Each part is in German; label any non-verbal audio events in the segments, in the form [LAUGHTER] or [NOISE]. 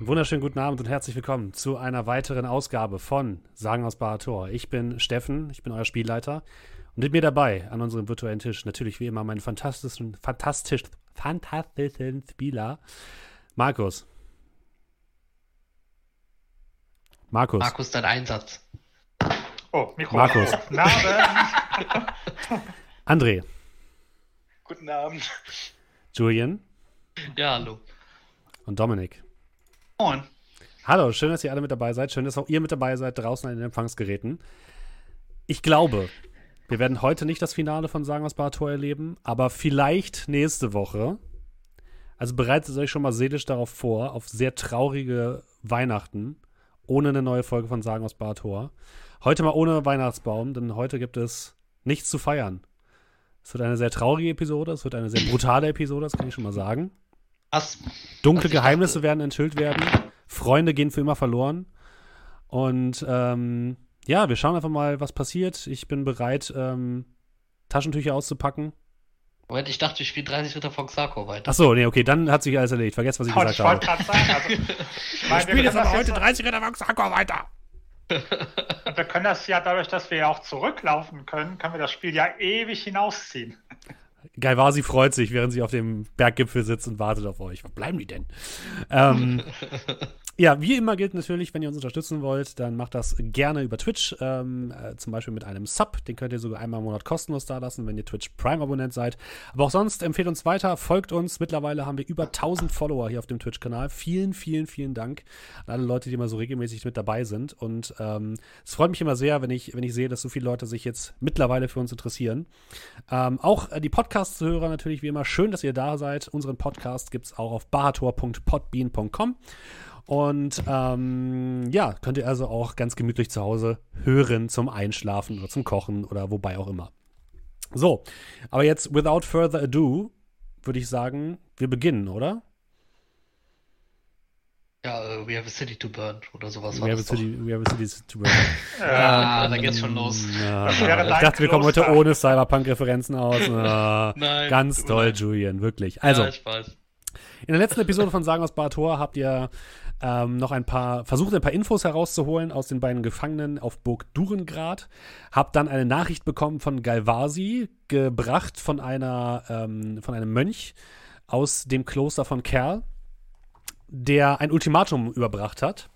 Wunderschönen guten Abend und herzlich willkommen zu einer weiteren Ausgabe von Sagen aus Barator. Ich bin Steffen, ich bin euer Spielleiter und mit mir dabei an unserem virtuellen Tisch natürlich wie immer meinen fantastischen, fantastisch, fantastischen Spieler Markus. Markus. Markus, dein Einsatz. Oh, Mikro. Markus. Abend. [LAUGHS] André. Guten Abend. Julian Ja, hallo. und Dominik. Moin. Hallo, schön, dass ihr alle mit dabei seid. Schön, dass auch ihr mit dabei seid draußen an den Empfangsgeräten. Ich glaube, wir werden heute nicht das Finale von Sagen aus Barator erleben, aber vielleicht nächste Woche. Also bereitet euch schon mal seelisch darauf vor, auf sehr traurige Weihnachten, ohne eine neue Folge von Sagen aus Barator. Heute mal ohne Weihnachtsbaum, denn heute gibt es nichts zu feiern. Es wird eine sehr traurige Episode, es wird eine sehr brutale Episode, das kann ich schon mal sagen. Was? Dunkle Was Geheimnisse dachte- werden enthüllt werden. Freunde gehen für immer verloren. Und ähm, ja, wir schauen einfach mal, was passiert. Ich bin bereit, ähm, Taschentücher auszupacken. Moment, ich dachte, ich spiele 30 Ritter von Xarko weiter. Achso, nee, okay, dann hat sich alles erledigt. Vergesst, was ich Und gesagt ich habe. sagen, also, [LAUGHS] ich meine, wir, können das jetzt, 30 Ritter von Xakor weiter. und [LAUGHS] wir können das ja dadurch, dass wir ja auch zurücklaufen können, können wir das Spiel ja ewig hinausziehen. Galvasi freut sich, während sie auf dem Berggipfel sitzt und wartet auf euch. Wo bleiben die denn? Ähm, [LAUGHS] ja, wie immer gilt natürlich, wenn ihr uns unterstützen wollt, dann macht das gerne über Twitch. Ähm, äh, zum Beispiel mit einem Sub. Den könnt ihr sogar einmal im Monat kostenlos da lassen, wenn ihr Twitch Prime-Abonnent seid. Aber auch sonst empfehlt uns weiter, folgt uns. Mittlerweile haben wir über 1000 Follower hier auf dem Twitch-Kanal. Vielen, vielen, vielen Dank an alle Leute, die immer so regelmäßig mit dabei sind. Und ähm, es freut mich immer sehr, wenn ich, wenn ich sehe, dass so viele Leute sich jetzt mittlerweile für uns interessieren. Ähm, auch äh, die Podcast-Hörer natürlich wie immer schön, dass ihr da seid. Unseren Podcast gibt es auch auf bahator.podbean.com. Und ähm, ja, könnt ihr also auch ganz gemütlich zu Hause hören zum Einschlafen oder zum Kochen oder wobei auch immer. So, aber jetzt, without further ado, würde ich sagen, wir beginnen, oder? Ja, äh, We have a city to burn oder sowas We war have, a city, we have a city to burn. [LAUGHS] Ah, da geht's schon los. Ja, Das wäre ich dachte, wir kommen heute ohne Cyberpunk-Referenzen aus. Ah, [LAUGHS] Nein. ganz toll, leid. Julian, wirklich. Also, Ja, ich weiß. In der letzten Episode von Sagen aus Barator habt ihr ähm, noch ein paar, versucht ein paar Infos herauszuholen aus den beiden Gefangenen auf Burg Durengrad. Habt dann eine Nachricht bekommen von Galvasi, gebracht von einer, ähm, von einem Mönch aus dem Kloster von Kerl, der ein Ultimatum überbracht hat,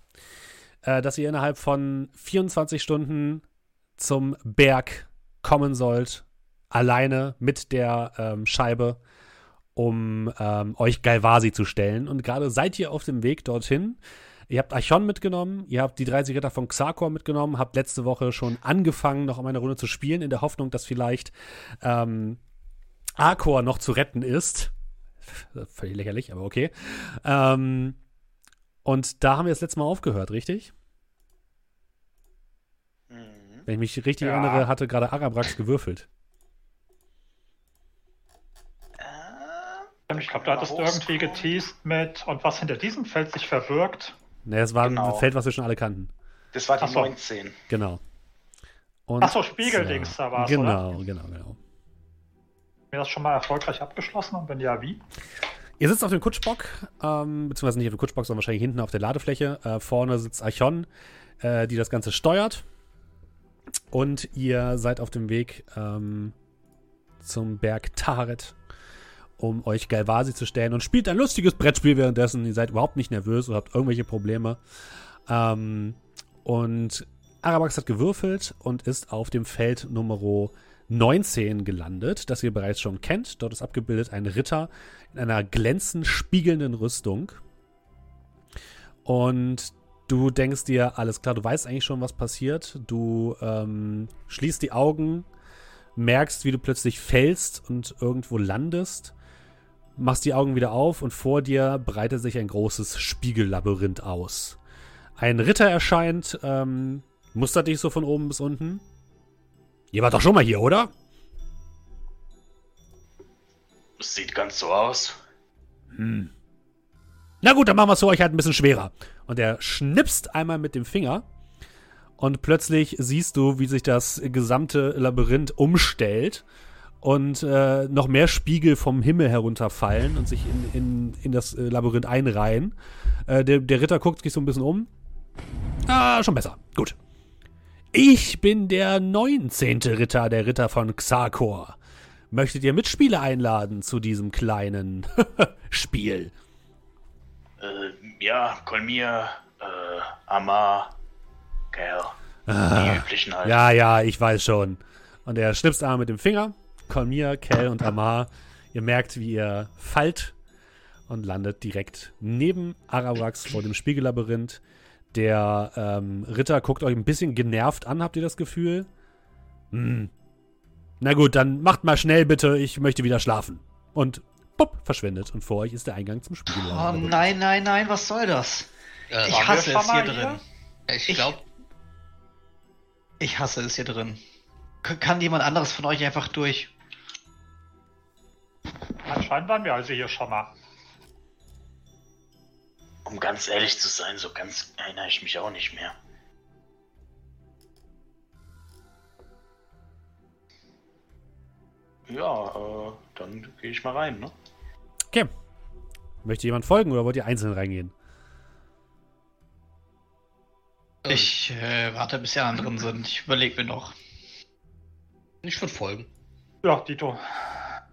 äh, dass ihr innerhalb von 24 Stunden zum Berg kommen sollt, alleine mit der ähm, Scheibe um ähm, euch Galvasi zu stellen. Und gerade seid ihr auf dem Weg dorthin. Ihr habt Archon mitgenommen, ihr habt die 30 Ritter von Xarkor mitgenommen, habt letzte Woche schon angefangen, noch um eine Runde zu spielen, in der Hoffnung, dass vielleicht ähm, Arkor noch zu retten ist. [LAUGHS] Völlig lächerlich, aber okay. Ähm, und da haben wir das letzte Mal aufgehört, richtig? Mhm. Wenn ich mich richtig Ja. erinnere, hatte gerade Arabrax gewürfelt. Ich glaube, du hattest irgendwie geteased mit und was hinter diesem Feld sich verbirgt. Ne, es war Genau. ein Feld, was wir schon alle kannten. Das war die Ach so. 19. Genau. Und Ach so, Spiegeldings, da war's, Genau, oder? genau, genau. Mir das schon mal erfolgreich abgeschlossen und wenn ja, wie? Ihr sitzt auf dem Kutschbock, ähm, beziehungsweise nicht auf dem Kutschbock, sondern wahrscheinlich hinten auf der Ladefläche. Äh, vorne sitzt Archon, äh, die das Ganze steuert. Und ihr seid auf dem Weg ähm, zum Berg Taret, um euch Galvasi zu stellen und spielt ein lustiges Brettspiel währenddessen. Ihr seid überhaupt nicht nervös oder habt irgendwelche Probleme. Ähm, und Arabax hat gewürfelt und ist auf dem Feld Nummer 19 gelandet, das ihr bereits schon kennt. Dort ist abgebildet ein Ritter in einer glänzend spiegelnden Rüstung. Und du denkst dir, alles klar, du weißt eigentlich schon, was passiert. Du ähm, schließt die Augen, merkst, wie du plötzlich fällst und irgendwo landest, machst die Augen wieder auf und vor dir breitet sich ein großes Spiegellabyrinth aus. Ein Ritter erscheint, ähm, mustert dich so von oben bis unten. Ihr wart doch schon mal hier, oder? Das sieht ganz so aus. Hm. Na gut, dann machen wir es für euch halt ein bisschen schwerer. Und er schnipst einmal mit dem Finger und plötzlich siehst du, wie sich das gesamte Labyrinth umstellt und äh, noch mehr Spiegel vom Himmel herunterfallen und sich in, in, in das äh, Labyrinth einreihen. Äh, der, der Ritter guckt sich so ein bisschen um. Ah, schon besser. Gut. Ich bin der 19. Ritter, der Ritter von Xarkor. Möchtet ihr Mitspieler einladen zu diesem kleinen [LAUGHS] Spiel? Äh, ja, Kolmir, äh, Amar, Kerl. Ah, die üblichen halt. Ja, ja, ich weiß schon. Und er schnipst einmal mit dem Finger. Kolmir, Kel und Amar. Ihr merkt, wie ihr fallt und landet direkt neben Arawax vor dem Spiegellabyrinth. Der ähm, Ritter guckt euch ein bisschen genervt an, habt ihr das Gefühl? Hm. Na gut, dann macht mal schnell bitte, ich möchte wieder schlafen. Und pop, verschwindet. Und vor euch ist der Eingang zum Oh Spiegellabyrinth. nein, nein, nein, was soll das? Äh, Ich hasse es hier mal drin. hier? ich ich- glaube, Ich hasse es hier drin. K kann jemand anderes von euch einfach durch? Anscheinend waren wir also hier schon mal. Um ganz ehrlich zu sein, so ganz erinnere ich mich auch nicht mehr. Ja, äh, dann gehe ich mal rein, ne? Okay. Möchte jemand folgen oder wollt ihr einzeln reingehen? Ich äh, warte, bis die anderen drin sind. Ich überlege mir noch. ich würde folgen. Ja, Dito.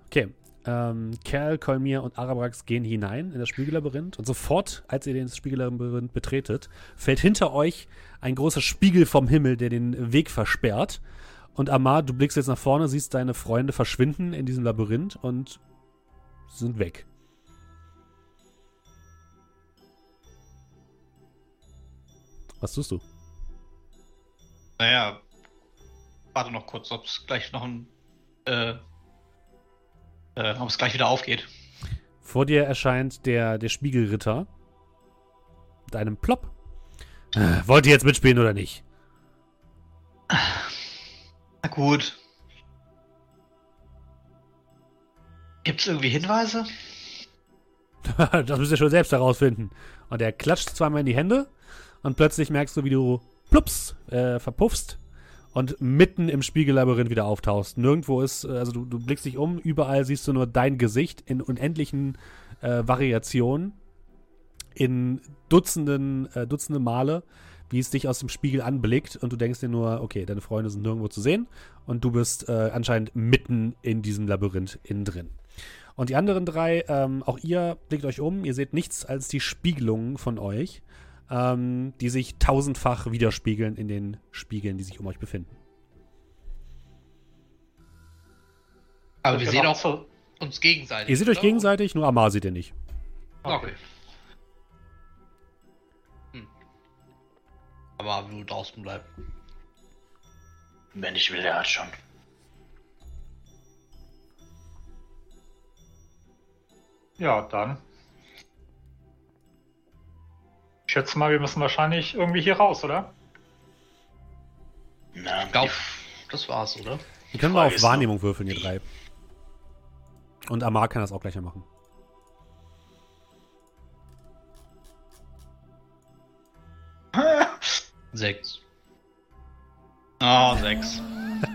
Okay. Ähm, Kerl, Kolmir und Arabrax gehen hinein in das Spiegellabyrinth und sofort, als ihr das Spiegellabyrinth betretet, fällt hinter euch ein großer Spiegel vom Himmel, der den Weg versperrt. Und Amar, du blickst jetzt nach vorne, siehst deine Freunde verschwinden in diesem Labyrinth und sind weg. Was tust du? Naja, warte noch kurz, ob es gleich noch ein. Äh, äh, ob es gleich wieder aufgeht. Vor dir erscheint der, der Spiegelritter mit einem Plop. Äh, wollt ihr jetzt mitspielen oder nicht? Na gut. Gibt's irgendwie Hinweise? [LAUGHS] das müsst ihr schon selbst herausfinden. Und er klatscht zweimal in die Hände und plötzlich merkst du, wie du plups äh, verpuffst und mitten im Spiegellabyrinth wieder auftauchst. Nirgendwo ist, äh, also du, du blickst dich um, überall siehst du nur dein Gesicht in unendlichen äh, Variationen, in Dutzenden, äh, Dutzende Male, wie es dich aus dem Spiegel anblickt und du denkst dir nur, okay, deine Freunde sind nirgendwo zu sehen und du bist äh, anscheinend mitten in diesem Labyrinth innen drin. Und die anderen drei, ähm, auch ihr blickt euch um, ihr seht nichts als die Spiegelungen von euch, ähm, die sich tausendfach widerspiegeln in den Spiegeln, die sich um euch befinden. Aber wir wir sehen auch zu- uns gegenseitig. Ihr seht euch oder? gegenseitig, nur Amar seht ihr nicht. Okay. Hm. Aber nur draußen bleiben. Wenn ich will, der hat schon. Ja, dann. Ich schätze mal, wir müssen wahrscheinlich irgendwie hier raus, oder? Na, Ich glaube, das war's, oder? Könnt mal Frage auf Wahrnehmung würfeln, ihr drei. Und Amar kann das auch gleich mal machen. [LAUGHS] Sechs. Oh, sechs.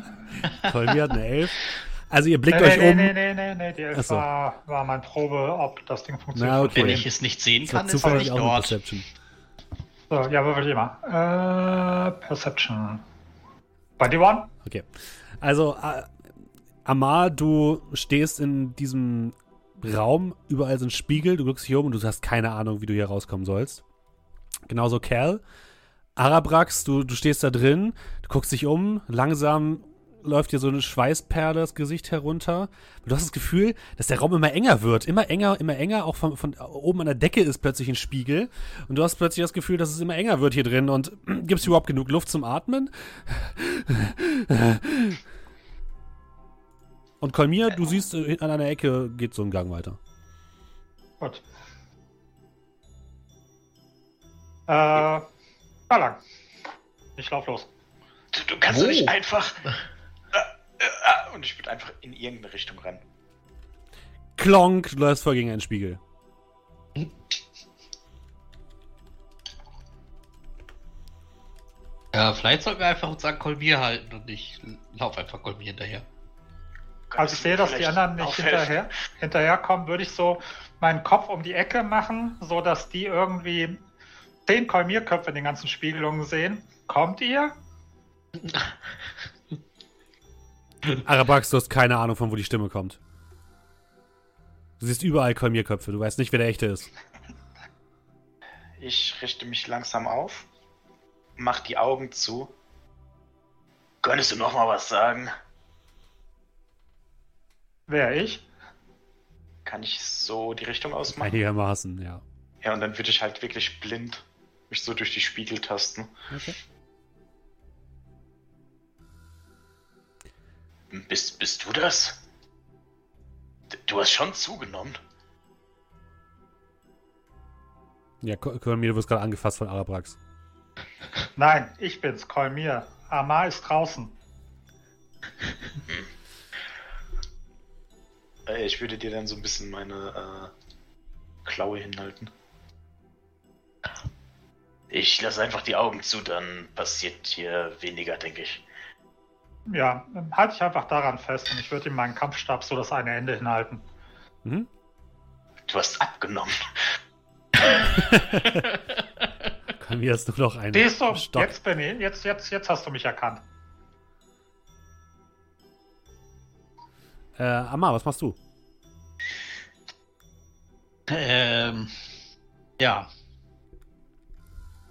[LAUGHS] Kolmi hat eine Elf. Also ihr blickt nee, euch nee, um. nee, nee, nee, nee, die Elf war, war mein Probe, ob das Ding funktioniert. Na, okay. Wenn ich es nicht sehen kann, ist er zufällig nicht auch eine dort. Perception. So, ja, würfel ich mal. Äh, Perception. 21? Okay. Also, äh, Amar, du stehst in diesem Raum, überall sind Spiegel, du guckst dich um und du hast keine Ahnung, wie du hier rauskommen sollst. Genauso Cal. Arabrax, du, du stehst da drin, du guckst dich um, langsam läuft dir so eine Schweißperle das Gesicht herunter. Du hast das Gefühl, dass der Raum immer enger wird. Immer enger, immer enger. Auch von, von oben an der Decke ist plötzlich ein Spiegel. Und du hast plötzlich das Gefühl, dass es immer enger wird hier drin. Und [CLEARS THROAT] gibt es überhaupt genug Luft zum Atmen? [LAUGHS] Und Kolmir, du siehst, äh, an einer Ecke geht so ein Gang weiter. Gut. Äh, da lang. Ich lauf los. Du, du kannst Wo? doch nicht einfach. Äh, äh, und ich würde einfach in irgendeine Richtung rennen. Klonk, du läufst voll gegen einen Spiegel. Ja, vielleicht sollten wir einfach uns an Kolmier halten und nicht lauf einfach Kolmier hinterher. Als ich sehe, dass die anderen nicht hinterher, hinterherkommen, würde ich so meinen Kopf um die Ecke machen, so dass die irgendwie zehn Kolmierköpfe in den ganzen Spiegelungen sehen. Kommt ihr? [LAUGHS] Arabax, du hast keine Ahnung, von wo die Stimme kommt. Du siehst überall Kolmierköpfe, du weißt nicht, wer der echte ist. Ich richte mich langsam auf, mach die Augen zu. Könntest du noch mal was sagen? Wer ich? Kann ich so die Richtung ausmachen? Einigermaßen, ja. Ja, und dann würde ich halt wirklich blind mich so durch die Spiegel tasten. Okay. Bist, bist du das? Du hast schon zugenommen. Ja, Ko- Kolmir, du wirst gerade angefasst von Arabrax. [LAUGHS] Nein, ich bin's, Kolmir. Amar ist draußen. [LAUGHS] Äh, Ich würde dir dann so ein bisschen meine äh, Klaue hinhalten. Ich lasse einfach die Augen zu, dann passiert hier weniger, denke ich. Ja, dann halte ich einfach daran fest und ich würde ihm meinen Kampfstab so das eine Ende hinhalten. Mhm. Du hast abgenommen. [LAUGHS] Kolmir ist nur noch ein Siehst du, Stock. jetzt bin ich, jetzt, jetzt, jetzt hast du mich erkannt. Äh, Amar, was machst du? Ähm, ja.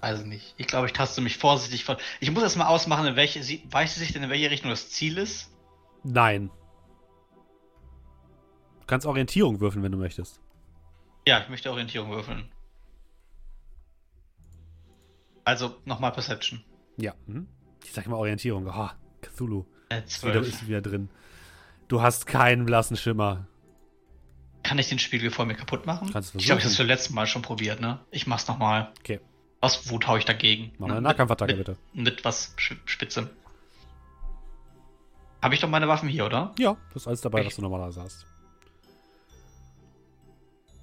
Also nicht. Ich glaube, ich taste mich vorsichtig von. Ich muss erst mal ausmachen, in welche. sie- Weiß sie sich denn, in welche Richtung das Ziel ist? Nein. Du kannst Orientierung würfeln, wenn du möchtest. Ja, ich möchte Orientierung würfeln. Also nochmal Perception. Ja. Mhm. Ich sag mal Orientierung. Oh, Cthulhu. Äh, Ist wieder, 12. ist wieder drin. Du hast keinen blassen Schimmer. Kann ich den Spiegel vor mir kaputt machen? Kannst du ich glaube, ich habe das versuchen. für letztes Mal schon probiert, ne? Ich mach's nochmal. Okay. Aus Wut hau ich dagegen. Mach mal eine Nahkampfattacke, bitte. Mit was Spitzem. Habe ich doch meine Waffen hier, oder? Ja, das ist alles dabei, Ich- was du normalerweise hast.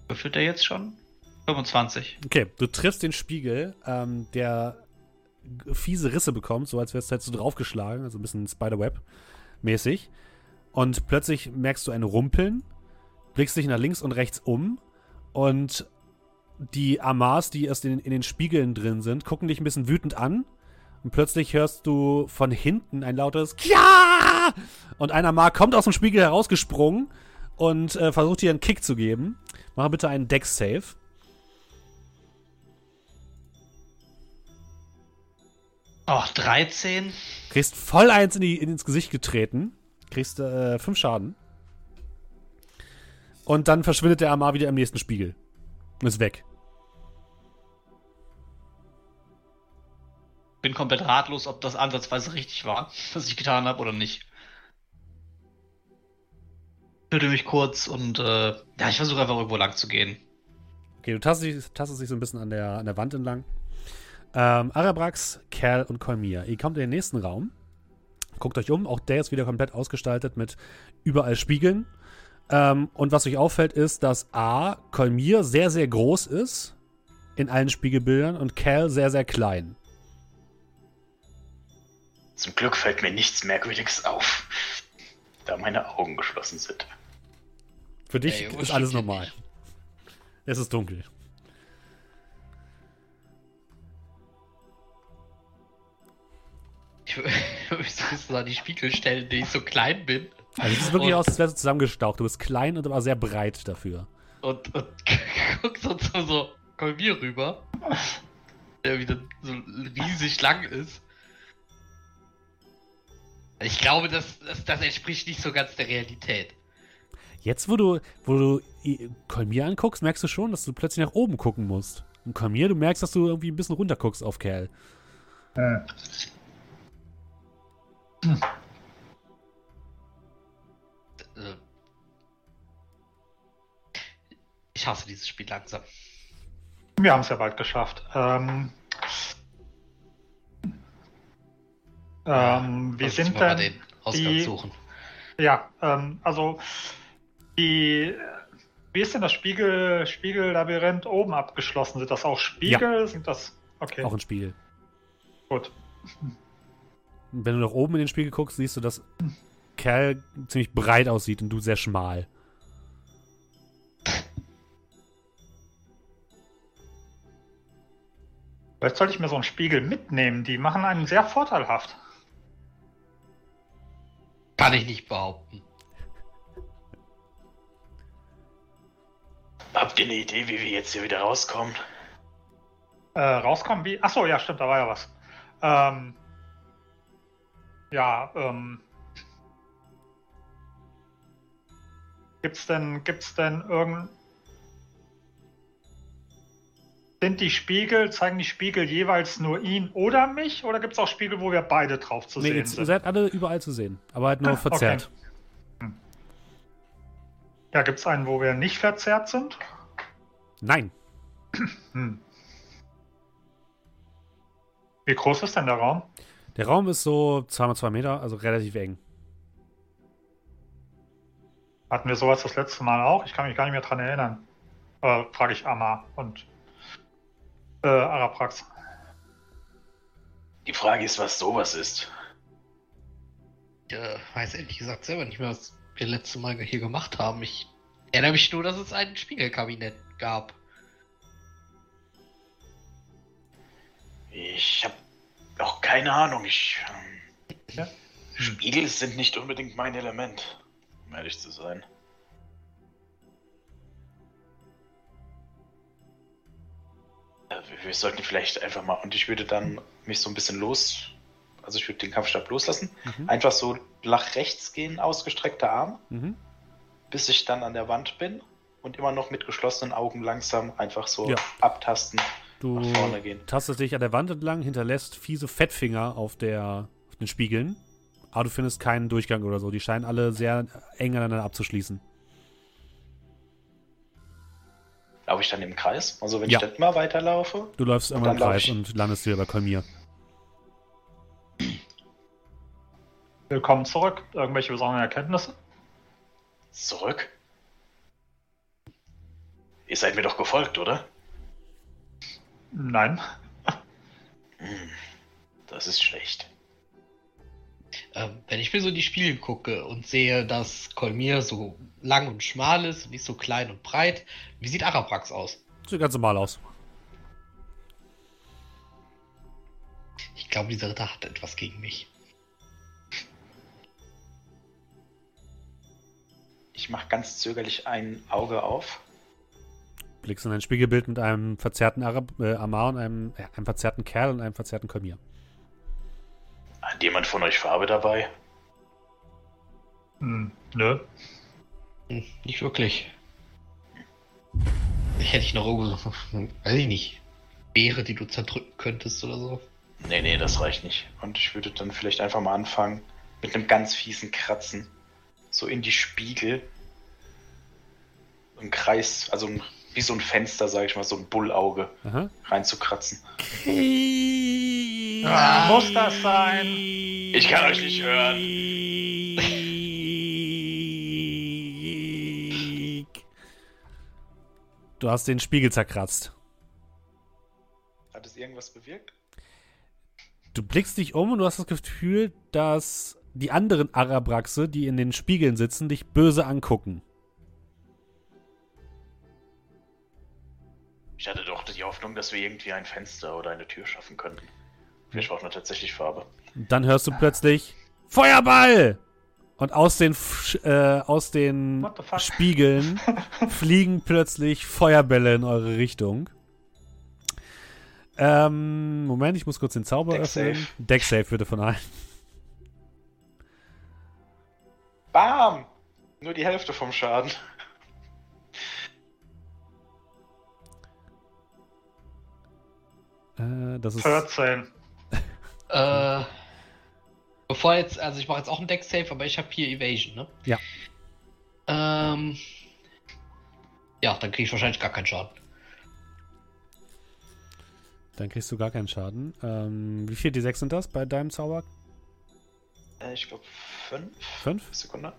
Würfelt der jetzt schon? 25. Okay, du triffst den Spiegel, ähm, der fiese Risse bekommt, so als wärst du halt so draufgeschlagen, also ein bisschen Spiderweb-mäßig. Und plötzlich merkst du ein Rumpeln, blickst dich nach links und rechts um und die Amars, die erst in, in den Spiegeln drin sind, gucken dich ein bisschen wütend an. Und plötzlich hörst du von hinten ein lautes Ja! Und ein Amar kommt aus dem Spiegel herausgesprungen und äh, versucht dir einen Kick zu geben. Mach bitte einen Dex-Save. Oh, 13. Kriegst voll eins in die, in ins Gesicht getreten. Kriegst äh, fünf Schaden. Und dann verschwindet der Amar wieder im nächsten Spiegel. Und ist weg. Bin komplett ratlos, ob das ansatzweise richtig war, [LAUGHS] was ich getan habe oder nicht. Fühlte mich kurz und äh, ja, ich versuche einfach irgendwo lang zu gehen. Okay, du tastest, dich- so ein bisschen an der, an der Wand entlang. Ähm, Arabrax, Kerl und Kolmir. Ihr kommt in den nächsten Raum. Guckt euch um. Auch der ist wieder komplett ausgestaltet mit überall Spiegeln. Ähm, und was euch auffällt, ist, dass A, Kolmir sehr, sehr groß ist in allen Spiegelbildern und Kerl sehr, sehr klein. Zum Glück fällt mir nichts Merkwürdiges auf, da meine Augen geschlossen sind. Für dich Ey, ist alles normal. nicht? Es ist dunkel. Ich müsste [LAUGHS] an die Spiegel stellen, die ich so klein bin. Also es sieht wirklich Und- aus, als wärst du zusammengestaucht. Du bist klein und aber sehr breit dafür. Und, und [LAUGHS] guck so zu so Kolmir rüber. Der wieder so riesig lang ist. Ich glaube, das, das, das entspricht nicht so ganz der Realität. Jetzt, wo du, wo du Kolmir anguckst, merkst du schon, dass du plötzlich nach oben gucken musst. Und Kolmir, du merkst, dass du irgendwie ein bisschen runter guckst auf Kerl. Hm. Äh, Ich hasse dieses Spiel langsam. Wir haben es ja bald geschafft. Ähm, ähm, wie sind denn den Ausgang die- suchen? Ja, ähm, also die, wie ist denn das Spiegel, Spiegellabyrinth oben abgeschlossen? Sind das auch Spiegel? Sind das okay? Auch ein Spiegel. Gut. Wenn du nach oben in den Spiegel guckst, siehst du, dass Kerl ziemlich breit aussieht und du sehr schmal. Vielleicht sollte ich mir so einen Spiegel mitnehmen. Die machen einen sehr vorteilhaft. Kann ich nicht behaupten. Habt ihr eine Idee, wie wir jetzt hier wieder rauskommen? Äh, rauskommen wie. Achso, ja, stimmt, da war ja was. Ähm, ja, ähm. Gibt's denn, gibt's denn irgend. Sind die Spiegel, zeigen die Spiegel jeweils nur ihn oder mich? Oder gibt es auch Spiegel, wo wir beide drauf zu Nee, sehen jetzt, ihr sind? seid alle überall zu sehen, aber halt nur Ah, verzerrt. okay. Ja, gibt es einen, wo wir nicht verzerrt sind? Nein, Hm. Wie groß ist denn der Raum? der Raum ist so 2 mal 2 Meter, also relativ eng. Hatten wir sowas das letzte Mal auch? Ich kann mich gar nicht mehr dran erinnern. Äh, frage ich Amma und äh, Araprax. Die Frage ist, was sowas ist. Ich äh, weiß ehrlich gesagt selber nicht mehr, was wir letzte Mal hier gemacht haben. Ich erinnere mich nur, dass es ein Spiegelkabinett gab. Ich habe auch keine Ahnung. Ich, ähm, Ja. Spiegel sind nicht unbedingt mein Element, um ehrlich zu sein. Wir, wir sollten vielleicht einfach mal, und ich würde dann mich so ein bisschen los, also ich würde den Kampfstab loslassen, Mhm. einfach so nach rechts gehen, ausgestreckter Arm, Mhm. bis ich dann an der Wand bin und immer noch mit geschlossenen Augen langsam einfach so Ja. abtasten. Du Nach vorne gehen. tastest dich an der Wand entlang, hinterlässt fiese Fettfinger auf, der, auf den Spiegeln, aber du findest keinen Durchgang oder so. Die scheinen alle sehr eng aneinander abzuschließen. Laufe ich dann im Kreis? Also wenn Ja. ich dann immer weiterlaufe? Du läufst immer im Kreis und landest wieder bei Kolmir. Willkommen zurück. Irgendwelche besonderen Erkenntnisse? Zurück? Ihr seid mir doch gefolgt, oder? Nein. Hm, das ist schlecht. Ähm, wenn ich mir so die Spiegel gucke und sehe, dass Kolmir so lang und schmal ist und nicht so klein und breit, wie sieht Araprax aus? Sieht ganz normal aus. Ich glaube, dieser Ritter hat etwas gegen mich. Ich mache ganz zögerlich ein Auge auf. Blickst in ein Spiegelbild mit einem verzerrten Arab, äh, Amar und einem, äh, einem verzerrten Kerl und einem verzerrten Kolmir. Hat jemand von euch Farbe dabei? Hm, nö. Hm, nicht wirklich. Ich hätte ich noch irgendwo, so, [LAUGHS] weiß ich nicht, Beere, die du zerdrücken könntest oder so. Nee, nee, das reicht nicht. Und ich würde dann vielleicht einfach mal anfangen mit einem ganz fiesen Kratzen. So in die Spiegel. Im Kreis, also wie so ein Fenster, sage ich mal, so ein Bullauge Aha. reinzukratzen. Ah, muss das sein? Ich kann euch nicht hören. Du hast den Spiegel zerkratzt. Hat es irgendwas bewirkt? Du blickst dich um und du hast das Gefühl, dass die anderen Arabraxe, die in den Spiegeln sitzen, dich böse angucken. Ich hatte doch die Hoffnung, dass wir irgendwie ein Fenster oder eine Tür schaffen könnten. Vielleicht braucht man tatsächlich Farbe. Dann hörst du plötzlich Feuerball! Und aus den, äh, aus den? Spiegeln [LAUGHS] fliegen plötzlich Feuerbälle in eure Richtung. Ähm, Moment, ich muss kurz den Zauber Deck öffnen. safe. Deck Safe bitte von allen. Bam! Nur die Hälfte vom Schaden. Äh, das ist 14. Äh, bevor jetzt, also ich mache jetzt auch einen Deck Save, aber ich habe hier Evasion, ne? Ja. Ähm, ja, dann kriege ich wahrscheinlich gar keinen Schaden. Dann kriegst du gar keinen Schaden. Ähm, wie viel D6 sind das bei deinem Zauber? Äh, ich glaube fünf. Fünf? Sekunde.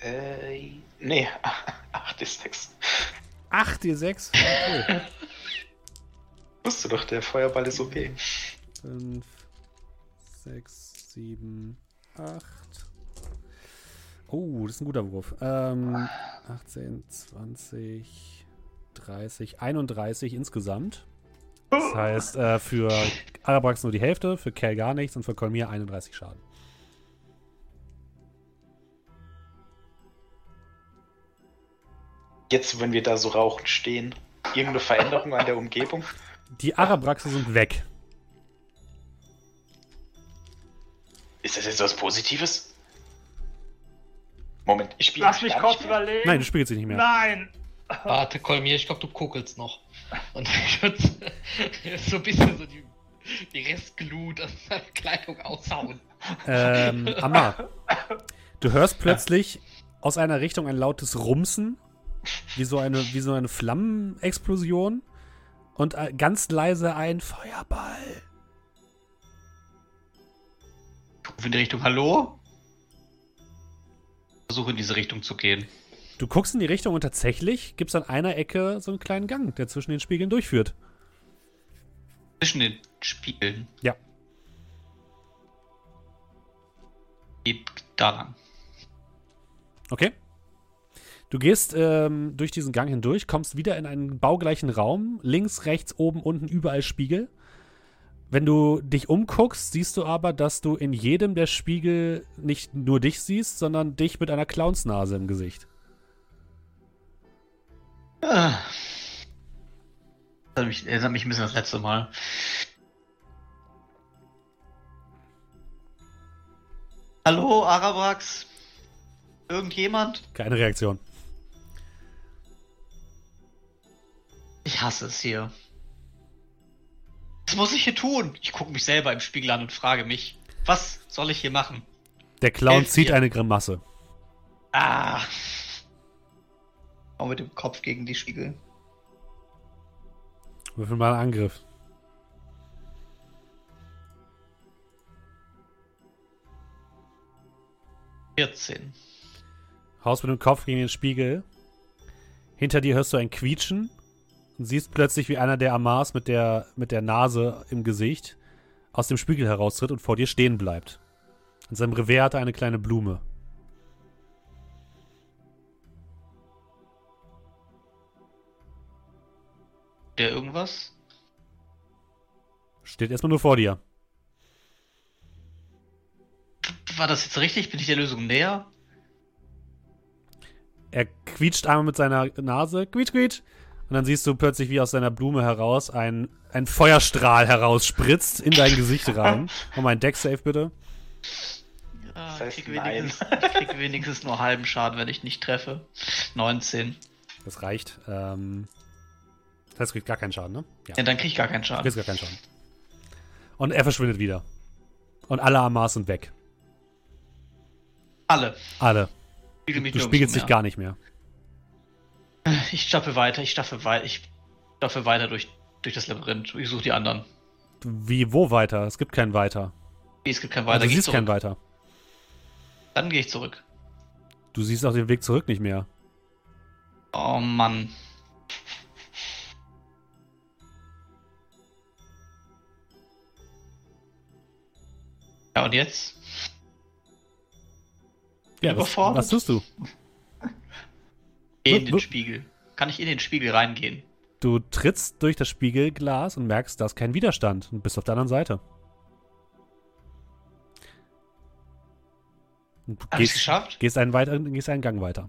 Äh, nee, 8 ist 6. 8 D6? Cool. Wusste doch, der Feuerball ist OP. 5, 6, 7, 8. Oh, das ist ein guter Wurf. Ähm, 18, 20, 30, 31 insgesamt. Das heißt, äh, für Arabrax nur die Hälfte, für Kel gar nichts und für Kolmir 31 Schaden. Jetzt, wenn wir da so rauchend stehen, irgendeine Veränderung an der Umgebung? Die Arabraxe sind weg. Ist das jetzt was Positives? Moment, ich spiele Lass mich kurz überlegen. Nein, du spielst sie nicht mehr. Nein! Warte, Kolmir, ich glaube, du kuckelst noch. Und ich würde [LAUGHS] so ein bisschen so die, die Restglut aus seiner Kleidung aushauen. Ähm, Amma, du hörst plötzlich aus einer Richtung ein lautes Rumsen, wie so eine, wie so eine Flammenexplosion und äh, ganz leise ein Feuerball. In die Richtung Hallo? Versuche in diese Richtung zu gehen. Du guckst in die Richtung und tatsächlich gibt es an einer Ecke so einen kleinen Gang, der zwischen den Spiegeln durchführt. Zwischen den Spiegeln. Ja. Geht da lang. Okay. Du gehst ähm, durch diesen Gang hindurch, kommst wieder in einen baugleichen Raum. Links, rechts, oben, unten, überall Spiegel. Wenn du dich umguckst, siehst du aber, dass du in jedem der Spiegel nicht nur dich siehst, sondern dich mit einer Clownsnase im Gesicht. Ah. Das erinnert mich, erinnert mich ein bisschen das letzte Mal. Hallo, Arabrax? Irgendjemand? Keine Reaktion. Ich hasse es hier. Was muss ich hier tun? Ich gucke mich selber im Spiegel an und frage mich, was soll ich hier machen? Der Clown Helft zieht mir. eine Grimasse. Ah. Auch mit dem Kopf gegen die Spiegel. Würfel mal einen Angriff. Vierzehn. Haust mit dem Kopf gegen den Spiegel. Hinter dir hörst du ein Quietschen und siehst plötzlich, wie einer der Amars mit der, mit der Nase im Gesicht aus dem Spiegel heraustritt und vor dir stehen bleibt. In seinem Revers hat er eine kleine Blume. Der irgendwas? Steht erstmal nur vor dir. War das jetzt richtig? Bin ich der Lösung näher? Er quietscht einmal mit seiner Nase, quietsch, quietsch. Und dann siehst du plötzlich, wie aus seiner Blume heraus ein, ein Feuerstrahl herausspritzt in dein Gesicht rein. [LAUGHS] Um ein Deck-Save bitte. Heißt ich krieg wenigstens, ich krieg wenigstens nur halben Schaden, wenn ich nicht treffe. 19. Das reicht. Ähm, das heißt, du kriegst gar keinen Schaden, ne? Ja. Ja, dann krieg ich gar keinen Du Schaden. kriegst gar keinen Schaden. Und er verschwindet wieder. Und alle Amars sind weg. Alle. Alle. Spiegel Du spiegelst dich mehr. gar nicht mehr. Ich stapfe weiter, ich stapfe weiter, ich stapfe weiter durch, durch das Labyrinth. Ich suche die anderen. Wie, wo weiter? Es gibt kein Weiter. Es gibt kein Also weiter. du geh ich siehst kein zurück. Weiter. Dann gehe ich zurück. Du siehst auch den Weg zurück nicht mehr. Oh Mann. Ja, und jetzt? Ja, was, was tust du? In den. Spiegel. Kann ich in den Spiegel reingehen? Du trittst durch das Spiegelglas und merkst, da ist kein Widerstand und bist auf der anderen Seite. Und du Hab ich's gehst, geschafft? gehst, einen weiter, gehst einen Gang weiter.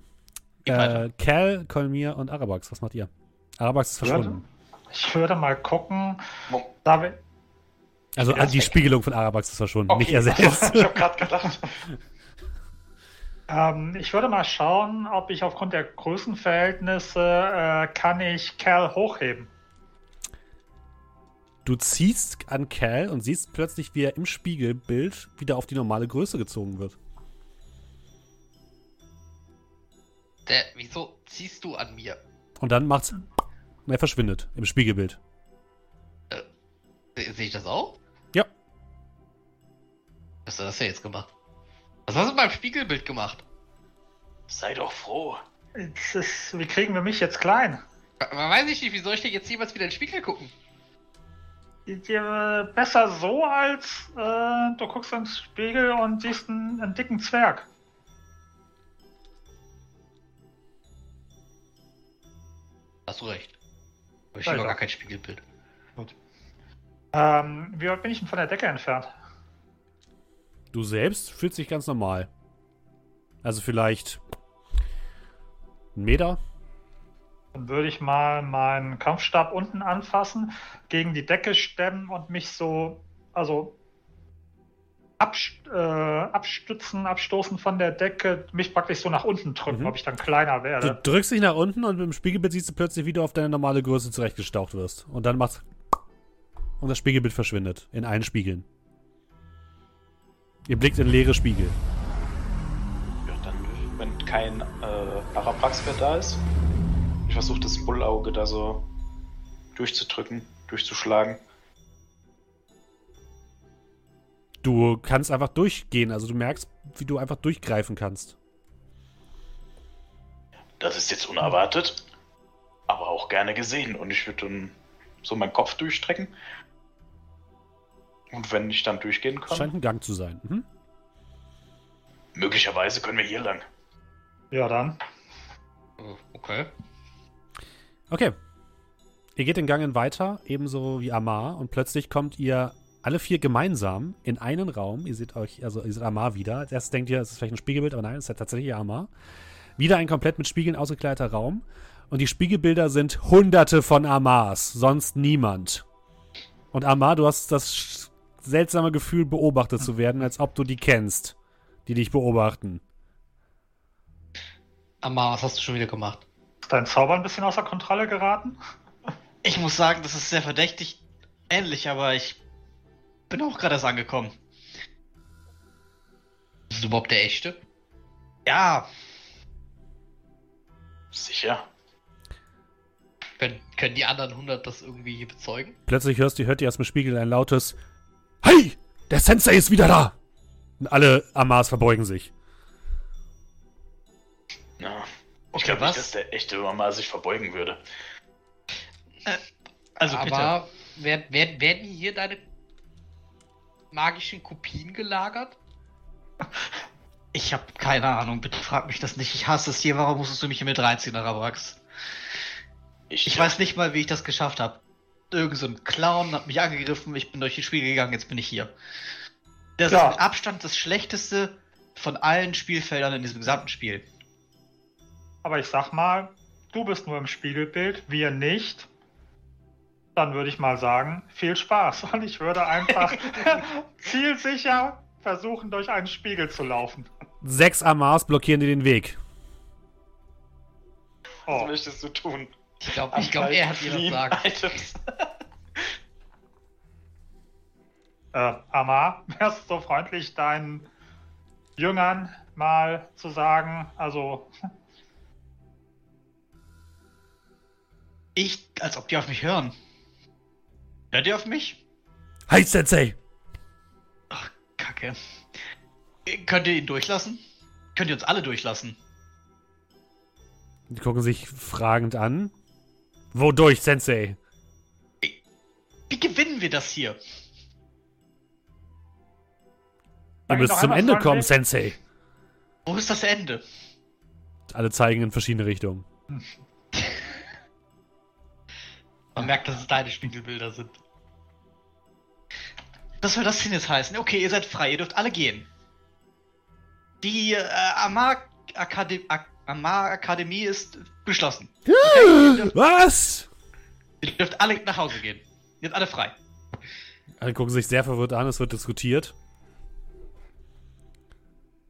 Geh Äh, weiter. Cal, Kolmir und Arabax, was macht ihr? Arabax ist verschwunden. Ich würde mal gucken. Da Also jetzt die weg. Spiegelung von Arabax ist verschwunden, nicht er Okay, selbst. [LAUGHS] ich habe gerade gedacht. [LAUGHS] ähm, ich würde mal schauen, ob ich aufgrund der Größenverhältnisse äh, kann ich Cal hochheben. Du ziehst an Cal und siehst plötzlich, wie er im Spiegelbild wieder auf die normale Größe gezogen wird. Der, wieso ziehst du an mir? Und dann macht's. Und er verschwindet im Spiegelbild. Se- Sehe ich das auch? Ja. Was hast du das ja jetzt gemacht? Was hast du beim Spiegelbild gemacht? Sei doch froh. Ist, wie kriegen wir mich jetzt klein? Weiß ich nicht, wie soll ich denn jetzt jemals wieder in den Spiegel gucken? besser so, als äh, du guckst ins Spiegel und siehst einen, einen dicken Zwerg. Hast du recht. Aber ich noch gar kein Spiegelbild. Gut. Ähm, wie weit bin ich denn von der Decke entfernt? Du selbst fühlst dich ganz normal. Also vielleicht einen Meter, dann würde ich mal meinen Kampfstab unten anfassen, gegen die Decke stemmen und mich so, also abst äh, abstützen, abstoßen von der Decke, mich praktisch so nach unten drücken, mhm. ob ich dann kleiner werde. Du drückst dich nach unten und dem Spiegelbild siehst du plötzlich, wie du auf deine normale Größe zurechtgestaucht wirst. Und dann machst und das Spiegelbild verschwindet in allen Spiegeln. Ihr blickt in leere Spiegel. Ja, dann, wenn kein äh, Paraprax mehr da ist, ich versuche das Bullauge da so durchzudrücken, durchzuschlagen. Du kannst einfach durchgehen, also du merkst, wie du einfach durchgreifen kannst. Das ist jetzt unerwartet, aber auch gerne gesehen. Und ich würde dann so meinen Kopf durchstrecken. Und wenn ich dann durchgehen kann. Scheint ein Gang zu sein. Mhm. Möglicherweise können wir hier lang. Ja, dann. Okay. Okay. Ihr geht den Gangen weiter, ebenso wie Amar, und plötzlich kommt ihr alle vier gemeinsam in einen Raum. Ihr seht euch, also ihr seht Amar wieder. Als erstes denkt ihr, es ist vielleicht ein Spiegelbild, aber nein, es ist ja tatsächlich Amar. Wieder ein komplett mit Spiegeln ausgekleideter Raum. Und die Spiegelbilder sind hunderte von Amars, sonst niemand. Und Amar, du hast das seltsame Gefühl, beobachtet zu werden, als ob du die kennst, die dich beobachten. Amar, was hast du schon wieder gemacht? Ist dein Zauber ein bisschen außer Kontrolle geraten? Ich muss sagen, das ist sehr verdächtig ähnlich, aber ich bin auch gerade erst angekommen. Ist das überhaupt der echte? Ja. Sicher. Können, können die anderen 100 das irgendwie hier bezeugen? Plötzlich hörst du, hört ihr aus dem Spiegel ein lautes Hey, der Sensei ist wieder da! Und alle Amas verbeugen sich. Ja. Ich glaube nicht, dass der echte Mama sich verbeugen würde. Äh, also Aber werden, werden, werden hier deine magischen Kopien gelagert? Ich habe keine Ahnung, bitte frag mich das nicht. Ich hasse es hier. Warum musstest du mich hier mit reinziehen, Arabrax? Ich, ich weiß nicht mal, wie ich das geschafft habe. Irgend so ein Clown hat mich angegriffen, ich bin durch die Spiele gegangen, jetzt bin ich hier. Das ja. ist mit Abstand das schlechteste von allen Spielfeldern in diesem gesamten Spiel. Aber ich sag mal, du bist nur im Spiegelbild, wir nicht. Dann würde ich mal sagen, viel Spaß. Und ich würde einfach [LAUGHS] zielsicher versuchen, durch einen Spiegel zu laufen. Sechs Amars blockieren dir den Weg. Oh. Was möchtest du tun? Ich glaube, glaub, er hat dir das gesagt. äh, Amar, wärst du so freundlich, deinen Jüngern mal zu sagen, also [LAUGHS] Ich, als ob die auf mich hören. Hört ihr auf mich? Hi, Sensei! Ach, Kacke. Könnt ihr ihn durchlassen? Könnt ihr uns alle durchlassen? Die gucken sich fragend an. Wodurch, Sensei? Wie gewinnen wir das hier? Ihr müsst zum Ende kommen, Sensei. Wo ist das Ende? Alle zeigen in verschiedene Richtungen. [LAUGHS] Man merkt, dass es deine Spiegelbilder sind. Was soll das denn jetzt heißen? Okay, ihr seid frei, ihr dürft alle gehen. Die äh, Amar, Akadem Amar Akademie ist geschlossen. Okay, dürft, Was? Ihr dürft alle nach Hause gehen. Ihr seid alle frei. Alle gucken sich sehr verwirrt an, es wird diskutiert.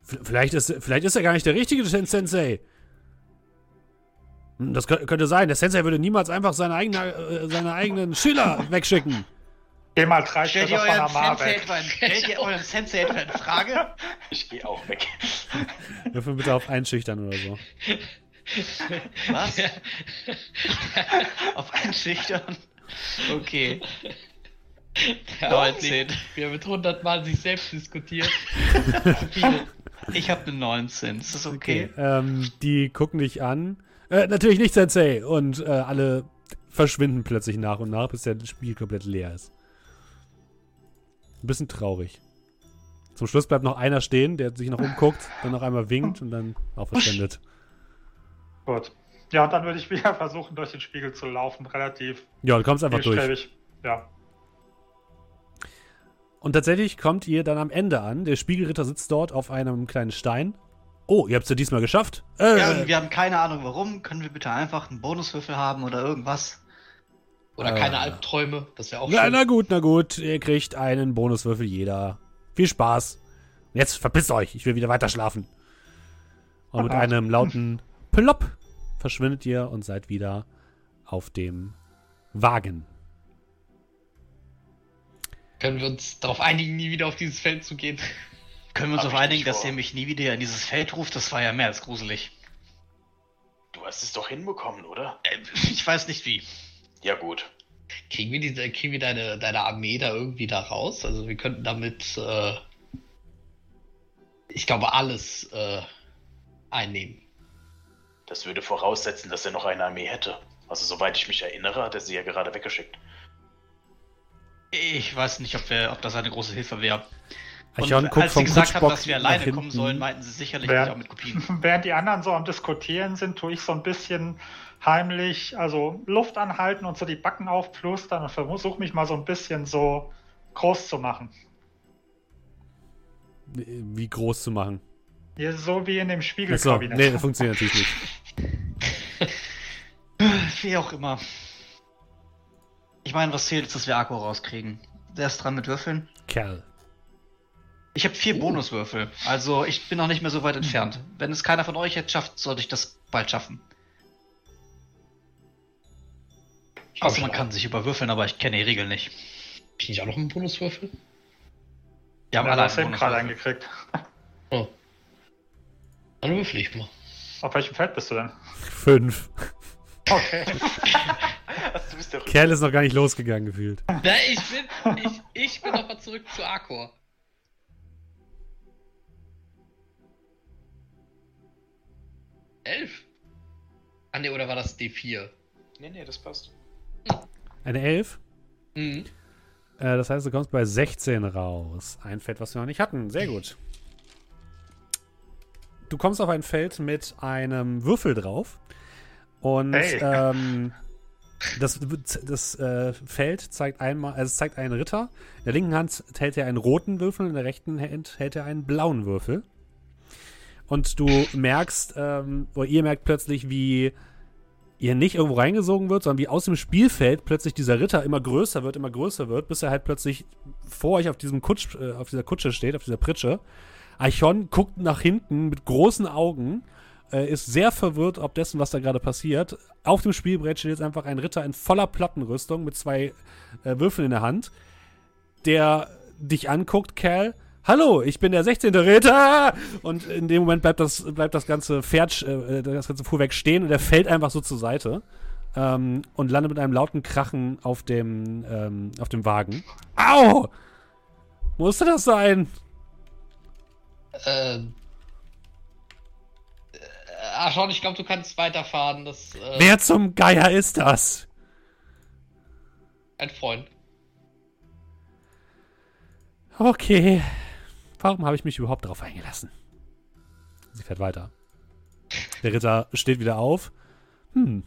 Vielleicht ist, vielleicht ist er gar nicht der richtige Sensei. Hm, das könnte sein. Der Sensei würde niemals einfach seine, eigene, äh, seine eigenen Schüler wegschicken. Geh mal drei Stellt ihr euren Sensei etwa in, stellt ihr euren Sensei etwa in Frage? Ich gehe auch weg. Würfel bitte auf Einschüchtern oder so. Was? auf Einschüchtern? Okay. Ja, 19. Wir haben mit 100 Mal sich selbst diskutiert. [LAUGHS] ich habe eine 19. Ist das okay? okay ähm, die gucken dich an äh, natürlich nicht Sensei. Und äh, alle verschwinden plötzlich nach und nach, bis der Spiel komplett leer ist. Ein bisschen traurig. Zum Schluss bleibt noch einer stehen, der sich noch umguckt, dann noch einmal winkt und dann auch verschwindet. Gut. Ja, und dann würde ich wieder [LAUGHS] versuchen, durch den Spiegel zu laufen. Relativ Ja, du kommst einfach durch. Ja. Und tatsächlich kommt ihr dann am Ende an. Der Spiegelritter sitzt dort auf einem kleinen Stein. Oh, ihr habt es ja diesmal geschafft. Äh, Ja, wir haben keine Ahnung warum. Können wir bitte einfach einen Bonuswürfel haben oder irgendwas? Oder Äh. keine Albträume, das wäre auch na, schön. na gut, na gut. Ihr kriegt einen Bonuswürfel jeder. Viel Spaß. Und jetzt verpisst euch. Ich will wieder weiter schlafen. Und mit [LAUGHS] einem lauten Plopp verschwindet ihr und seid wieder auf dem Wagen. Können wir uns darauf einigen, nie wieder auf dieses Feld zu gehen? [LAUGHS] Können wir uns Hab auf ich einigen, dass ihr mich nie wieder in dieses Feld ruft? Das war ja mehr als gruselig. Du hast es doch hinbekommen, oder? Äh, Ich weiß nicht wie. Ja, gut. Kriegen wir, diese, kriegen wir deine, deine Armee da irgendwie da raus? Also wir könnten damit, äh, ich glaube, alles äh, einnehmen. Das würde voraussetzen, dass er noch eine Armee hätte. Also, soweit ich mich erinnere, hat er sie ja gerade weggeschickt. Ich weiß nicht, ob, wir, ob das eine große Hilfe wäre. Und Eichhorn guckt als sie gesagt haben, dass wir alleine kommen sollen, meinten sie sicherlich nicht auch mit Kopien. [LAUGHS] Während die anderen so am Diskutieren sind, tue ich so ein bisschen heimlich, also Luft anhalten und so die Backen aufplustern und versuche mich mal so ein bisschen so groß zu machen. Wie groß zu machen. Hier, so wie in dem Spiegelkabinett. nee, das funktioniert natürlich nicht. [LAUGHS] Wie auch immer. Ich meine, was zählt ist, dass wir Akku rauskriegen. Der ist dran mit Würfeln. Kerl. Ich habe vier Bonuswürfel, also ich bin noch nicht mehr so weit entfernt. Wenn es keiner von euch jetzt schafft, sollte ich das bald schaffen. Außer man kann sich überwürfeln, aber ich kenne die Regeln nicht. Hab ich nicht auch noch einen Bonuswürfel? Wir haben Ja, alle das einen eben gerade Bonuswürfel. eingekriegt. [LAUGHS] Oh. Dann würfel ich mal. Auf welchem Feld bist du denn? Fünf. Okay. Also, [LAUGHS] [LAUGHS] du bist der Kerl ist noch gar nicht losgegangen gefühlt. Na, ich bin, ich, ich bin noch mal zurück zu Arkor. Elf? Ah ne, oder war das D4? Nee, nee, das passt. Eine Elf. Mhm. Äh, das heißt, du kommst bei 16 raus. Ein Feld, was wir noch nicht hatten. Sehr gut. Du kommst auf ein Feld mit einem Würfel drauf. Und Hey. ähm, das, das äh, Feld zeigt einmal, also es zeigt einen Ritter. In der linken Hand hält er einen roten Würfel, in der rechten Hand hält er einen blauen Würfel. Und du merkst, ähm, oder ihr merkt plötzlich, wie ihr nicht irgendwo reingesogen wird, sondern wie aus dem Spielfeld plötzlich dieser Ritter immer größer wird, immer größer wird, bis er halt plötzlich vor euch auf diesem Kutsch, äh, auf dieser Kutsche steht, auf dieser Pritsche. Eichhorn guckt nach hinten mit großen Augen, äh, ist sehr verwirrt ob dessen, was da gerade passiert. Auf dem Spielbrett steht jetzt einfach ein Ritter in voller Plattenrüstung mit zwei äh, Würfeln in der Hand, der dich anguckt, Cal. Hallo, ich bin der 16. Ritter! Und in dem Moment bleibt das, bleibt das ganze Pferd, äh, das ganze Fuhrwerk stehen und er fällt einfach so zur Seite ähm, und landet mit einem lauten Krachen auf dem, ähm, auf dem Wagen. Au! Musste das sein? Ähm. Äh, ach schon, ich glaube, du kannst weiterfahren. Das äh, Wer zum Geier ist das? ein Freund. Okay. Warum habe ich mich überhaupt darauf eingelassen? Sie fährt weiter. Der Ritter steht wieder auf. Hm.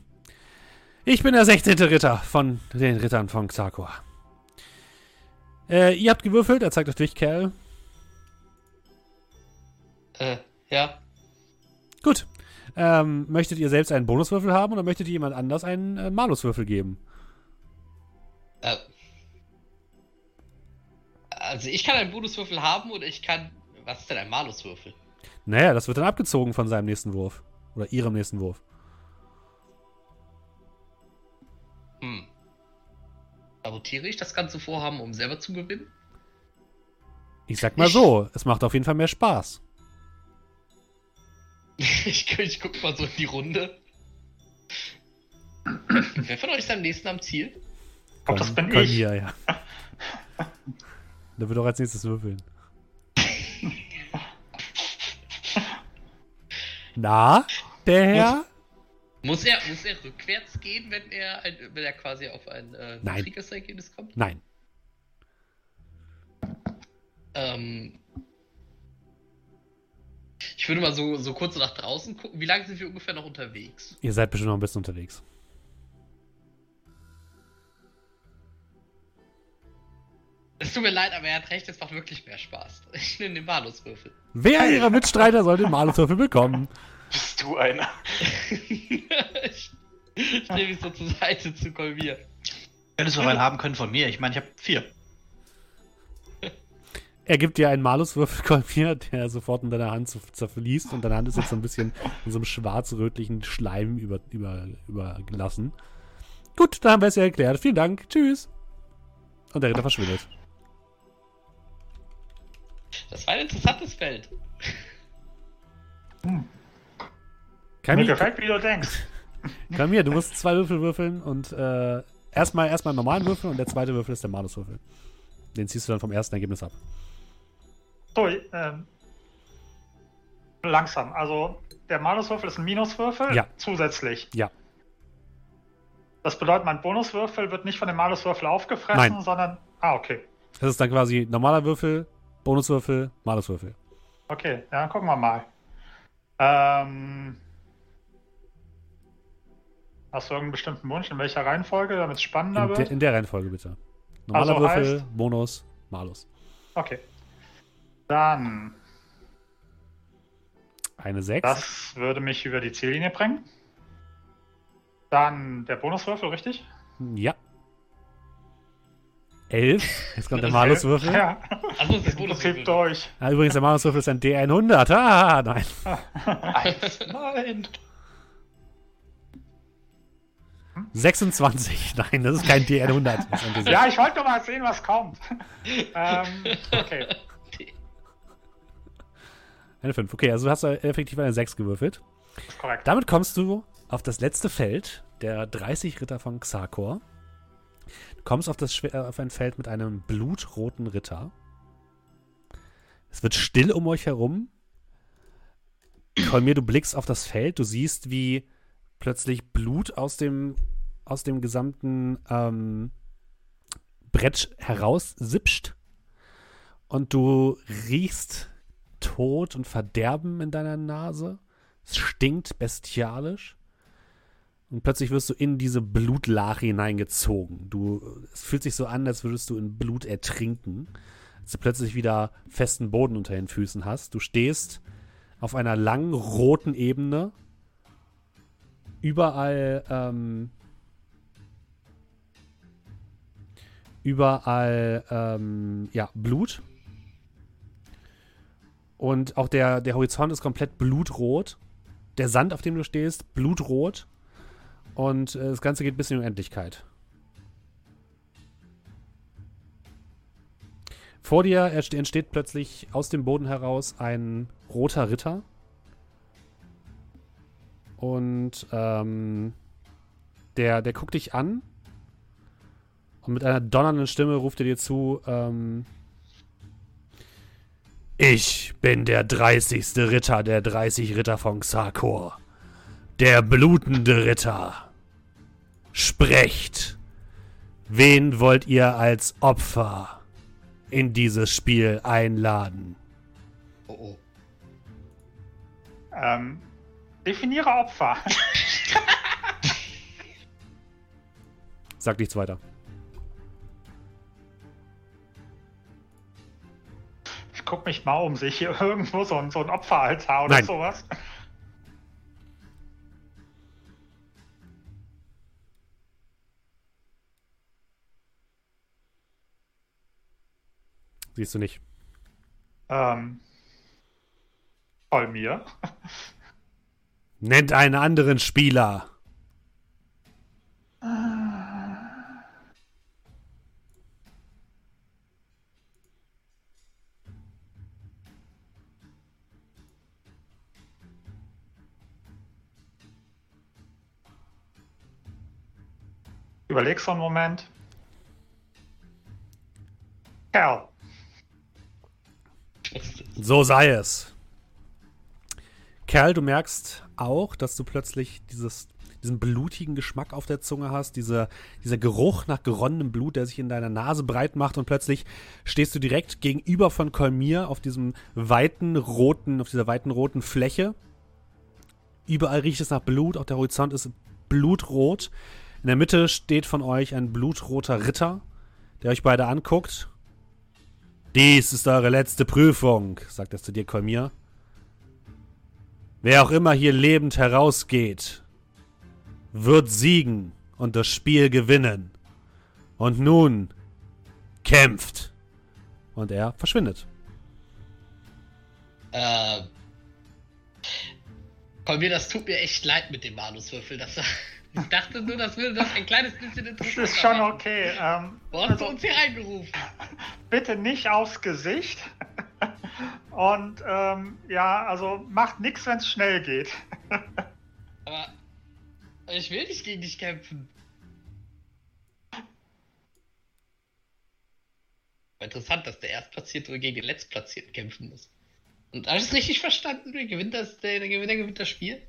Ich bin der 16. Ritter von den Rittern von Xarkor. Äh, ihr habt gewürfelt, er zeigt euch durch, Kerl. Äh, ja. Gut. Ähm, möchtet ihr selbst einen Bonuswürfel haben oder möchtet ihr jemand anders einen äh, Maluswürfel geben? Äh, also ich kann einen Bonuswürfel haben und ich kann. Was ist denn ein Maluswürfel? Naja, das wird dann abgezogen von seinem nächsten Wurf. Oder ihrem nächsten Wurf. Hm. Sabotiere ich das ganze Vorhaben, um selber zu gewinnen? Ich sag mal so, es macht auf jeden Fall mehr Spaß. [LAUGHS] ich, ich guck mal so in die Runde. Wer von euch ist am nächsten am Ziel? Ich glaube, das bin ich. Hier, ja. [LAUGHS] Der wird auch als nächstes würfeln. Na, der Herr? Muss er, muss er rückwärts gehen, wenn er, ein, wenn er quasi auf ein äh. Kriegersergebnis kommt? Nein. Ähm, ich würde mal so, so kurz nach draußen gucken. Wie lange sind wir ungefähr noch unterwegs? Ihr seid bestimmt noch ein bisschen unterwegs. Es tut mir leid, aber er hat recht, es macht wirklich mehr Spaß. Ich nehme den Maluswürfel. Wer ihrer Mitstreiter soll den Maluswürfel bekommen? Bist du einer? ich ich nehme mich so zur Seite zu Kolmir. Hättest du einen haben können von mir. Ich meine, ich habe vier. Er gibt dir einen Maluswürfel, [LAUGHS] Kolmir, der sofort in deiner Hand zerfließt und deine Hand ist jetzt so ein bisschen in so einem schwarz-rötlichen Schleim über, über, übergelassen. Gut, dann haben wir es ja erklärt. Vielen Dank. Tschüss. Und der Ritter verschwindet. Das war ein interessantes Feld. Mir Kalmir, gefällt, wie du denkst. [LAUGHS] Kalmir, du musst zwei Würfel würfeln und äh, erstmal erstmal einen normalen Würfel und der zweite Würfel ist der Maluswürfel. Den ziehst du dann vom ersten Ergebnis ab. So, ähm, langsam. Also, der Maluswürfel ist ein Minuswürfel Ja. zusätzlich. Ja. Das bedeutet, mein Bonuswürfel wird nicht von dem Maluswürfel aufgefressen, Nein. sondern. Ah, okay. Das ist dann quasi normaler Würfel, Bonuswürfel, Maluswürfel. Okay, ja, dann gucken wir mal. Ähm, hast du irgendeinen bestimmten Wunsch, in welcher Reihenfolge, damit es spannender In, wird? der- in der Reihenfolge bitte. Normaler Also Würfel, heißt- Bonus, Malus. Okay. Dann, Eine 6. das würde mich über die Ziellinie bringen. Dann der Bonuswürfel, richtig? Ja. 11. Jetzt kommt der Maluswürfel. Ja, Also ist das im Prinzip Bonuswürfel. durch. Ah, übrigens, der Maluswürfel ist ein D100. Ah, nein. Eins. [LAUGHS] Nein. 26. Nein, das ist kein D100. Das ist ein D6. Ja, ich wollte nur mal sehen, was kommt. ähm, okay. Eine 5. Okay, also du hast effektiv eine 6 gewürfelt. Ist korrekt. Damit kommst du auf das letzte Feld der 30 Ritter von Xarkor. Du kommst auf, das, äh, auf ein Feld mit einem blutroten Ritter. Es wird still um euch herum. Kolmir, du blickst auf das Feld, du siehst, wie plötzlich Blut aus dem, aus dem gesamten ähm, Brett heraussipscht. Und du riechst Tod und Verderben in deiner Nase. Es stinkt bestialisch. Und plötzlich wirst du in diese Blutlache hineingezogen. Du, es fühlt sich so an, als würdest du in Blut ertrinken. Als du plötzlich wieder festen Boden unter den Füßen hast. Du stehst auf einer langen roten Ebene. Überall, ähm, überall, ähm, ja, Blut. Und auch der, der Horizont ist komplett blutrot. Der Sand, auf dem du stehst, blutrot. Und äh, das Ganze geht bis in die Unendlichkeit. Vor dir entsteht plötzlich aus dem Boden heraus ein roter Ritter. Und ähm, der, der guckt dich an. Und mit einer donnernden Stimme ruft er dir zu, ähm, ich bin der 30. Ritter der 30 Ritter von Xarkor. Der blutende Ritter. Sprecht. Wen wollt ihr als Opfer in dieses Spiel einladen? Oh, oh. Ähm, definiere Opfer. [LAUGHS] Sag nichts weiter. Ich guck mich mal um, sehe ich hier irgendwo so ein, so ein Opferaltar oder Nein. sowas? Siehst du nicht. Ähm, voll mir. Nennt einen anderen Spieler. Überleg so einen Moment. Kerl. So sei es. Kerl, du merkst auch, dass du plötzlich dieses, diesen blutigen Geschmack auf der Zunge hast, diese, dieser Geruch nach geronnenem Blut, der sich in deiner Nase breit macht und plötzlich stehst du direkt gegenüber von Kolmir auf diesem weiten roten, auf dieser weiten roten Fläche. Überall riecht es nach Blut, auch der Horizont ist blutrot. In der Mitte steht von euch ein blutroter Ritter, der euch beide anguckt. Dies ist eure letzte Prüfung, sagt er zu dir, Kolmir. Wer auch immer hier lebend herausgeht, wird siegen und das Spiel gewinnen. Und nun kämpft. Und er verschwindet. Äh. Kolmir, das tut mir echt leid mit dem Manuswürfel. Das, ich dachte nur, das würde das ein kleines bisschen Das interessieren. ist schon okay. Ähm, Wo hast du also, uns hier reingerufen? [LAUGHS] bitte nicht aufs Gesicht. [LAUGHS] Und ähm, ja, also macht nichts, wenn es schnell geht. [LAUGHS] Aber ich will nicht gegen dich kämpfen. Interessant, dass der Erstplatzierte gegen den Letztplatzierten kämpfen muss. Und habe ich es richtig verstanden? Wer gewinnt das, der, der Gewinner gewinnt das Spiel?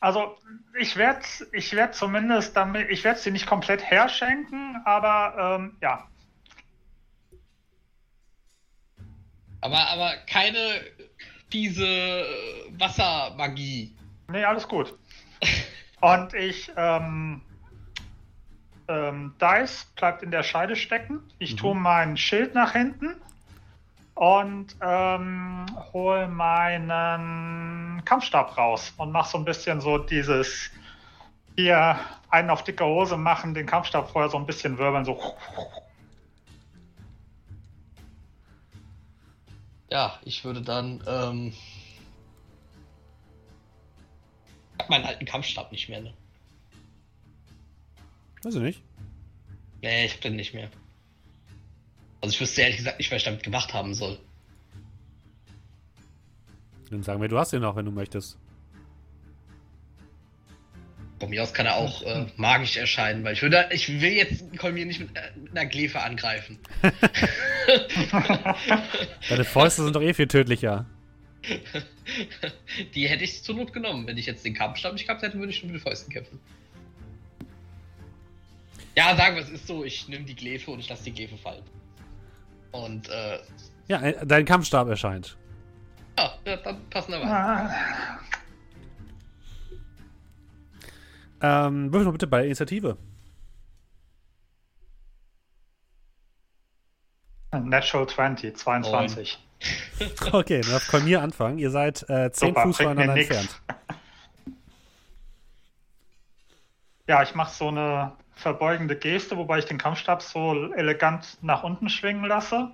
Also ich werde ich werd zumindest damit, ich werde sie nicht komplett herschenken, aber ähm, ja. Aber, aber keine diese äh, Wassermagie. Nee, alles gut. [LAUGHS] Und ich, ähm, ähm, Dice bleibt in der Scheide stecken. Ich Mhm. tue mein Schild nach hinten und ähm, hole meinen Kampfstab raus und mache so ein bisschen so dieses hier einen auf dicke Hose machen, den Kampfstab vorher so ein bisschen wirbeln, so. Ja, ich würde dann, ähm. Ich hab meinen alten Kampfstab nicht mehr, ne? Weiß ich nicht. Nee, ich hab den nicht mehr. Also ich wüsste ehrlich gesagt nicht, was ich damit gemacht haben soll. Dann sagen wir, du hast ihn noch, wenn du möchtest. Von mir aus kann er auch äh, magisch erscheinen, weil ich würde, ich will jetzt Kolmir nicht mit, äh, mit einer Glefe angreifen. [LAUGHS] Deine Fäuste sind doch eh viel tödlicher. [LAUGHS] Die hätte ich zur Not genommen. Wenn ich jetzt den Kampfstab nicht gehabt hätte, würde ich schon mit den Fäusten kämpfen. Ja, sagen wir, es ist so, ich nehme die Glefe und ich lasse die Glefe fallen. Und, äh, Ja, äh, dein Kampfstab erscheint. ja, ja dann passen wir weiter. Ah, Ähm, würfel mal bitte bei Initiative. Natural 20, 22. Okay, dann darf Kolmir anfangen. Ihr seid äh, 10 Super, Fuß voneinander entfernt. Ja, ich mache so eine verbeugende Geste, wobei ich den Kampfstab so elegant nach unten schwingen lasse.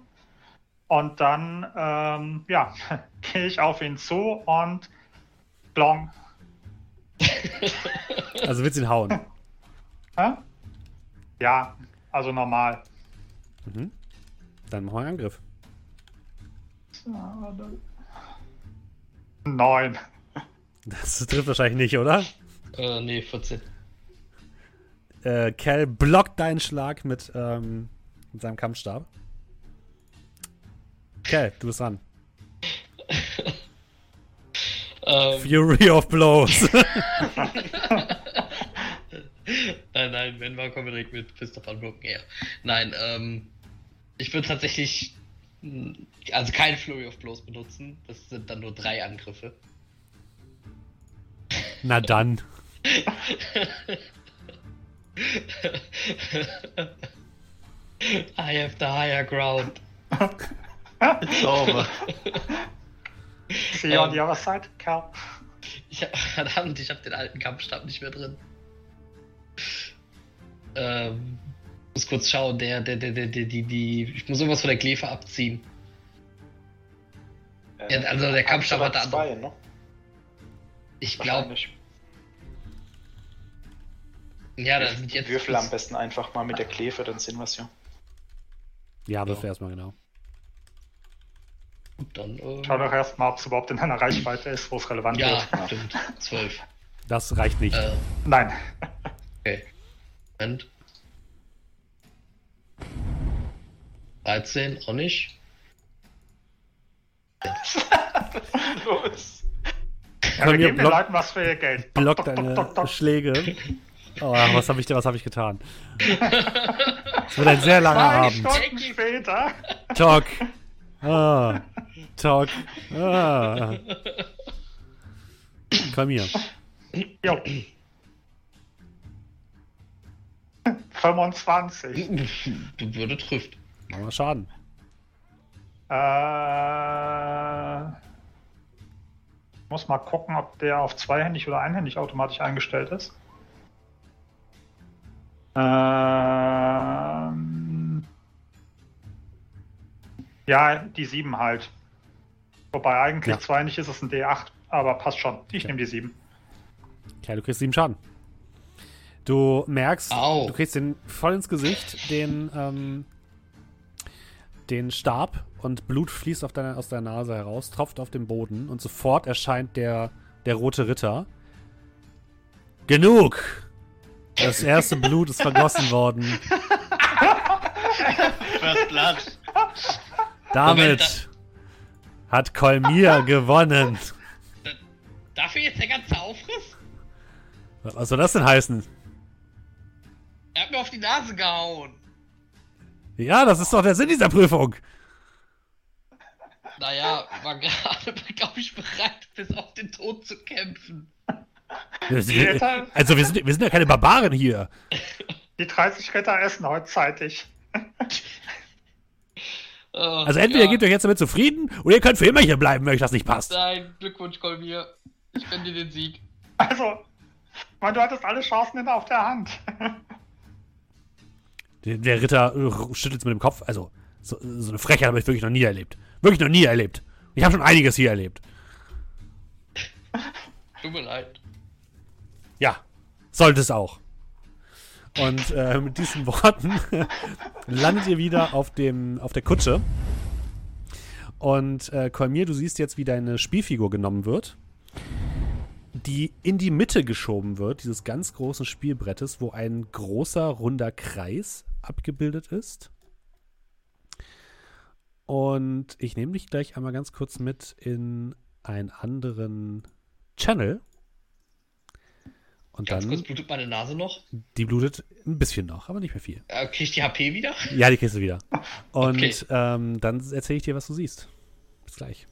Und dann, ähm, ja, [LAUGHS] gehe ich auf ihn zu und blong. [LAUGHS] Also willst du ihn hauen. Hä? Ja, also normal. Mhm. Dann machen wir einen Angriff. Neun. Das trifft wahrscheinlich nicht, oder? Äh, nee, 14. Äh, Cal blockt deinen Schlag mit, ähm, mit seinem Kampfstab. Cal, du bist dran. Ähm, Fury of Blows. nein, [LAUGHS] [LAUGHS] nein, wenn wir kommen wir direkt mit Fist of Unbroken Air. Nein, ähm, ich würde tatsächlich, mh, also kein Flurry of Blows benutzen. Das sind dann nur drei Angriffe. Na dann. [LAUGHS] I have the higher ground. It's over. See you on Ähm. the other side, Cal. Ich hab, verdammt, ich habe den alten Kampfstab nicht mehr drin. Ähm, muss kurz schauen, der, der, der, der, der, die, die, ich muss irgendwas von der Glefe abziehen. Ja, also der Kampfstab hat da zwei, ne? Ich glaube. Ja, da sind jetzt. Würfel am besten einfach mal mit der Klefe, dann sehen wir es ja. Ja, würfel erstmal genau. Gut, dann, äh, Schau doch erstmal, ob es überhaupt in einer Reichweite ist, wo es relevant ja, wird. stimmt. Zwölf. Das reicht nicht. Äh, Nein. okay. Moment. 13, auch nicht. Los. Ja, wir geben den block, Leuten was für ihr Geld. block deine. Schläge. [LAUGHS] Oh, was habe ich, was hab ich getan? Es wird ein sehr langer Zwei Abend. Stunden später. Talk. Ah. Talk. Ah. Komm hier. Jo. 25. Du würde trifft. Mach mal Schaden. Äh, muss mal gucken, ob der auf zweihändig oder einhändig automatisch eingestellt ist. Ähm, ja, die 7 halt. Wobei eigentlich Ja. zweihändig ist es ein D8, aber passt schon. Ich Okay. nehme die 7. Okay, du kriegst sieben Schaden. Du merkst, Au. du kriegst den voll ins Gesicht, den, ähm, den Stab und Blut fließt auf deine, aus deiner Nase heraus, tropft auf den Boden und sofort erscheint der, der rote Ritter. Genug! Das erste Blut ist vergossen worden. First Blood. Damit Moment, hat Kolmir gewonnen. Dafür jetzt der ganze Aufriss? Was soll das denn heißen? Er hat mir auf die Nase gehauen. Ja, das ist doch der Sinn dieser Prüfung. Naja, war gerade, [LAUGHS] glaube ich, bereit, bis auf den Tod zu kämpfen. Also, wir sind, wir sind ja keine Barbaren hier. Die 30 Ritter essen heute zeitig. Äh, [LAUGHS] Also, entweder ja. gebt euch jetzt damit zufrieden oder ihr könnt für immer hier bleiben, wenn euch das nicht passt. Nein, Glückwunsch, Kolmir. Ich gönn dir den Sieg. Also, weil du hattest alle Chancen in- auf der Hand. [LAUGHS] Der, der Ritter äh, schüttelt mit dem Kopf. Also, so, so eine Frechheit habe ich wirklich noch nie erlebt. Wirklich noch nie erlebt. Ich habe schon einiges hier erlebt. Tut mir leid. Ja, sollte es auch. Und äh, mit diesen [LAUGHS] Worten landet ihr wieder auf, dem, auf der Kutsche. Und äh, Kolmir, du siehst jetzt, wie deine Spielfigur genommen wird, die in die Mitte geschoben wird, dieses ganz großen Spielbrettes, wo ein großer, runder Kreis abgebildet ist. Und ich nehme dich gleich einmal ganz kurz mit in einen anderen Channel. Und Ganz dann, kurz, blutet meine Nase noch? die blutet ein bisschen noch, aber nicht mehr viel. Äh, krieg ich die HP wieder? Ja, die kriegst du wieder. [LAUGHS] Und Okay. ähm, dann erzähle ich dir, was du siehst. Bis gleich.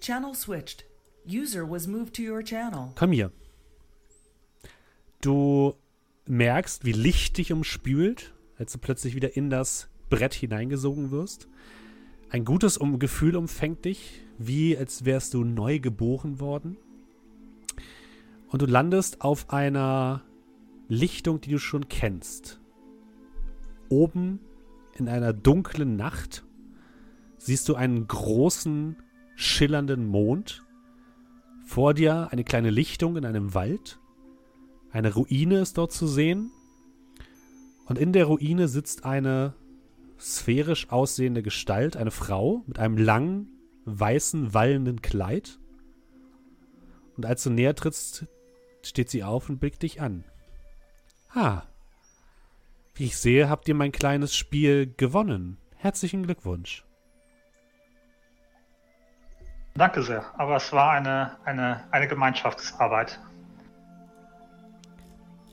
Channel switched. User was moved to your channel. Komm hier. Du merkst, wie Licht dich umspült, als du plötzlich wieder in das Brett hineingesogen wirst. Ein gutes um Gefühl umfängt dich, wie als wärst du neu geboren worden. Und du landest auf einer Lichtung, die du schon kennst. Oben in einer dunklen Nacht siehst du einen großen, schillernden Mond. Vor dir eine kleine Lichtung in einem Wald. Eine Ruine ist dort zu sehen. Und in der Ruine sitzt eine sphärisch aussehende Gestalt, eine Frau mit einem langen, weißen, wallenden Kleid. Und als du näher trittst, steht sie auf und blickt dich an. Ah. Wie ich sehe, habt ihr mein kleines Spiel gewonnen. Herzlichen Glückwunsch. Danke sehr, aber es war eine, eine, eine Gemeinschaftsarbeit.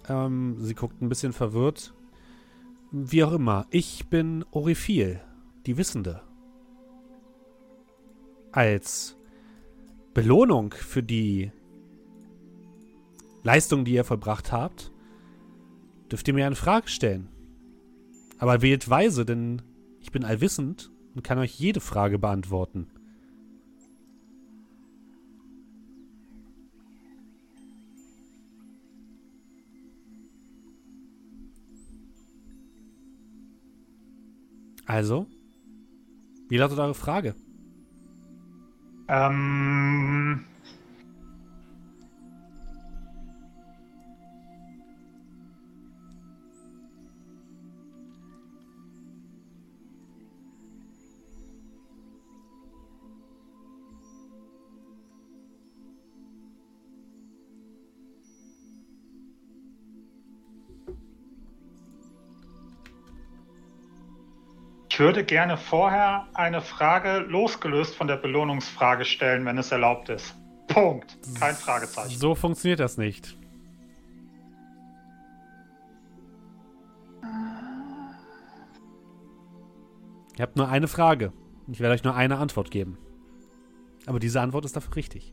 Ähm, sie guckt ein bisschen verwirrt. Wie auch immer, ich bin Orifil, die Wissende. Als Belohnung für die Leistung, die ihr vollbracht habt, dürft ihr mir eine Frage stellen. Aber wählt weise, denn ich bin allwissend und kann euch jede Frage beantworten. Also, wie lautet eure Frage? Ähm, ich würde gerne vorher eine Frage losgelöst von der Belohnungsfrage stellen, wenn es erlaubt ist. Punkt. Kein Fragezeichen. So funktioniert das nicht. Ihr habt nur eine Frage. Ich werde euch nur eine Antwort geben. Aber diese Antwort ist dafür richtig.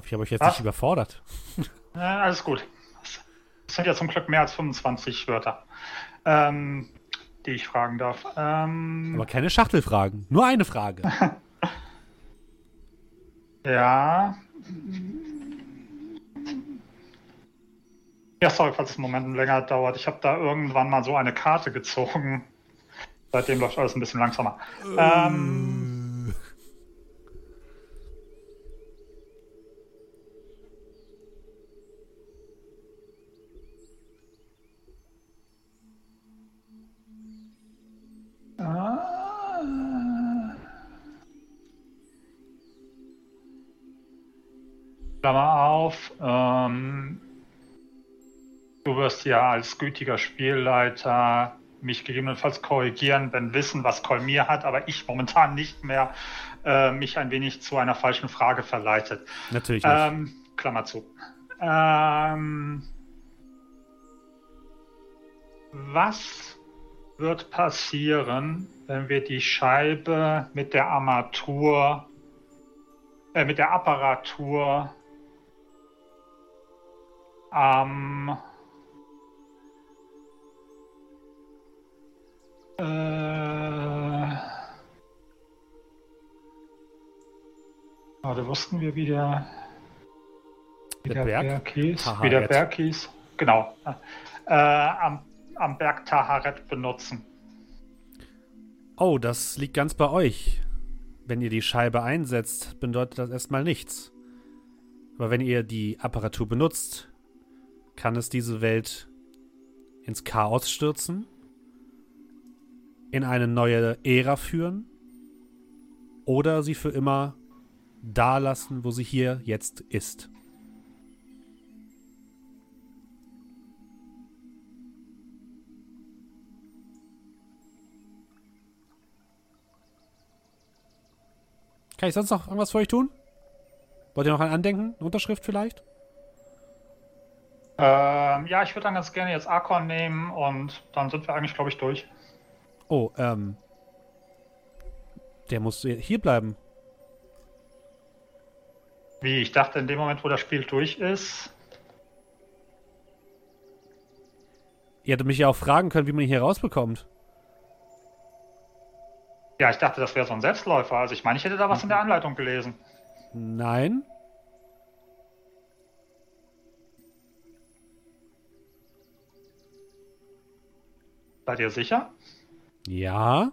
Hoffe, ich habe euch jetzt Was? nicht überfordert. äh, alles gut. Es sind ja zum Glück mehr als 25 Wörter, ähm, die ich fragen darf. Ähm, Aber keine Schachtelfragen. Nur eine Frage. [LAUGHS] Ja. Ja, sorry, falls es einen Moment länger dauert. Ich habe da irgendwann mal so eine Karte gezogen. Seitdem läuft alles ein bisschen langsamer. Ähm, wirst ja als gütiger Spielleiter mich gegebenenfalls korrigieren, wenn Wissen, was Kolmir hat, aber ich momentan nicht mehr, äh, mich ein wenig zu einer falschen Frage verleitet. Natürlich nicht. Ähm, Klammer zu. Ähm, was wird passieren, wenn wir die Scheibe mit der Armatur, äh, mit der Apparatur am äh, Gerade wussten wir, wie der, wie Der der, Berg? Berg hieß. Taharet. Wie der Berg hieß. Genau. Äh, am, am Berg Taharet benutzen. Oh, das liegt ganz bei euch. Wenn ihr die Scheibe einsetzt, bedeutet das erstmal nichts. Aber wenn ihr die Apparatur benutzt, kann es diese Welt ins Chaos stürzen, in eine neue Ära führen oder sie für immer da lassen, wo sie hier jetzt ist. Kann ich sonst noch irgendwas für euch tun? Wollt ihr noch ein Andenken? Eine Unterschrift vielleicht? Ähm, ja, ich würde dann ganz gerne jetzt Arkon nehmen und dann sind wir eigentlich, glaube ich, durch. Oh, ähm. Der muss hier bleiben. Wie, ich dachte, in dem Moment, wo das Spiel durch ist. Ihr hättet mich ja auch fragen können, wie man ihn hier rausbekommt. Ja, ich dachte, das wäre so ein Selbstläufer. Also ich meine, ich hätte da was in der Anleitung gelesen. Nein. Seid ihr sicher? Ja.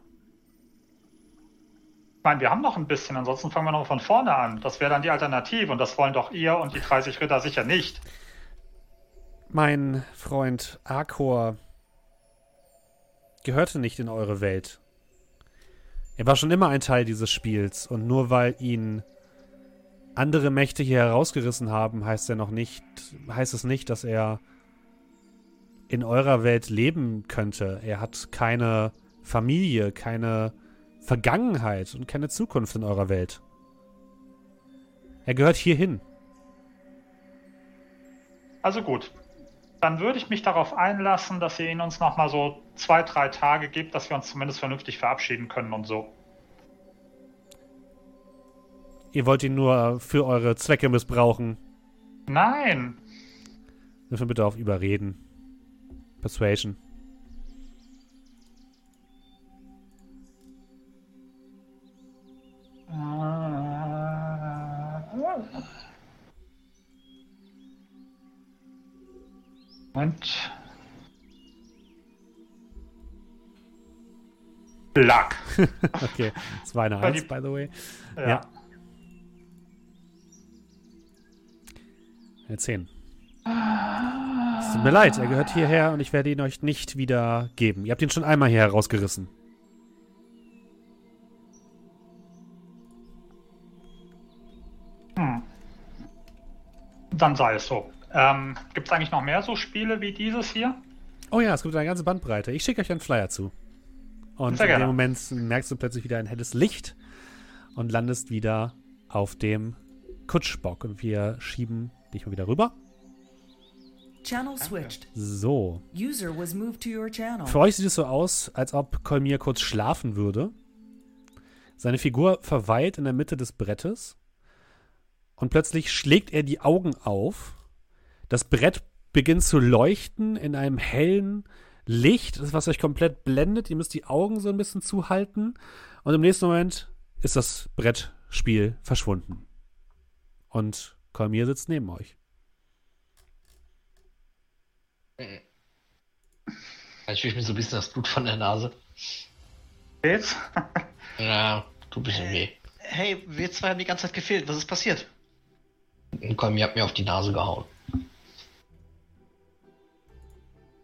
Ich meine, wir haben noch ein bisschen, ansonsten fangen wir noch von vorne an. Das wäre dann die Alternative und das wollen doch ihr und die 30 Ritter sicher nicht. Mein Freund Arkor gehörte nicht in eure Welt. Er war schon immer ein Teil dieses Spiels und nur weil ihn andere Mächte hier herausgerissen haben, heißt er noch nicht, heißt es nicht, dass er in eurer Welt leben könnte. Er hat keine Familie, keine Vergangenheit und keine Zukunft in eurer Welt. Er gehört hierhin. Also gut. Dann würde ich mich darauf einlassen, dass ihr ihn uns nochmal so zwei, drei Tage gibt, dass wir uns zumindest vernünftig verabschieden können und so. Ihr wollt ihn nur für eure Zwecke missbrauchen. Nein. Dürfen wir bitte auf Überreden. Persuasion. Moment. Luck. [LAUGHS] okay, das war eine War die- 1, by the way. Ja. Ja. Eine 10. Es tut mir leid, er gehört hierher und ich werde ihn euch nicht wieder geben. Ihr habt ihn schon einmal hier herausgerissen. Dann sei es so. Ähm, Gibt es eigentlich noch mehr so Spiele wie dieses hier? Oh ja, es gibt eine ganze Bandbreite. Ich schicke euch einen Flyer zu. Und Sehr in dem. Moment merkst du plötzlich wieder ein helles Licht und landest wieder auf dem Kutschbock. Und wir schieben dich mal wieder rüber. Channel switched. So. User was moved to your channel. Für euch sieht es so aus, als ob Kolmir kurz schlafen würde. Seine Figur verweilt in der Mitte des Brettes. Und plötzlich schlägt er die Augen auf. Das Brett beginnt zu leuchten in einem hellen Licht, das was euch komplett blendet. Ihr müsst die Augen so ein bisschen zuhalten. Und im nächsten Moment ist das Brettspiel verschwunden. Und Kolmir sitzt neben euch. Ich fühle mir so ein bisschen das Blut von der Nase. Geht's? [LAUGHS] Ja, tut ein bisschen weh. Hey, wir zwei haben die ganze Zeit gefehlt. Was ist passiert? Komm, ihr habt mir auf die Nase gehauen.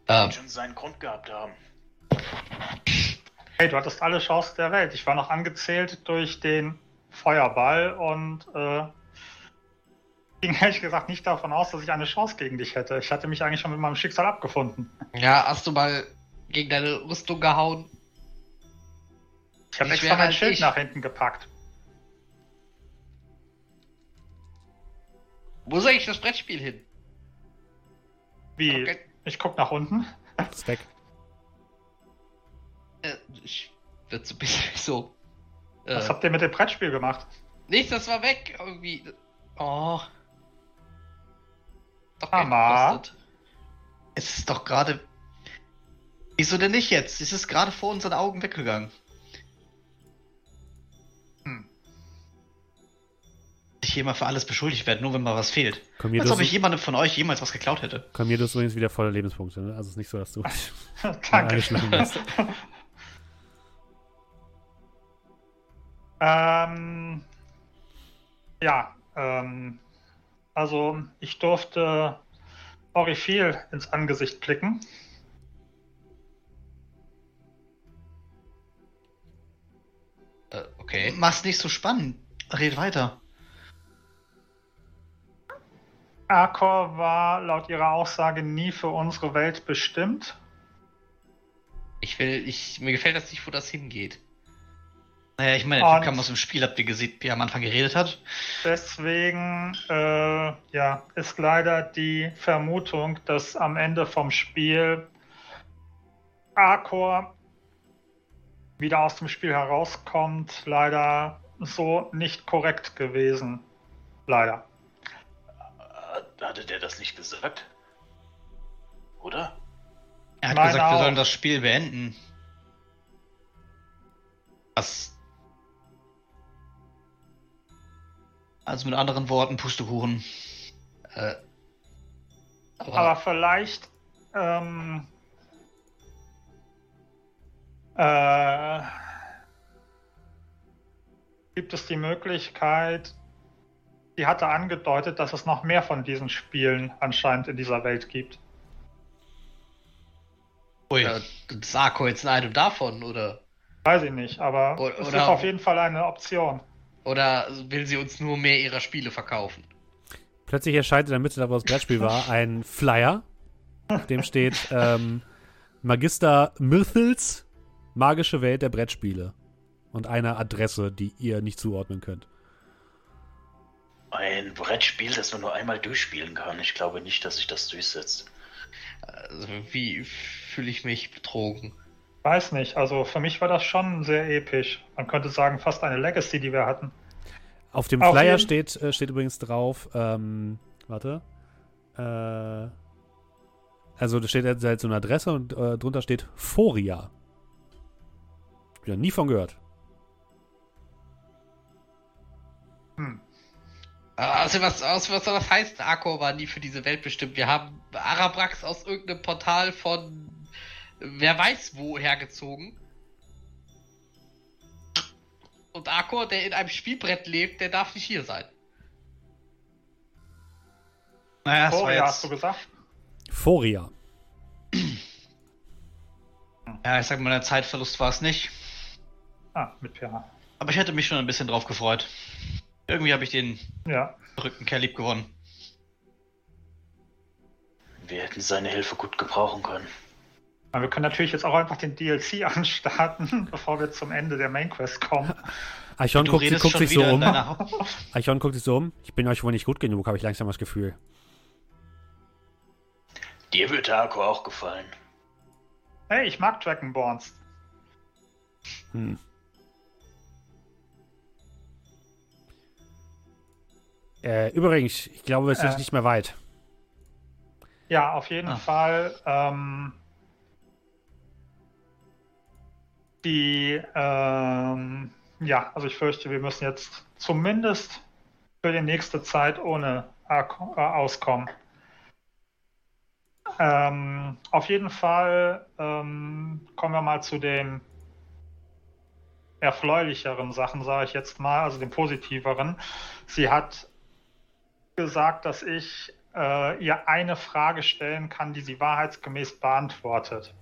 Ähm, Schon seinen Grund gehabt haben. Hey, du hattest alle Chancen der Welt. Ich war noch angezählt durch den Feuerball und äh, ging ehrlich gesagt nicht davon aus, dass ich eine Chance gegen dich hätte. Ich hatte mich eigentlich schon mit meinem Schicksal abgefunden. ja, hast du mal gegen deine Rüstung gehauen? Ich habe extra mein halt Schild ich. nach hinten gepackt. Wo ist eigentlich das Brettspiel hin? Wie? Okay. Ich guck nach unten. Ist weg. Äh, ich wird so ein bisschen [LAUGHS] so. Äh, Was habt ihr mit dem Brettspiel gemacht? nichts, das war weg irgendwie. Oh. Doch Mama. Es ist doch gerade. Wieso denn nicht jetzt? Es ist gerade vor unseren Augen weggegangen. Ich hier mal für alles beschuldigt werde, nur wenn mal was fehlt. Kolmir, Als ob ich jemandem von euch jemals was geklaut hätte. Kolmir, du hast übrigens wieder volle Lebenspunkte. Ne? Also es ist nicht so, dass du [LAUGHS] Danke. angeschlagen bist. [LAUGHS] Ähm, ja, ähm, also ich durfte Orifil ins Angesicht blicken. Äh, okay. Mach's nicht so spannend. Red weiter. Arkor war laut ihrer Aussage nie für unsere Welt bestimmt. Ich will, ich, mir gefällt das nicht, wo das hingeht. Naja, ich meine, der Typ kam aus dem Spiel, habt ihr gesehen, wie er am Anfang geredet hat? Deswegen äh, ja, ist leider die Vermutung, dass am Ende vom Spiel Arkor wieder aus dem Spiel herauskommt, leider so nicht korrekt gewesen. Leider. Hatte der das nicht gesagt? Oder? Er hat Meine gesagt, wir auch. sollen das Spiel beenden. Was? Also mit anderen Worten, Pustekuchen. Äh, aber, Aber vielleicht ähm, äh, gibt es die Möglichkeit, die hatte angedeutet, dass es noch mehr von diesen Spielen anscheinend in dieser Welt gibt. Ui. äh, das Arco jetzt ein Item davon, oder? Weiß ich nicht, aber Oder- es ist auf jeden Fall eine Option. Oder will sie uns nur mehr ihrer Spiele verkaufen? Plötzlich erscheint in der Mitte, da wo das Brettspiel war, [LAUGHS] ein Flyer. Auf dem steht ähm, Magister Mirthels magische Welt der Brettspiele. Und eine Adresse, die ihr nicht zuordnen könnt. Ein Brettspiel, das man nur einmal durchspielen kann. Ich glaube nicht, dass sich das durchsetzt. Also, wie fühle ich mich betrogen? Weiß nicht, also für mich war das schon sehr episch. Man könnte sagen, fast eine Legacy, die wir hatten. Auf dem Auf Flyer steht, äh, steht übrigens drauf, ähm, warte. Äh, also da steht jetzt halt so eine Adresse und äh, drunter steht Foria. Ja, nie von gehört. Hm. Also was, was, was soll das heißen? Arco war nie für diese Welt bestimmt. Wir haben Arabrax aus irgendeinem Portal von wer weiß wo hergezogen. Und Akor, der in einem Spielbrett lebt, der darf nicht hier sein. Naja, das war Vorher hast jetzt, du gesagt? Foria. ja, ich sag mal, der Zeitverlust war es nicht. Ah, mit PH. Aber ich hätte mich schon ein bisschen drauf gefreut. Irgendwie habe ich den Ja. verrückten Kerl lieb gewonnen. Wir hätten seine Hilfe gut gebrauchen können. Aber wir können natürlich jetzt auch einfach den DLC [LAUGHS] anstarten, bevor wir zum Ende der Main Quest kommen. Du guckt, redest guckt sich so um. Eichhorn guckt sich so um. Ich bin euch wohl nicht gut genug, habe ich langsam das Gefühl. Dir wird der Akku auch gefallen. Hey, ich mag Dragonborns. Hm. Äh, übrigens, ich glaube, es ist Äh. nicht mehr weit. Ja, auf jeden Ah. Fall. Ähm, die, ähm, ja, also ich fürchte, wir müssen jetzt zumindest für die nächste Zeit ohne äh, auskommen. Ähm, auf jeden Fall ähm, kommen wir mal zu den erfreulicheren Sachen, sage ich jetzt mal, also den positiveren. Sie hat gesagt, dass ich äh, ihr eine Frage stellen kann, die sie wahrheitsgemäß beantwortet.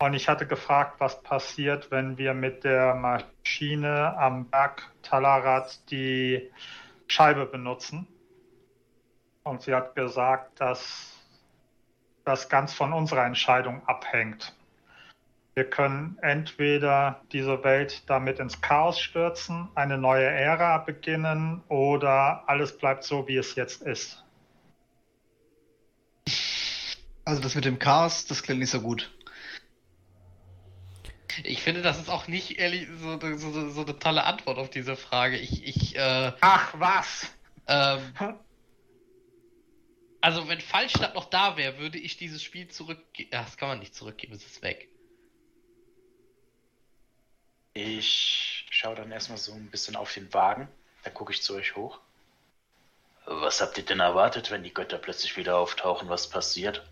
Und ich hatte gefragt, was passiert, wenn wir mit der Maschine am Berg Talarat die Scheibe benutzen. Und sie hat gesagt, dass das ganz von unserer Entscheidung abhängt. Wir können entweder diese Welt damit ins Chaos stürzen, eine neue Ära beginnen oder alles bleibt so, wie es jetzt ist. Also das mit dem Chaos, das klingt nicht so gut. Ich finde, das ist auch nicht ehrlich so, so, so eine tolle Antwort auf diese Frage. Ich, ich, äh, Ach was! ähm, [LAUGHS] also wenn Fallstadt noch da wäre, würde ich dieses Spiel zurückgeben. Das kann man nicht zurückgeben, es ist weg. Ich schaue dann erstmal so ein bisschen auf den Wagen. Dann gucke ich zu euch hoch. Was habt ihr denn erwartet, wenn die Götter plötzlich wieder auftauchen? Was passiert?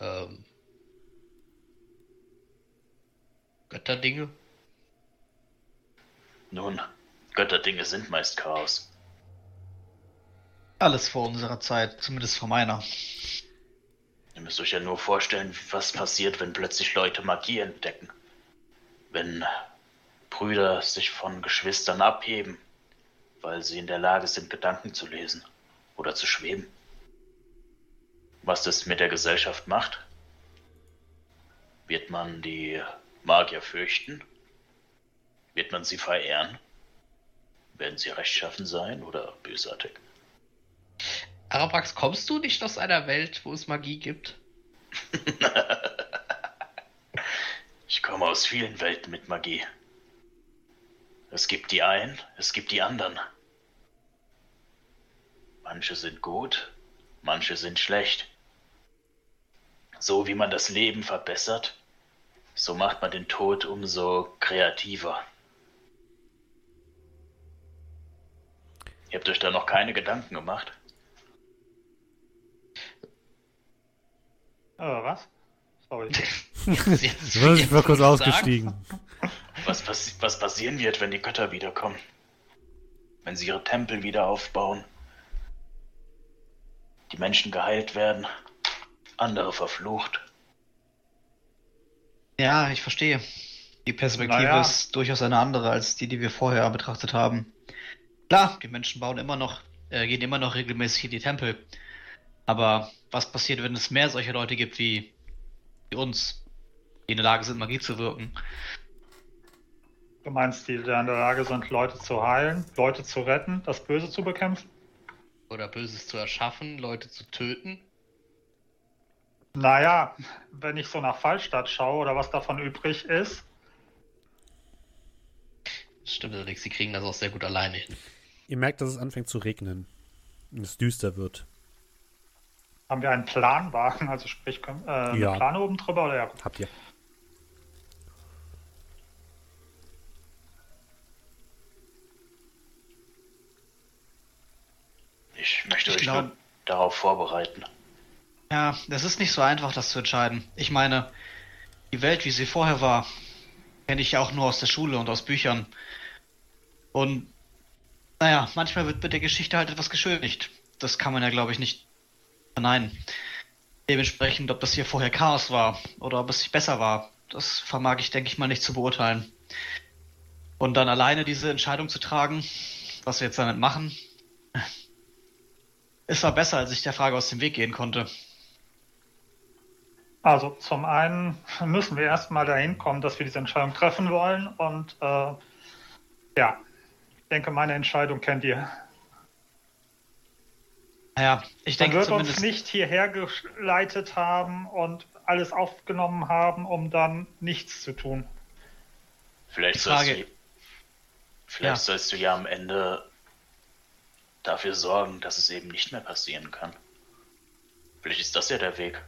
Ähm, Götterdinge? Nun, Götterdinge sind meist Chaos. Alles vor unserer Zeit, zumindest vor meiner. Ihr müsst euch ja nur vorstellen, was passiert, wenn plötzlich Leute Magie entdecken. Wenn Brüder sich von Geschwistern abheben, weil sie in der Lage sind, Gedanken zu lesen oder zu schweben. Was das mit der Gesellschaft macht? Wird man die Magier fürchten? Wird man sie verehren? Werden sie rechtschaffen sein oder bösartig? Arabrax, kommst du nicht aus einer Welt, wo es Magie gibt? [LAUGHS] Ich komme aus vielen Welten mit Magie. Es gibt die einen, es gibt die anderen. Manche sind gut, manche sind schlecht. So wie man das Leben verbessert, so macht man den Tod umso kreativer. Ihr habt euch da noch keine Gedanken gemacht? Äh, was? Sorry. [LAUGHS] Ich war kurz ausgestiegen. Was, passi was passieren wird, wenn die Götter wiederkommen? Wenn sie ihre Tempel wieder aufbauen? Die Menschen geheilt werden, andere verflucht. Ja, ich verstehe. Die Perspektive Naja. ist durchaus eine andere als die, die wir vorher betrachtet haben. Klar, die Menschen bauen immer noch, äh, gehen immer noch regelmäßig in die Tempel. Aber was passiert, wenn es mehr solche Leute gibt wie, wie uns, die in der Lage sind, Magie zu wirken? Du meinst, die da in der Lage sind, Leute zu heilen, Leute zu retten, das Böse zu bekämpfen? Oder Böses zu erschaffen, Leute zu töten. Naja, wenn ich so nach Fallstadt schaue oder was davon übrig ist, Das stimmt allerdings, sie kriegen das auch sehr gut alleine hin. Ihr merkt, dass es anfängt zu regnen. Und es düster wird. Haben wir einen Planwagen, also sprich, äh, eine Ja. Plane oben drüber oder ja. Habt ihr. Ich möchte Ich euch glaub- nur darauf vorbereiten. Ja, das ist nicht so einfach, das zu entscheiden. Ich meine, die Welt, wie sie vorher war, Kenne ich ja auch nur aus der Schule und aus Büchern. Und naja, manchmal wird mit der Geschichte halt etwas geschönigt. Das kann man ja, glaube ich, nicht verneinen. Dementsprechend, ob das hier vorher Chaos war oder ob es sich besser war, das vermag ich, denke ich mal, nicht zu beurteilen. Und dann alleine diese Entscheidung zu tragen, was wir jetzt damit machen, [LAUGHS] es war besser, als ich der Frage aus dem Weg gehen konnte. Also zum einen müssen wir erstmal dahin kommen, dass wir diese Entscheidung treffen wollen. Und äh, ja, ich denke, meine Entscheidung kennt ihr. Naja, ich denke wird zumindest. uns nicht hierher geleitet haben und alles aufgenommen haben, um dann nichts zu tun. Vielleicht, sollst, du, vielleicht Ja. sollst du ja am Ende dafür sorgen, dass es eben nicht mehr passieren kann. Vielleicht ist das ja der Weg.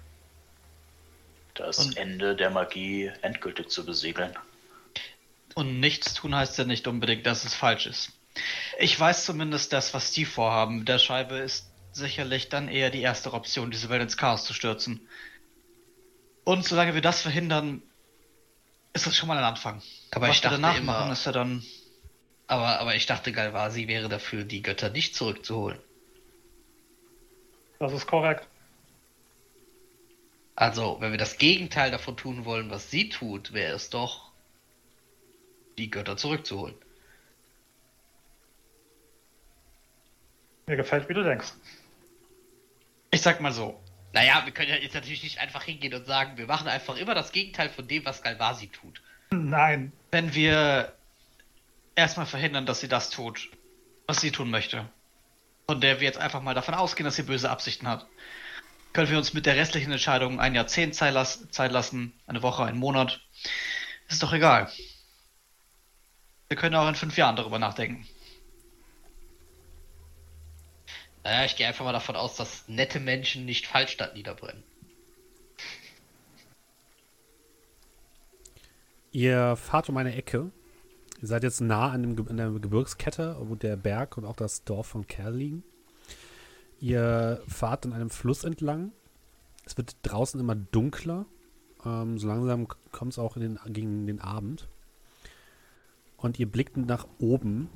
Das Und- Ende der Magie endgültig zu besiegeln. Und nichts tun heißt ja nicht unbedingt, dass es falsch ist. Ich weiß zumindest, dass was die vorhaben mit der Scheibe ist sicherlich dann eher die erste Option, diese Welt ins Chaos zu stürzen. Und solange wir das verhindern, ist das schon mal ein Anfang. Aber was ich wir dachte danach immer- machen, ist ja dann. Aber, aber ich dachte, Galvasi wäre dafür, die Götter nicht zurückzuholen. Das ist korrekt. Also, wenn wir das Gegenteil davon tun wollen, was sie tut, wäre es doch, die Götter zurückzuholen. Mir gefällt, wie du denkst. Ich sag mal so. Naja, wir können ja jetzt natürlich nicht einfach hingehen und sagen, wir machen einfach immer das Gegenteil von dem, was Galvasi tut. Nein, Wenn wir erstmal verhindern, dass sie das tut, was sie tun möchte, von der wir jetzt einfach mal davon ausgehen, dass sie böse Absichten hat, können wir uns mit der restlichen Entscheidung ein Jahrzehnt Zeit, las Zeit lassen, eine Woche, einen Monat. Ist doch egal. Wir können auch in fünf Jahren darüber nachdenken. Naja, ich gehe einfach mal davon aus, dass nette Menschen nicht Fallstadt niederbrennen. Ihr fahrt um eine Ecke. Ihr seid jetzt nah an, dem, an der Gebirgskette, wo der Berg und auch das Dorf von Kerl liegen. Ihr fahrt an einem Fluss entlang. Es wird draußen immer dunkler. Ähm, so langsam kommt es auch den, gegen den Abend. Und ihr blickt nach oben.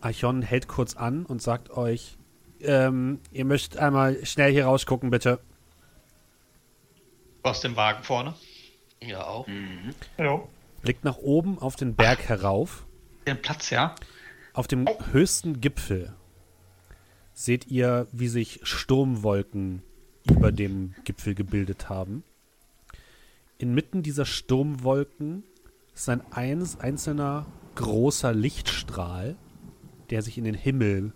Archon hält kurz an und sagt euch, ähm, ihr müsst einmal schnell hier rausgucken, bitte. Aus dem Wagen vorne. Ja, auch. Mhm. jo. Blickt nach oben auf den Berg herauf. Den Platz, ja. Auf dem höchsten Gipfel seht ihr, wie sich Sturmwolken über dem Gipfel gebildet haben. Inmitten dieser Sturmwolken ist ein eins, einzelner großer Lichtstrahl, der sich in den Himmel,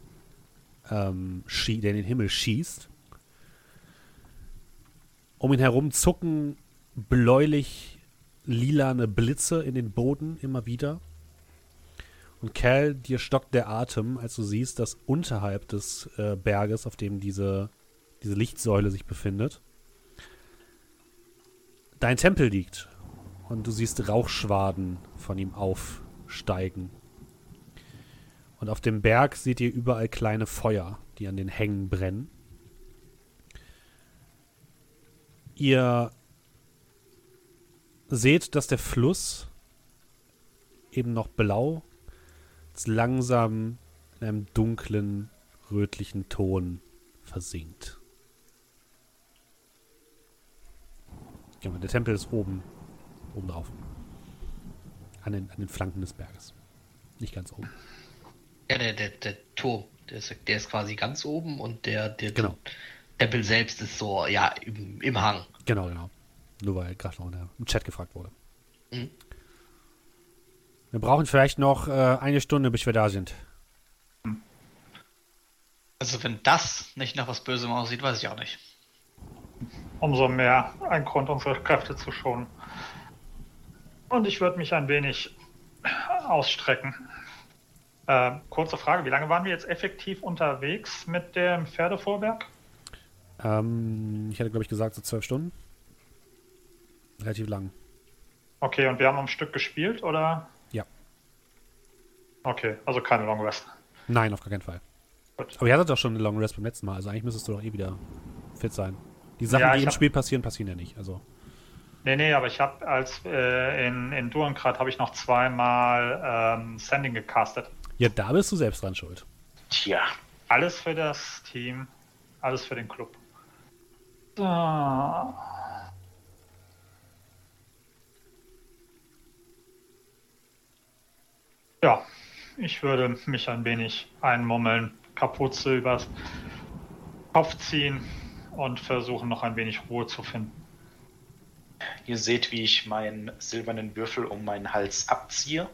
ähm, der in den Himmel schießt. Um ihn herum zucken bläulich lilane Blitze in den Boden immer wieder. Und Cal, dir stockt der Atem, als du siehst, dass unterhalb des äh, Berges, auf dem diese, diese Lichtsäule sich befindet, dein Tempel liegt. Und du siehst Rauchschwaden von ihm aufsteigen. Und auf dem Berg seht ihr überall kleine Feuer, die an den Hängen brennen. Ihr seht, dass der Fluss eben noch blau langsam in einem dunklen, rötlichen Ton versinkt. Der Tempel ist oben, oben drauf. An den, an den Flanken des Berges. Nicht ganz oben. Ja, der, der, der Turm, der ist, der ist quasi ganz oben und der, der Genau. Tempel selbst ist so, ja, im, im Hang. Genau, genau. Nur weil gerade noch in der, im Chat gefragt wurde. Mhm. Wir brauchen vielleicht noch äh, eine Stunde, bis wir da sind. Also wenn das nicht nach was Bösem aussieht, weiß ich auch nicht. Umso mehr ein Grund, unsere Kräfte zu schonen. Und ich würde mich ein wenig ausstrecken. Äh, kurze Frage, wie lange waren wir jetzt effektiv unterwegs mit dem Pferdevorwerk? Ähm, ich hätte, glaube ich, gesagt, so zwölf Stunden. Relativ lang. Okay, und wir haben am Stück gespielt, oder? Ja. Okay, also keine Long Rest. Nein, auf gar keinen Fall. Gut. Aber ihr hattet doch schon eine Long Rest beim letzten Mal, also eigentlich müsstest du doch eh wieder fit sein. Die Sachen, Ja, die im hab- Spiel passieren, passieren ja nicht. Also Nee, nee, aber ich habe als äh, in, in Durengrad habe ich noch zweimal ähm, Sending gecastet. Ja, da bist du selbst dran schuld. Tja, Alles für das Team, alles für den Club. So. Ja, ich würde mich ein wenig einmummeln, Kapuze übers Kopf ziehen und versuchen noch ein wenig Ruhe zu finden. ihr seht, wie ich meinen silbernen Würfel um meinen Hals abziehe.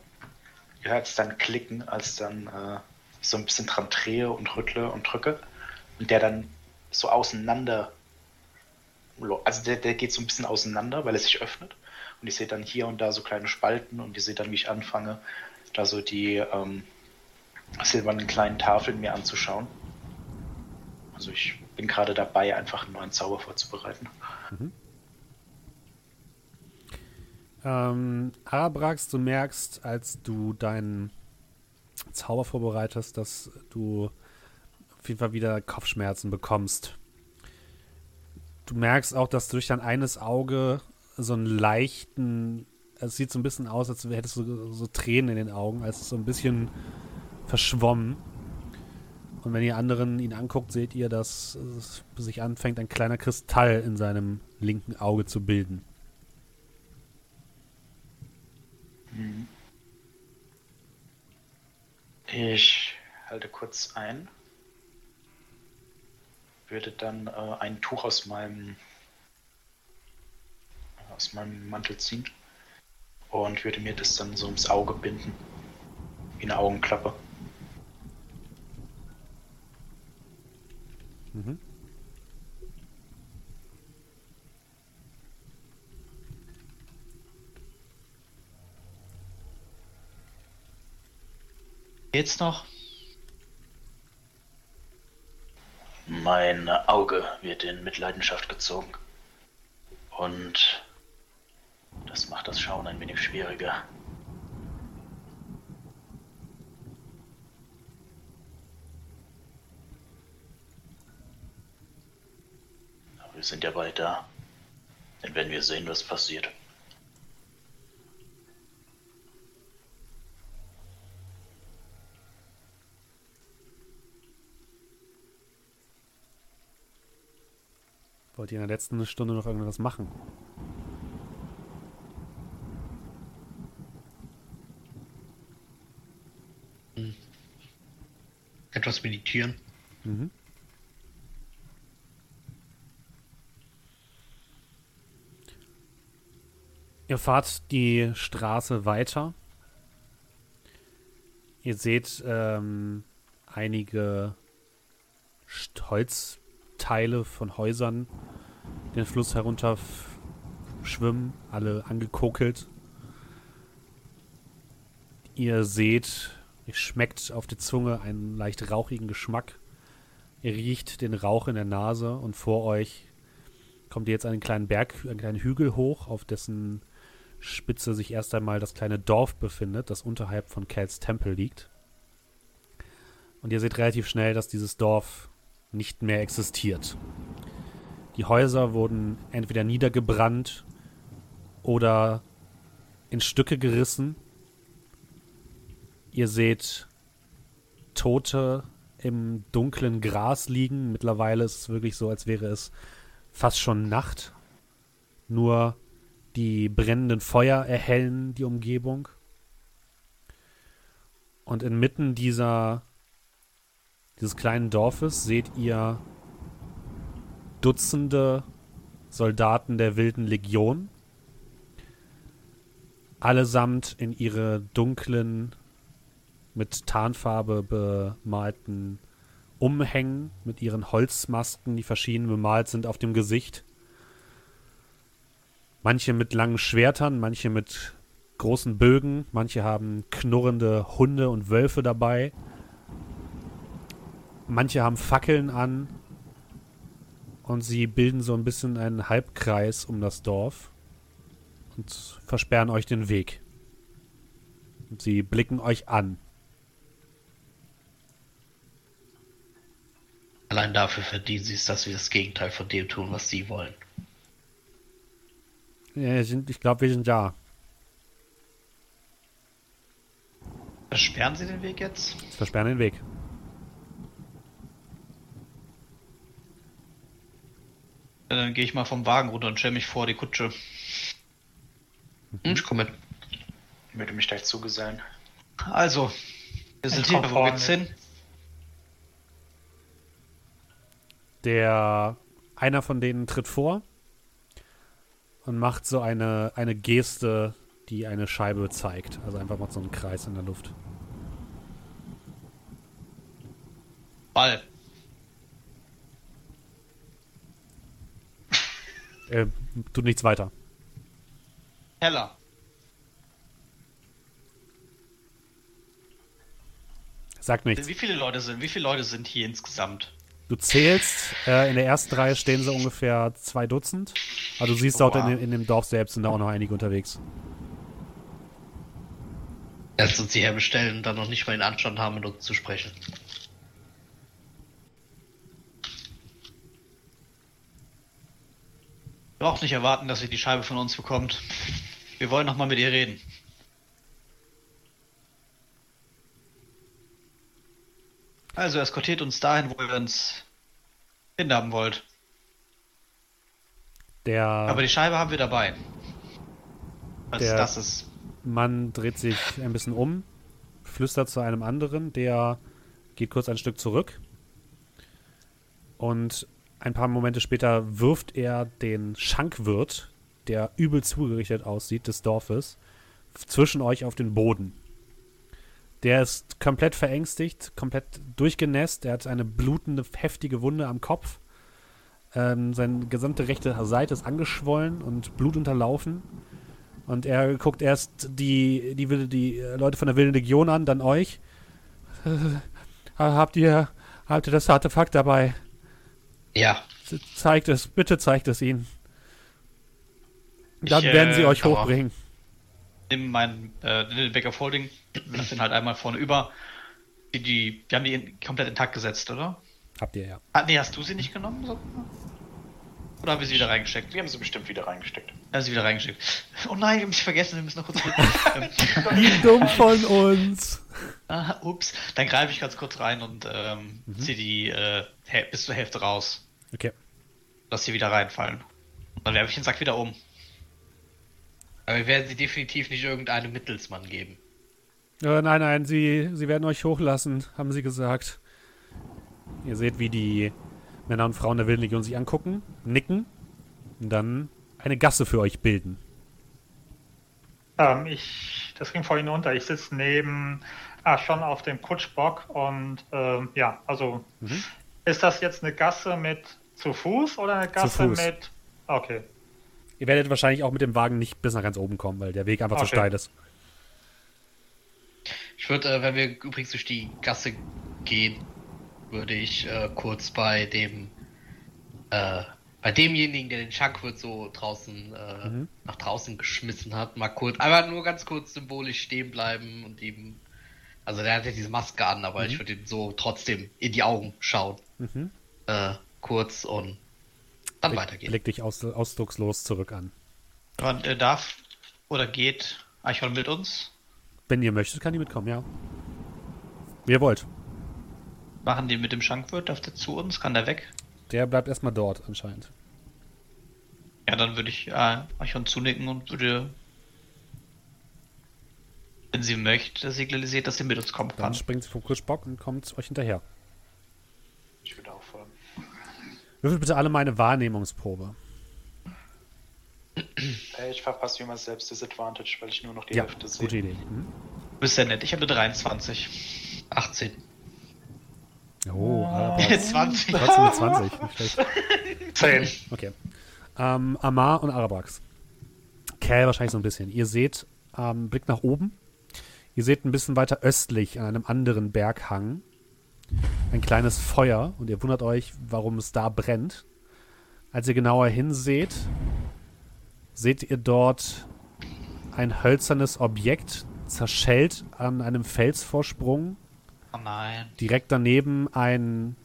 Ihr hört es dann klicken, als dann äh, ich so ein bisschen dran drehe und rüttle und drücke. Und der dann so auseinander. Also der, der geht so ein bisschen auseinander, weil er sich öffnet. Und ich sehe dann hier und da so kleine Spalten und ihr seht dann, wie ich anfange, da so die ähm, silbernen kleinen Tafeln mir anzuschauen. Also ich bin gerade dabei, einfach einen neuen Zauber vorzubereiten. Ähm, Arabrax, du merkst, als du deinen Zauber vorbereitest, dass du auf jeden Fall wieder Kopfschmerzen bekommst. Du merkst auch, dass durch dein eines Auge so einen leichten, es sieht so ein bisschen aus, als hättest du so Tränen in den Augen, als so ein bisschen verschwommen. Und wenn ihr anderen ihn anguckt, seht ihr, dass es sich anfängt, ein kleiner Kristall in seinem linken Auge zu bilden. Ich halte kurz ein, würde dann äh, ein Tuch aus meinem aus meinem Mantel ziehen und würde mir das dann so ums Auge binden, wie eine Augenklappe. Mhm. Geht's noch? Mein Auge wird in Mitleidenschaft gezogen und das macht das Schauen ein wenig schwieriger. Aber wir sind ja bald da. Dann werden wir sehen, was passiert. Wollt ihr in der letzten Stunde noch irgendwas machen? Etwas meditieren. Mhm. Ihr fahrt die Straße weiter. Ihr seht ähm, einige St- Holzteile von Häusern den Fluss herunter schwimmen, alle angekokelt. Ihr seht, ihr schmeckt auf der Zunge einen leicht rauchigen Geschmack. Ihr riecht den Rauch in der Nase und vor euch kommt ihr jetzt einen kleinen Berg, einen kleinen Hügel hoch, auf dessen Spitze sich erst einmal das kleine Dorf befindet, das unterhalb von Kels Tempel liegt. Und ihr seht relativ schnell, dass dieses Dorf nicht mehr existiert. Die Häuser wurden entweder niedergebrannt oder in Stücke gerissen. Ihr seht Tote im dunklen Gras liegen. Mittlerweile ist es wirklich so, als wäre es fast schon Nacht. Nur die brennenden Feuer erhellen die Umgebung. Und inmitten dieser, dieses kleinen Dorfes seht ihr Dutzende Soldaten der wilden Legion. Allesamt in ihre dunklen, mit Tarnfarbe bemalten Umhängen mit ihren Holzmasken, die verschieden bemalt sind auf dem Gesicht. Manche mit langen Schwertern, manche mit großen Bögen, manche haben knurrende Hunde und Wölfe dabei. Manche haben Fackeln an und sie bilden so ein bisschen einen Halbkreis um das Dorf und versperren euch den Weg. Und sie blicken euch an. Allein dafür verdienen sie es, dass wir das Gegenteil von dem tun, was sie wollen. Ja, sind- ich glaube, wir sind da. Versperren Sie den Weg jetzt? Versperren den Weg. Ja, dann gehe ich mal vom Wagen runter und stelle mich vor die Kutsche. Hm, ich komme mit. Ich würde mich gleich zugesellen. Also, wir sind hier, wo geht's hin? Der einer von denen tritt vor und macht so eine, eine Geste, die eine Scheibe zeigt. Also einfach macht so einen Kreis in der Luft. Ball. Er tut nichts weiter. Heller. Sagt nichts. Wie viele Leute sind, wie viele Leute sind hier insgesamt? Du zählst, äh, in der ersten Reihe stehen so ungefähr zwei Dutzend. Also du siehst dort in, Wow. dem- in dem Dorf selbst sind da auch noch einige unterwegs. Erst uns hierher bestellen und dann noch nicht mal den Anstand haben, mit uns zu sprechen. Wir auch nicht erwarten, dass sie die Scheibe von uns bekommt. Wir wollen noch mal mit ihr reden. Also eskortiert uns dahin, wo ihr uns hinhaben wollt. Der Aber die Scheibe haben wir dabei. Was Der- das ist. Mann dreht sich ein bisschen um, flüstert zu einem anderen, der geht kurz ein Stück zurück. Und ein paar Momente später wirft er den Schankwirt, der übel zugerichtet aussieht, des Dorfes, zwischen euch auf den Boden. Der ist komplett verängstigt, komplett durchgenässt. Er hat eine blutende, heftige Wunde am Kopf. Ähm, seine gesamte rechte Seite ist angeschwollen und blutunterlaufen. Und er guckt erst die, die, die äh, Leute von der Wilden Legion an, dann euch. [LAUGHS] Habt ihr, habt ihr das Artefakt dabei? Ja, Zeigt es, bitte zeigt es ihnen. Dann Ich, werden sie äh, euch hochbringen. Nimm meinen äh, den Baker Folding, lass den halt einmal vorne über. Die, die, wir haben die in, komplett intakt gesetzt, oder? Habt ihr ja. Ah, nee, hast du sie nicht genommen? So? Oder haben wir sie wieder reingesteckt? Wir haben sie bestimmt wieder reingesteckt. Haben sie wieder reingesteckt. Oh nein, wir haben sie vergessen, wir müssen noch kurz. [LAUGHS] Wie dumm von uns. [LAUGHS] ah, ups. Dann greife ich ganz kurz rein und ähm, Mhm. ziehe die äh, bis zur Hälfte raus. Okay. Lass sie wieder reinfallen. Und dann werfe ich den Sack wieder um. aber wir werden sie definitiv nicht irgendeinem Mittelsmann geben. Äh, nein, nein, sie, sie werden euch hochlassen, haben sie gesagt. Ihr seht, wie die Männer und Frauen der Wilden Legion sich angucken, nicken und dann eine Gasse für euch bilden. Ähm, ich, das ging vorhin unter. Ich sitze neben, ah, schon auf dem Kutschbock und ähm, ja, also Mhm. ist das jetzt eine Gasse mit zu Fuß oder eine Gasse Fuß. mit. Okay. Ihr werdet wahrscheinlich auch mit dem Wagen nicht bis nach ganz oben kommen, weil der Weg einfach zu Okay. steil ist. Ich würde, äh, wenn wir übrigens durch die Gasse gehen, würde ich äh, kurz bei dem, äh, bei demjenigen, der den Schankwirt so draußen, äh, Mhm. nach draußen geschmissen hat, mal kurz, aber nur ganz kurz symbolisch stehen bleiben und ihm, also der hat ja diese Maske an, aber ich würde ihm so trotzdem in die Augen schauen, Mhm. äh, kurz und dann weitergehen. Blick dich aus, ausdruckslos zurück an. Und er darf oder geht Eichhorn mit uns. Wenn ihr möchtet, kann die mitkommen, ja. Wie ihr wollt. Machen die mit dem Schankwirt, darf der zu uns? Kann der weg? Der bleibt erstmal dort anscheinend. Ja, dann würde ich äh, Eichhorn zunicken und würde, wenn sie möchte, signalisiert, dass sie mit uns kommen Dann kann. springt sie vom Kutschbock und kommt euch hinterher. Ich würde auch folgen. Würfelt bitte alle meine Wahrnehmungsprobe. Hey, ich verpasse wie immer selbst Disadvantage, weil ich nur noch die Ja, Hälfte sehe. gute Idee. Mhm. Du bist ja nett. Ich habe eine 23. 18. Oh, aber 20. trotzdem eine 20. Nicht schlecht. 10. Okay. Ähm, Amar und Arabax. Cal wahrscheinlich so ein bisschen. Ihr seht, ähm, Blick nach oben. Ihr seht ein bisschen weiter östlich an einem anderen Berghang ein kleines Feuer und ihr wundert euch, warum es da brennt. Als ihr genauer hinseht, seht ihr dort ein hölzernes Objekt zerschellt an einem Felsvorsprung Oh nein. direkt daneben ein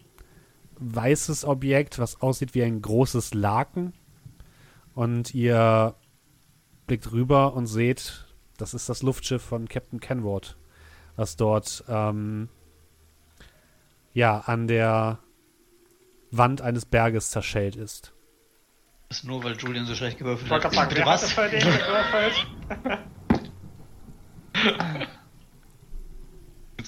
weißes Objekt, was aussieht wie ein großes Laken. Und ihr blickt rüber und seht, das ist das Luftschiff von Captain Kenward, was dort ähm, ja an der Wand eines Berges zerschellt ist. Das ist nur, weil Julian so schlecht gewürfelt Ich wollte hat. gerade sagen, hat was? es bei denen gewürfelt? [LAUGHS] [LAUGHS]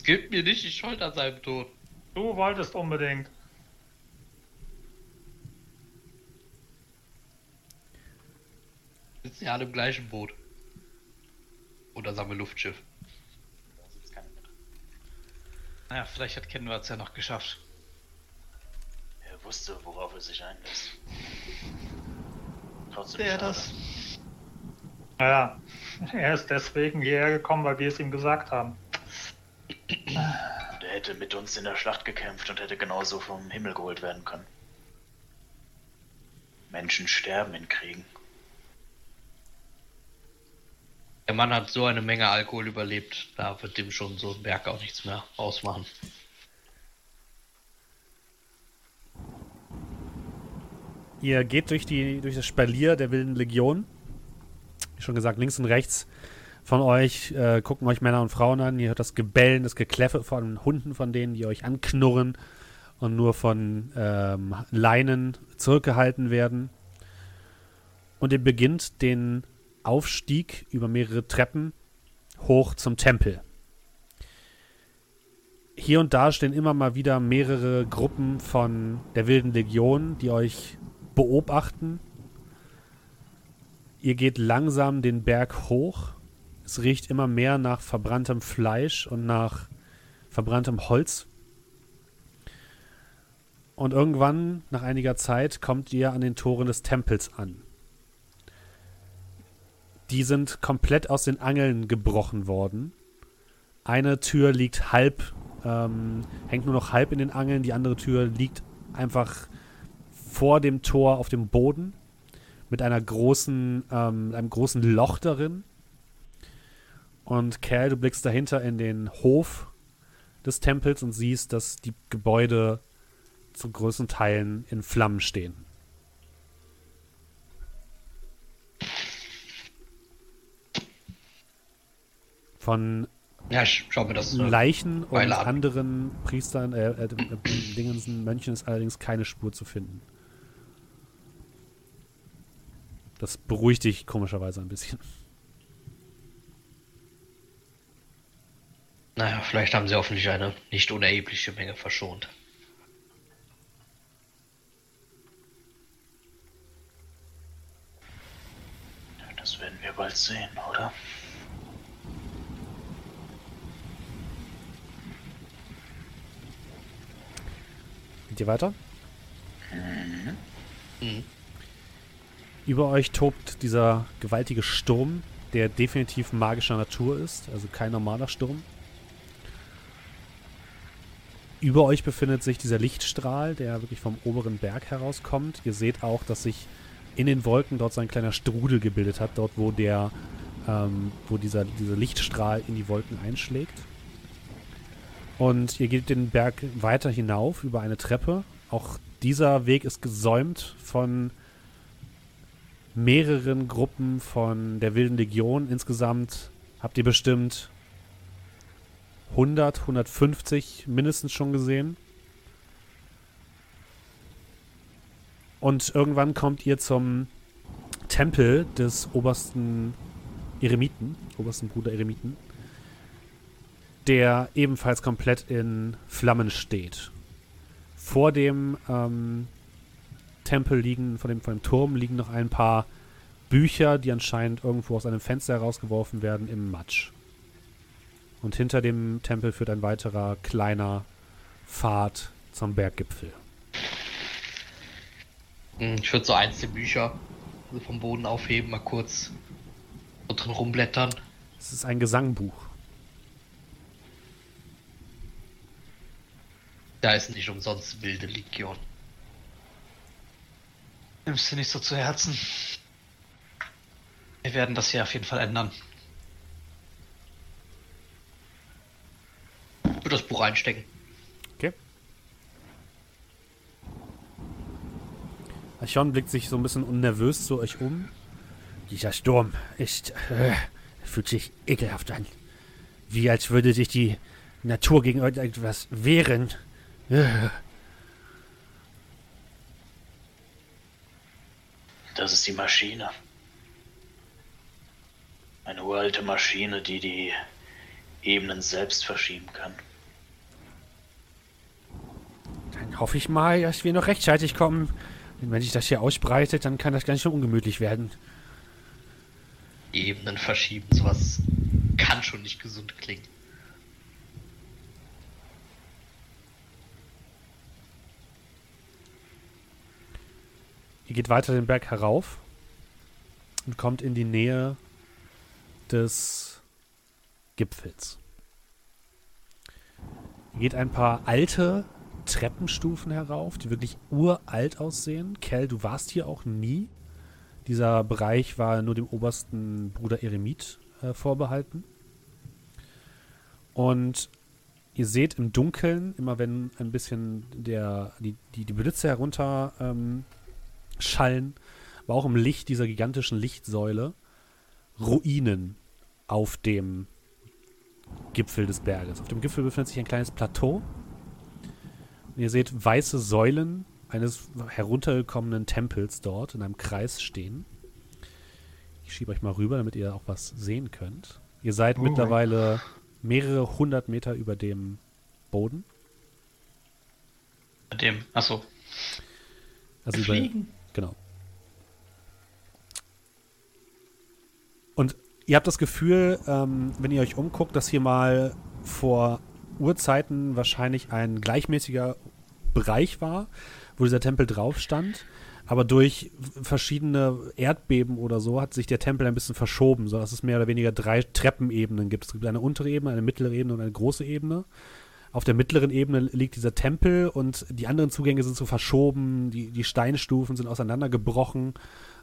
Es gibt mir nicht die Schuld an seinem Tod. Du wolltest unbedingt. Sitzen ja alle im gleichen Boot. Oder sagen wir Luftschiff. Naja, vielleicht hat Kenward es ja noch geschafft. Er wusste, worauf er sich einlässt. Trotzdem schade. das? Naja, er ist deswegen hierher gekommen, weil wir es ihm gesagt haben. Und er hätte mit uns in der Schlacht gekämpft und hätte genauso vom Himmel geholt werden können. Menschen sterben in Kriegen. Der Mann hat so eine Menge Alkohol überlebt, da wird dem schon so ein Berg auch nichts mehr ausmachen. Ihr geht durch, die, durch das Spalier der Wilden Legion. Wie schon gesagt, links und rechts von euch äh, gucken euch Männer und Frauen an. Ihr hört das Gebellen, das Gekläffe von Hunden von denen, die euch anknurren und nur von ähm, Leinen zurückgehalten werden. Und ihr beginnt den Aufstieg über mehrere Treppen hoch zum Tempel. Hier und da stehen immer mal wieder mehrere Gruppen von der Wilden Legion, die euch beobachten. Ihr geht langsam den Berg hoch. Es riecht immer mehr nach verbranntem Fleisch und nach verbranntem Holz. Und irgendwann, nach einiger Zeit, kommt ihr an den Toren des Tempels an. Die sind komplett aus den Angeln gebrochen worden. Eine Tür liegt halb, ähm, hängt nur noch halb in den Angeln, die andere Tür liegt einfach vor dem Tor auf dem Boden mit einer großen, ähm, einem großen Loch darin. Und Cal, du blickst dahinter in den Hof des Tempels und siehst, dass die Gebäude zu größten Teilen in Flammen stehen. Von Ja, das äh, Leichen und anderen Priestern, äh, äh, äh, Dingensen, Mönchen ist allerdings keine Spur zu finden. Das beruhigt dich komischerweise ein bisschen. Naja, vielleicht haben sie hoffentlich eine nicht unerhebliche Menge verschont. Das werden wir bald sehen, oder? Geht ihr weiter? Mhm. Über euch tobt dieser gewaltige Sturm, der definitiv magischer Natur ist, also kein normaler Sturm. Über euch befindet sich dieser Lichtstrahl, der wirklich vom oberen Berg herauskommt. Ihr seht auch, dass sich in den Wolken dort so ein kleiner Strudel gebildet hat, dort wo der, ähm, wo dieser, dieser Lichtstrahl in die Wolken einschlägt. Und ihr geht den Berg weiter hinauf über eine Treppe. Auch dieser Weg ist gesäumt von mehreren Gruppen von der Wilden Legion. Insgesamt habt ihr bestimmt 100, 150 mindestens schon gesehen. Und irgendwann kommt ihr zum Tempel des obersten Eremiten, obersten Bruder Eremiten, der ebenfalls komplett in Flammen steht. Vor dem ähm, Tempel liegen, vor dem, vor dem Turm liegen noch ein paar Bücher, die anscheinend irgendwo aus einem Fenster herausgeworfen werden im Matsch. Und hinter dem Tempel führt ein weiterer kleiner Pfad zum Berggipfel. Hm, Ich würde so eins der Bücher so vom Boden aufheben, mal kurz drin rumblättern. Es ist ein Gesangbuch. Da ist nicht umsonst wilde Legion. Nimmst du nicht so zu Herzen. Wir werden das hier auf jeden Fall ändern. Ich würde das Buch einstecken. Okay. Archon blickt sich so ein bisschen unnervös zu euch um. Dieser Sturm ist. Äh, fühlt sich ekelhaft an. Wie als würde sich die Natur gegen irgendetwas wehren. Äh. Das ist die Maschine. Eine uralte Maschine, die die Ebenen selbst verschieben kann. Dann hoffe ich mal, dass wir noch rechtzeitig kommen. Denn wenn sich das hier ausbreitet, dann kann das ganz schön ungemütlich werden. Ebenen verschieben, sowas kann schon nicht gesund klingen. Ihr geht weiter den Berg herauf und kommt in die Nähe des Gipfels. Ihr geht ein paar alte Treppenstufen herauf, die wirklich uralt aussehen. Kel, du warst hier auch nie. Dieser Bereich war nur dem obersten Bruder Eremit äh, vorbehalten. Und ihr seht im Dunkeln, immer wenn ein bisschen der, die, die, die Blitze herunter ähm, schallen, aber auch im Licht dieser gigantischen Lichtsäule, Ruinen auf dem Gipfel des Berges. Auf dem Gipfel befindet sich ein kleines Plateau. Und ihr seht weiße Säulen eines heruntergekommenen Tempels dort in einem Kreis stehen. Ich schiebe euch mal rüber, damit ihr auch was sehen könnt. Ihr seid Oh. mittlerweile mehrere hundert Meter über dem Boden. Dem, achso. Also über, Fliegen. Genau. Und ihr habt das Gefühl, ähm, wenn ihr euch umguckt, dass hier mal vor Urzeiten wahrscheinlich ein gleichmäßiger Bereich war, wo dieser Tempel drauf stand. Aber durch verschiedene Erdbeben oder so hat sich der Tempel ein bisschen verschoben, sodass es mehr oder weniger drei Treppenebenen gibt. Es gibt eine untere Ebene, eine mittlere Ebene und eine große Ebene. Auf der mittleren Ebene liegt dieser Tempel und die anderen Zugänge sind so verschoben, die, die Steinstufen sind auseinandergebrochen.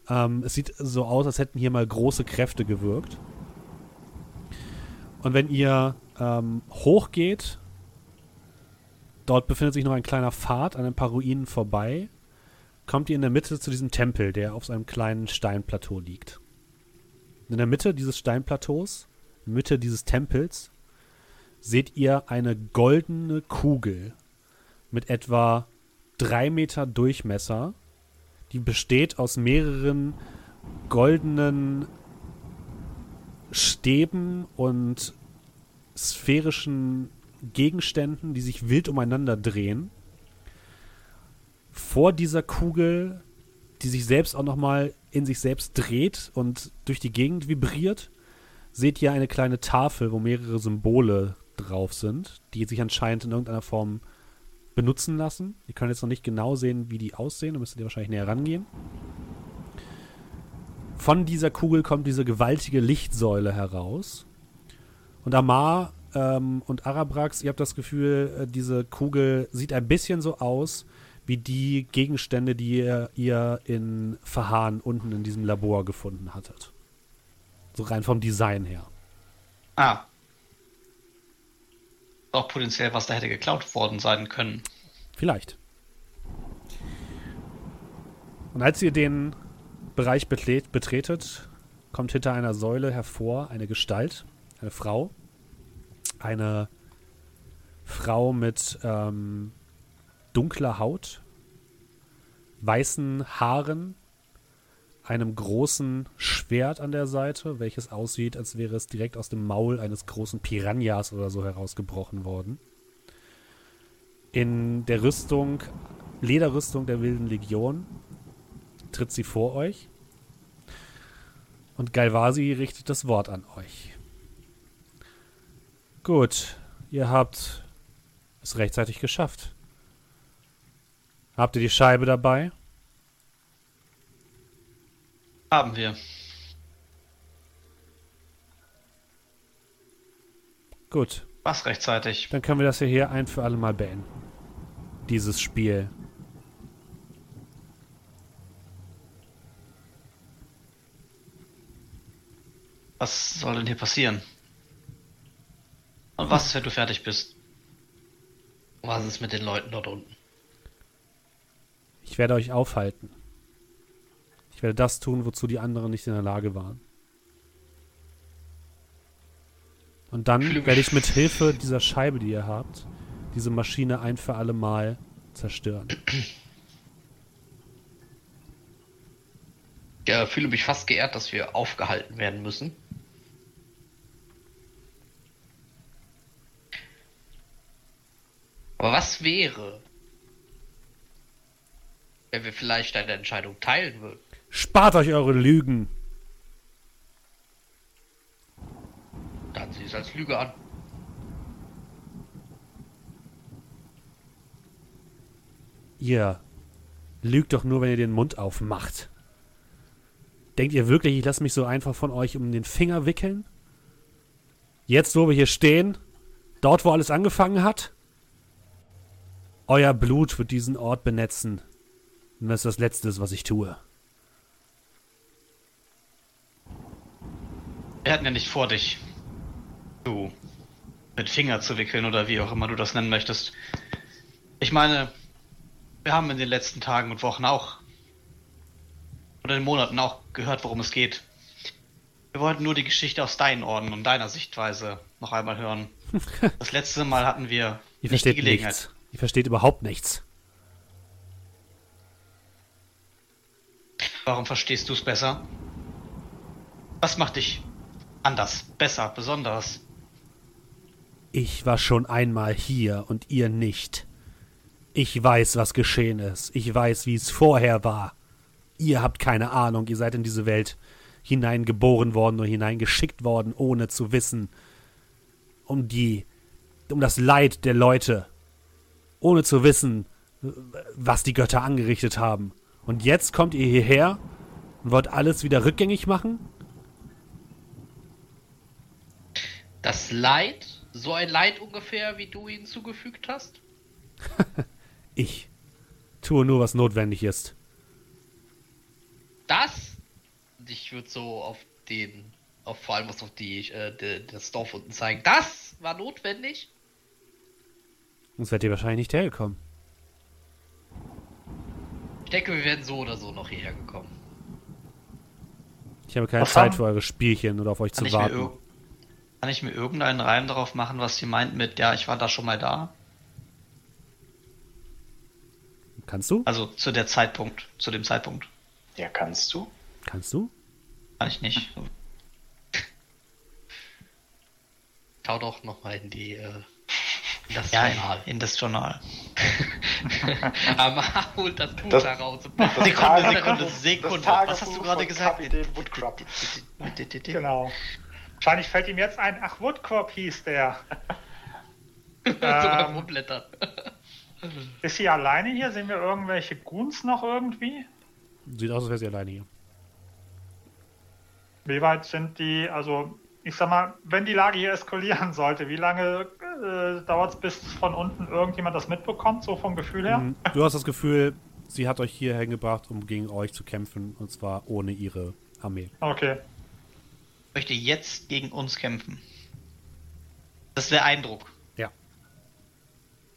Ähm, es sieht so aus, als hätten hier mal große Kräfte gewirkt. Und wenn ihr ähm, hochgeht, dort befindet sich noch ein kleiner Pfad an ein paar Ruinen vorbei, kommt ihr in der Mitte zu diesem Tempel, der auf einem kleinen Steinplateau liegt. In der Mitte dieses Steinplateaus, Mitte dieses Tempels, seht ihr eine goldene Kugel mit etwa drei Meter Durchmesser, die besteht aus mehreren goldenen Stäben und sphärischen Gegenständen, die sich wild umeinander drehen. Vor dieser Kugel, die sich selbst auch nochmal in sich selbst dreht und durch die Gegend vibriert, seht ihr eine kleine Tafel, wo mehrere Symbole drauf sind, die sich anscheinend in irgendeiner Form benutzen lassen. Ihr könnt jetzt noch nicht genau sehen, wie die aussehen, da müsstet ihr wahrscheinlich näher rangehen. Von dieser Kugel kommt diese gewaltige Lichtsäule heraus. Und Amar ähm, und Arabrax, ihr habt das Gefühl, äh, diese Kugel sieht ein bisschen so aus wie die Gegenstände, die ihr, ihr in Verhahn unten in diesem Labor gefunden hattet. So rein vom Design her. Ah. Auch potenziell, was da hätte geklaut worden sein können. Vielleicht. Und als ihr den Bereich betret, betretet, kommt hinter einer Säule hervor eine Gestalt, eine Frau. Eine Frau mit ähm, dunkler Haut, weißen Haaren, einem großen Schwert an der Seite, welches aussieht, als wäre es direkt aus dem Maul eines großen Piranhas oder so herausgebrochen worden. In der Rüstung, Lederrüstung der Wilden Legion, tritt sie vor euch. Und Galvasi richtet das Wort an euch. Gut, ihr habt es rechtzeitig geschafft. Habt ihr die Scheibe dabei? Haben wir. Gut, Was rechtzeitig. dann können wir das ja hier ein für alle Mal beenden. Dieses Spiel. Was soll denn hier passieren? Und was ist, wenn du fertig bist? Was ist mit den Leuten dort unten? Ich werde euch aufhalten. Ich werde das tun, wozu die anderen nicht in der Lage waren. Und dann werde ich mit Hilfe dieser Scheibe, die ihr habt, diese Maschine ein für alle Mal zerstören. Ich äh, fühle mich fast geehrt, dass wir aufgehalten werden müssen. Aber was wäre, wenn wir vielleicht eine Entscheidung teilen würden? Spart euch eure Lügen! Dann sieh es als Lüge an. Ihr lügt doch nur, wenn ihr den Mund aufmacht. Denkt ihr wirklich, ich lasse mich so einfach von euch um den Finger wickeln? Jetzt, wo wir hier stehen, dort, wo alles angefangen hat? Euer Blut wird diesen Ort benetzen. Und das ist das Letzte, was ich tue. Wir hatten ja nicht vor, dich zu mit Finger zu wickeln oder wie auch immer du das nennen möchtest. Ich meine, wir haben in den letzten Tagen und Wochen auch oder in den Monaten auch gehört, worum es geht. Wir wollten nur die Geschichte aus deinen Orden und deiner Sichtweise noch einmal hören. [LAUGHS] Das letzte Mal hatten wir Ihr nicht die Gelegenheit. nichts. Ihr versteht überhaupt nichts. Warum verstehst du es besser? Was macht dich anders, besser, besonders? Ich war schon einmal hier und ihr nicht. Ich weiß, was geschehen ist. Ich weiß, wie es vorher war. Ihr habt keine Ahnung. Ihr seid in diese Welt hineingeboren worden oder hineingeschickt worden, ohne zu wissen um die, um das Leid der Leute, ohne zu wissen, was die Götter angerichtet haben. Und jetzt kommt ihr hierher und wollt alles wieder rückgängig machen? Das Leid, so ein Leid ungefähr, wie du ihnen zugefügt hast? [LAUGHS] Ich tue nur, was notwendig ist. Das, und ich würde so auf den, auf vor allem was auf die, äh, die, das Dorf unten zeigen, das war notwendig. Sonst werdet ihr wahrscheinlich nicht hergekommen. Ich denke, wir wären so oder so noch hierher gekommen. Ich habe keine Was Zeit haben- für eure Spielchen oder auf euch Kann zu warten. kann ich mir irgendeinen Reim darauf machen, was sie meint mit, ja, ich war da schon mal da? Kannst du? Also zu der Zeitpunkt, zu dem Zeitpunkt. Ja, kannst du? Kannst du? Kann ich nicht. Schau doch nochmal in die, äh, das Ja, Journal. in das Journal. [LAUGHS] Aber [LAUGHS] holt das Buch Das- da raus. Sekunde, Tagebuch- Sekunde, das Sekunde. Tagebuch Was hast du gerade gesagt? Kapitän Woodcrop. Genau. Wahrscheinlich fällt ihm jetzt ein, ach, Woodcorp hieß der. [LAUGHS] so Ähm. Rumblättern. Ist sie alleine hier? Sehen wir irgendwelche Goons noch irgendwie? Sieht aus, als wäre sie alleine hier. Wie weit sind die, also ich sag mal, wenn die Lage hier eskalieren [LAUGHS] sollte, wie lange äh, dauert es, bis von unten irgendjemand das mitbekommt, so vom Gefühl her? Mhm. Du hast das Gefühl, sie hat euch hier hingebracht, um gegen euch zu kämpfen. Und zwar ohne ihre Armee. Okay. Ich möchte jetzt gegen uns kämpfen. Das ist der Eindruck. Ja.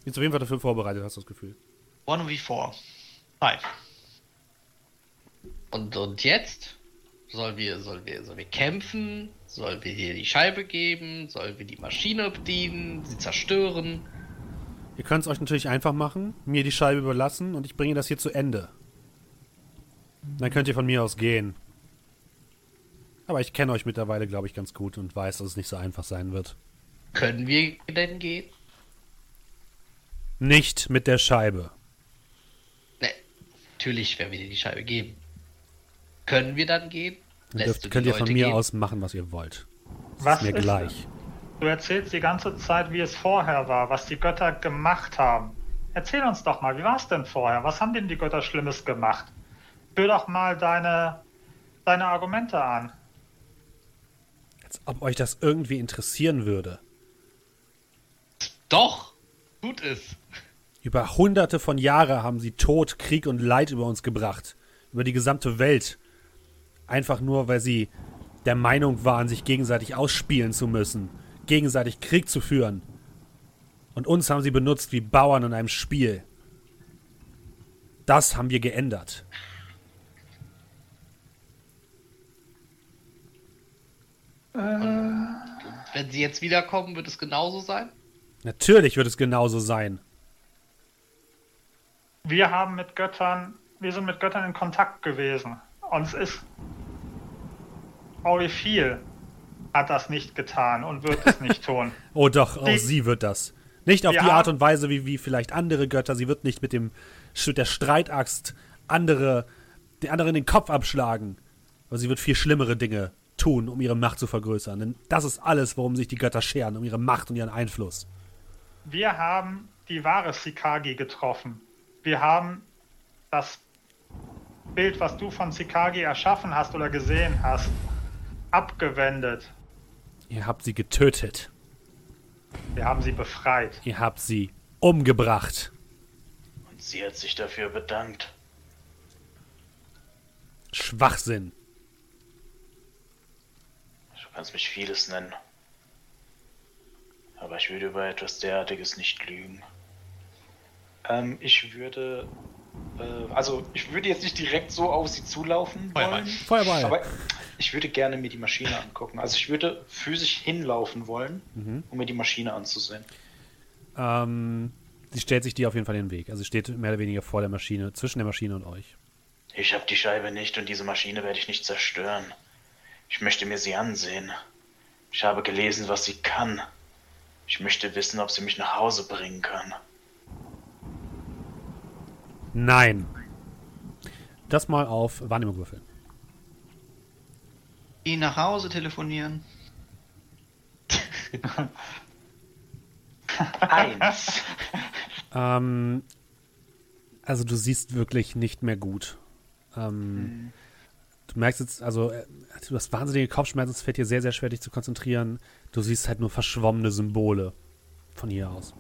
Ist auf jeden Fall dafür vorbereitet, hast du das Gefühl. 1v4. Five. Und, und jetzt? Sollen wir, sollen wir, sollen wir kämpfen? Sollen wir hier die Scheibe geben? Sollen wir die Maschine bedienen? Sie zerstören? Ihr könnt es euch natürlich einfach machen, mir die Scheibe überlassen und ich bringe das hier zu Ende. Dann könnt ihr von mir aus gehen. Aber ich kenne euch mittlerweile, glaube ich, ganz gut und weiß, dass es nicht so einfach sein wird. Können wir denn gehen? Nicht mit der Scheibe. Ne, natürlich werden wir dir die Scheibe geben. Können wir dann gehen? Lässt dürft, könnt ihr von mir gehen? aus machen, was ihr wollt. Das Was ist mir ist- gleich. Du erzählst die ganze Zeit, wie es vorher war, was die Götter gemacht haben. Erzähl uns doch mal, wie war es denn vorher? Was haben denn die Götter Schlimmes gemacht? Führ doch mal deine, deine Argumente an. Als ob euch das irgendwie interessieren würde. Doch! Tut es! Über hunderte von Jahren haben sie Tod, Krieg und Leid über uns gebracht. Über die gesamte Welt einfach nur, weil sie der Meinung waren, sich gegenseitig ausspielen zu müssen, gegenseitig Krieg zu führen. Und uns haben sie benutzt wie Bauern in einem Spiel. Das haben wir geändert. Äh. Wenn sie jetzt wiederkommen, wird es genauso sein? Natürlich wird es genauso sein. Wir haben mit Göttern, wir sind mit Göttern in Kontakt gewesen. Uns ist Aurifil hat das nicht getan und wird es nicht [LAUGHS] tun. Oh doch, auch Die- sie wird das. Nicht auf die Art und Weise wie, wie vielleicht andere Götter. Sie wird nicht mit dem mit der Streitaxt andere, die anderen den Kopf abschlagen. Aber sie wird viel schlimmere Dinge tun, um ihre Macht zu vergrößern. Denn das ist alles, worum sich die Götter scheren, um ihre Macht und ihren Einfluss. Wir haben die wahre Sikagi getroffen. Wir haben das Bild, was du von Sikagi erschaffen hast oder gesehen hast, abgewendet. Ihr habt sie getötet. Wir haben sie befreit. Ihr habt sie umgebracht. Und sie hat sich dafür bedankt. Schwachsinn. Du kannst mich vieles nennen. Aber ich würde über etwas derartiges nicht lügen. Ähm, ich würde. Äh, also, ich würde jetzt nicht direkt so auf sie zulaufen Feuerball. wollen. Feuerball. Aber ich würde gerne mir die Maschine angucken. Also, ich würde physisch hinlaufen wollen, um mir die Maschine anzusehen. Ähm, sie stellt sich dir auf jeden Fall in den Weg. Also sie steht mehr oder weniger vor der Maschine, zwischen der Maschine und euch. Ich habe die Scheibe nicht und diese Maschine werde ich nicht zerstören. Ich möchte mir sie ansehen. Ich habe gelesen, was sie kann. Ich möchte wissen, ob sie mich nach Hause bringen kann. Nein. Das mal auf Wahrnehmung würfeln. Die nach Hause telefonieren. Eins. Ähm, also du siehst wirklich nicht mehr gut. Ähm, Du merkst jetzt, also äh, du hast wahnsinnige Kopfschmerzen, es fällt dir sehr, sehr schwer, dich zu konzentrieren. Du siehst halt nur verschwommene Symbole von hier aus.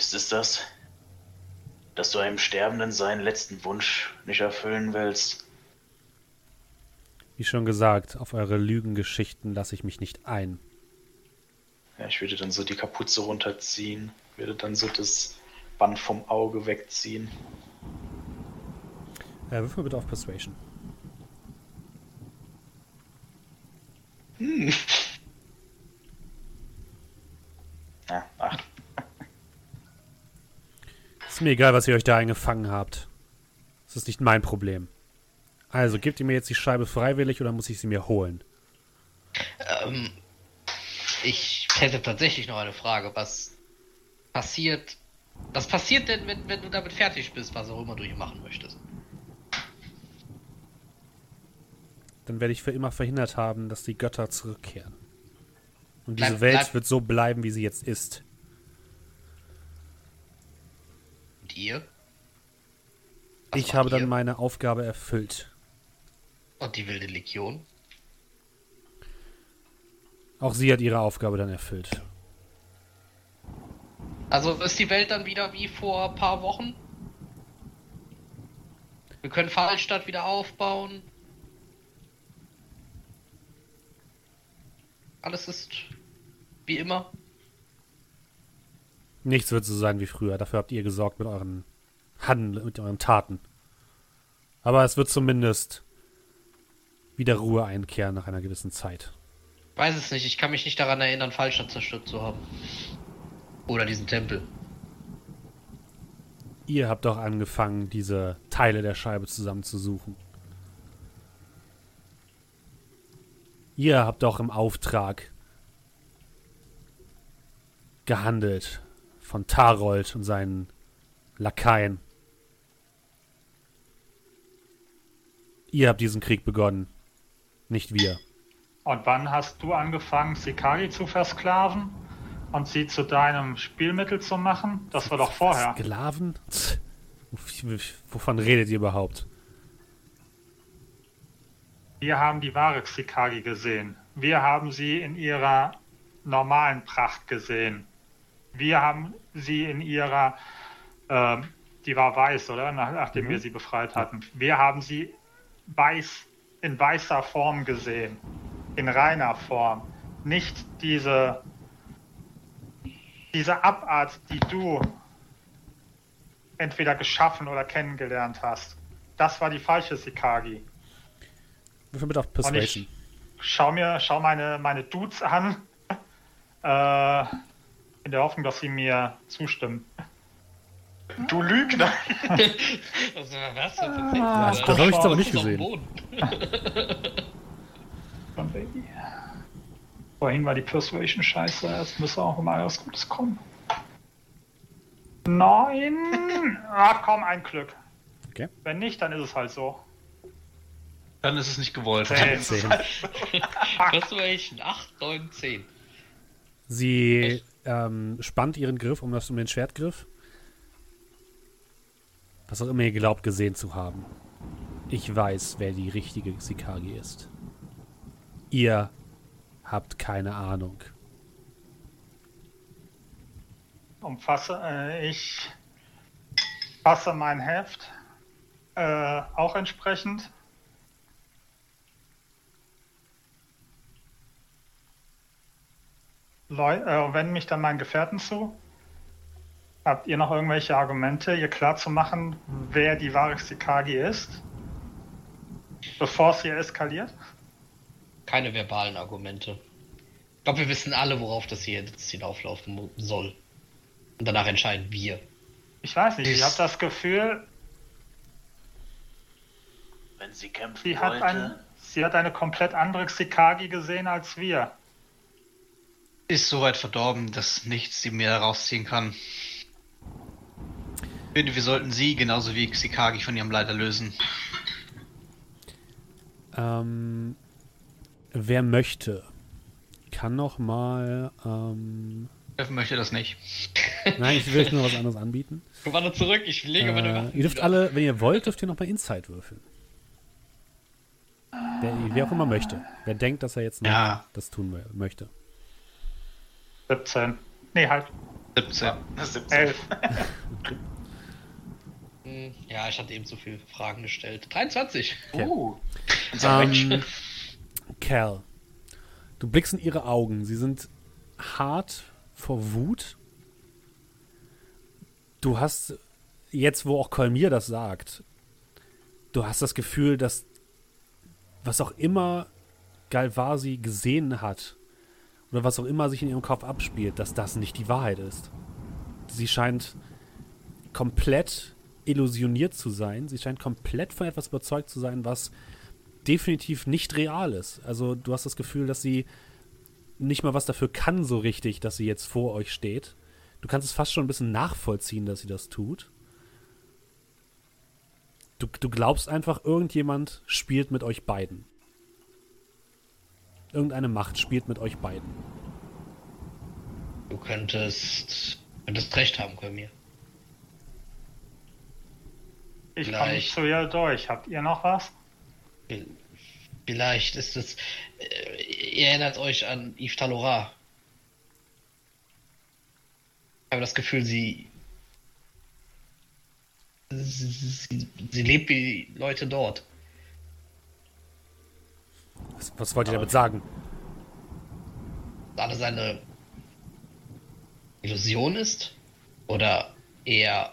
Ist es das? Dass du einem Sterbenden seinen letzten Wunsch nicht erfüllen willst? Wie schon gesagt, auf eure Lügengeschichten lasse ich mich nicht ein. Ja, ich würde dann so die Kapuze runterziehen, würde dann so das Band vom Auge wegziehen. Äh, wirf mal bitte auf Persuasion. [LAUGHS] Ja, acht. Ist mir egal, was ihr euch da eingefangen habt. Das ist nicht mein Problem. Also, gebt ihr mir jetzt die Scheibe freiwillig oder muss ich sie mir holen? Ähm, ich hätte tatsächlich noch eine Frage. Was passiert? Was passiert denn, wenn, wenn du damit fertig bist, was auch immer du hier machen möchtest? Dann werde ich für immer verhindert haben, dass die Götter zurückkehren. Und diese Bleib- Welt bleib- wird so bleiben, wie sie jetzt ist. Und ihr? Was ich habe dann ihr? meine Aufgabe erfüllt. Und die wilde Legion? Auch sie hat ihre Aufgabe dann erfüllt. Also ist die Welt dann wieder wie vor ein paar Wochen? Wir können Fallstadt wieder aufbauen. Alles ist wie immer. Nichts wird so sein wie früher. Dafür habt ihr gesorgt mit euren Handeln, mit euren Taten. Aber es wird zumindest wieder Ruhe einkehren nach einer gewissen Zeit. Weiß es nicht, ich kann mich nicht daran erinnern, Fallstadt zerstört zu haben. Oder diesen Tempel. Ihr habt doch angefangen, diese Teile der Scheibe zusammenzusuchen. Ihr habt doch im Auftrag gehandelt von Tarold und seinen Lakaien. Ihr habt diesen Krieg begonnen, nicht wir. Und wann hast du angefangen, Sikari zu versklaven und sie zu deinem Spielmittel zu machen? Das war doch vorher. Sklaven? Wovon redet ihr überhaupt? Wir haben die wahre Sikari gesehen. Wir haben sie in ihrer normalen Pracht gesehen. Wir haben sie in ihrer, ähm, die war weiß, oder? Nach, nachdem wir sie befreit hatten. Wir haben sie weiß, in weißer Form gesehen. In reiner Form. Nicht diese, diese Abart, die du entweder geschaffen oder kennengelernt hast. Das war die falsche Sikagi. Würfel bitte auf Persuasion. Schau mir, schau meine, meine Dudes an. Äh, in der Hoffnung, dass sie mir zustimmen. Du Lügner! Was war das denn für Ja, Sex? das habe ich jetzt aber nicht gesehen. [LAUGHS] Vorhin war die Persuasion scheiße, jetzt müsste auch mal was Gutes kommen. Nein! Ach komm, ein Glück. Okay. Wenn nicht, dann ist es halt so. Dann ist es nicht gewollt. Zehn. Zehn. [LAUGHS] Persuasion 8, 9, 10. Sie ähm, spannt ihren Griff um, das, um den Schwertgriff. Was auch immer ihr glaubt gesehen zu haben. Ich weiß, wer die richtige Sikagi ist. Ihr habt keine Ahnung. Umfasse, äh, ich fasse mein Heft äh, auch entsprechend. Leu äh, wende mich dann meinen Gefährten zu. Habt ihr noch irgendwelche Argumente, ihr klar zu machen, wer die wahre Sikagi ist? Bevor es hier eskaliert? Keine verbalen Argumente. Ich glaube, wir wissen alle, worauf das hier jetzt hinauflaufen soll. Und danach entscheiden wir. Ich weiß nicht, ich habe das Gefühl, Wenn sie kämpfen sie hat, wollte, ein, sie hat eine komplett andere Sikagi gesehen als wir. Ist so weit verdorben, dass nichts sie mehr rausziehen kann. Ich finde, wir sollten sie genauso wie Xikagi von ihrem Leid erlösen. Ähm, wer möchte, kann noch mal. Ähm, Steffen möchte das nicht. nein, ich will euch nur was [LAUGHS] anderes anbieten. Komm mal zurück, ich lege meine Äh, Waffen. ihr dürft alle, wenn ihr wollt, dürft ihr noch mal Insight würfeln. Wer, wer auch immer möchte. Wer denkt, dass er jetzt noch Ja. das tun mö- möchte. 17. Nee, halt 17. 17. 11. Hm, Ja, ich hatte eben zu viele Fragen gestellt. 23. Okay. Uh, Mensch. Ähm, Cal, [LAUGHS] du blickst in ihre Augen. Sie sind hart vor Wut. Du hast, jetzt wo auch Kolmir das sagt, du hast das Gefühl, dass was auch immer Galvasi gesehen hat oder was auch immer sich in ihrem Kopf abspielt, dass das nicht die Wahrheit ist. Sie scheint komplett illusioniert zu sein. Sie scheint komplett von etwas überzeugt zu sein, was definitiv nicht real ist. Also du hast das Gefühl, dass sie nicht mal was dafür kann so richtig, dass sie jetzt vor euch steht. Du kannst es fast schon ein bisschen nachvollziehen, dass sie das tut. Du, du glaubst einfach, irgendjemand spielt mit euch beiden. Irgendeine Macht spielt mit euch beiden. Du könntest, könntest recht haben, Kolmir. Ich komme nicht Vielleicht. zu ihr durch. Habt ihr noch was? Vielleicht ist es. Äh, ihr erinnert euch an Yves Talora. Ich habe das Gefühl, sie. Sie, sie, sie lebt wie die Leute dort. Was, was wollt ihr damit sagen? Dass alles eine Illusion ist? Oder eher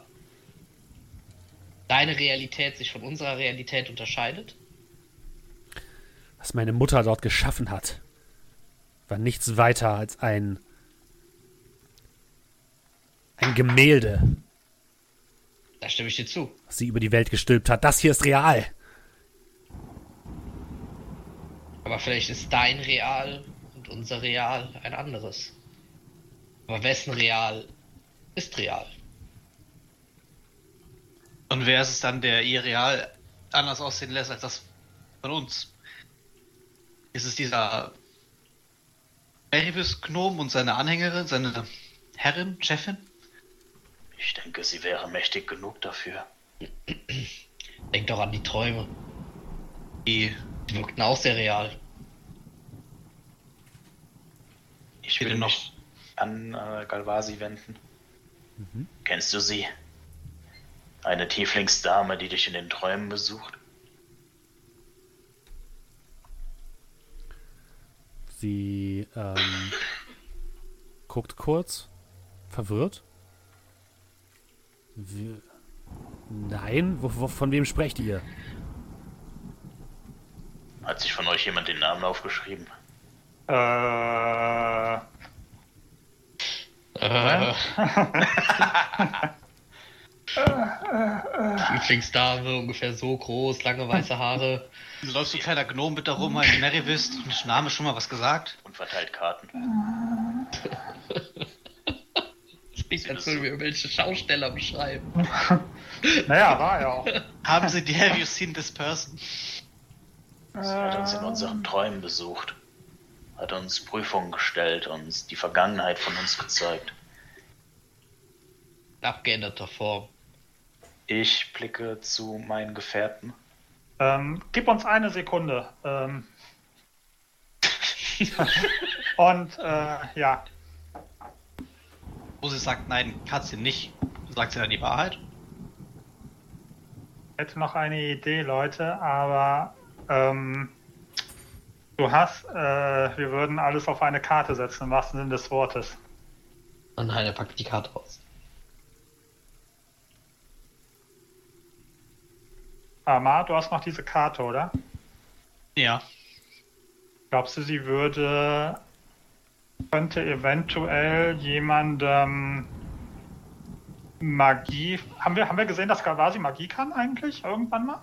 deine Realität sich von unserer Realität unterscheidet? Was meine Mutter dort geschaffen hat, war nichts weiter als ein ein Gemälde, Da stimme ich dir zu. was sie über die Welt gestülpt hat. Das hier ist real. Aber vielleicht ist dein Real und unser Real ein anderes. Aber wessen Real ist real? Und wer ist es dann, der ihr Real anders aussehen lässt als das von uns? Ist es dieser Erebus Gnom und seine Anhängerin, seine Herrin, Chefin? ich denke, sie wäre mächtig genug dafür. Denk doch an die Träume. Die Die wirkten auch sehr real. Ich will noch. mich an äh, Galvasi wenden. Kennst du sie? Eine Tieflingsdame, die dich in den Träumen besucht? Sie ähm, guckt kurz, verwirrt. Wie, Nein, wo, wo, von wem sprecht ihr? Hat sich von euch jemand den Namen aufgeschrieben? Äh, Äh. [LAUGHS] Lieblingsdame, ungefähr so groß, lange weiße Haare. Läufst du kleiner Gnom mit da rum, Mary bist? Und Name schon mal was gesagt? Und verteilt Karten. Das klingt, als würden wir irgendwelche Schausteller beschreiben. [LAUGHS] naja, war ja auch. Haben sie die Have you seen this person? Sie hat uns in unseren Träumen besucht. Hat uns Prüfungen gestellt, uns die Vergangenheit von uns gezeigt. In abgeänderter Form. Ich blicke zu meinen Gefährten. Ähm, gib uns eine Sekunde. Ähm, [LAUGHS] und äh, ja, Wo sie sagt, nein, hat sie nicht. Sagt sie dann die Wahrheit? hätte noch eine Idee, Leute, aber ähm, du hast, äh, wir würden alles auf eine Karte setzen, im wahrsten Sinne des Wortes. Und nein, er packt die Karte aus. Amar, du hast noch diese Karte, oder? Ja. Glaubst du, sie würde, könnte eventuell jemandem Magie, haben wir, haben wir gesehen, dass Galvasi Magie kann eigentlich, irgendwann mal?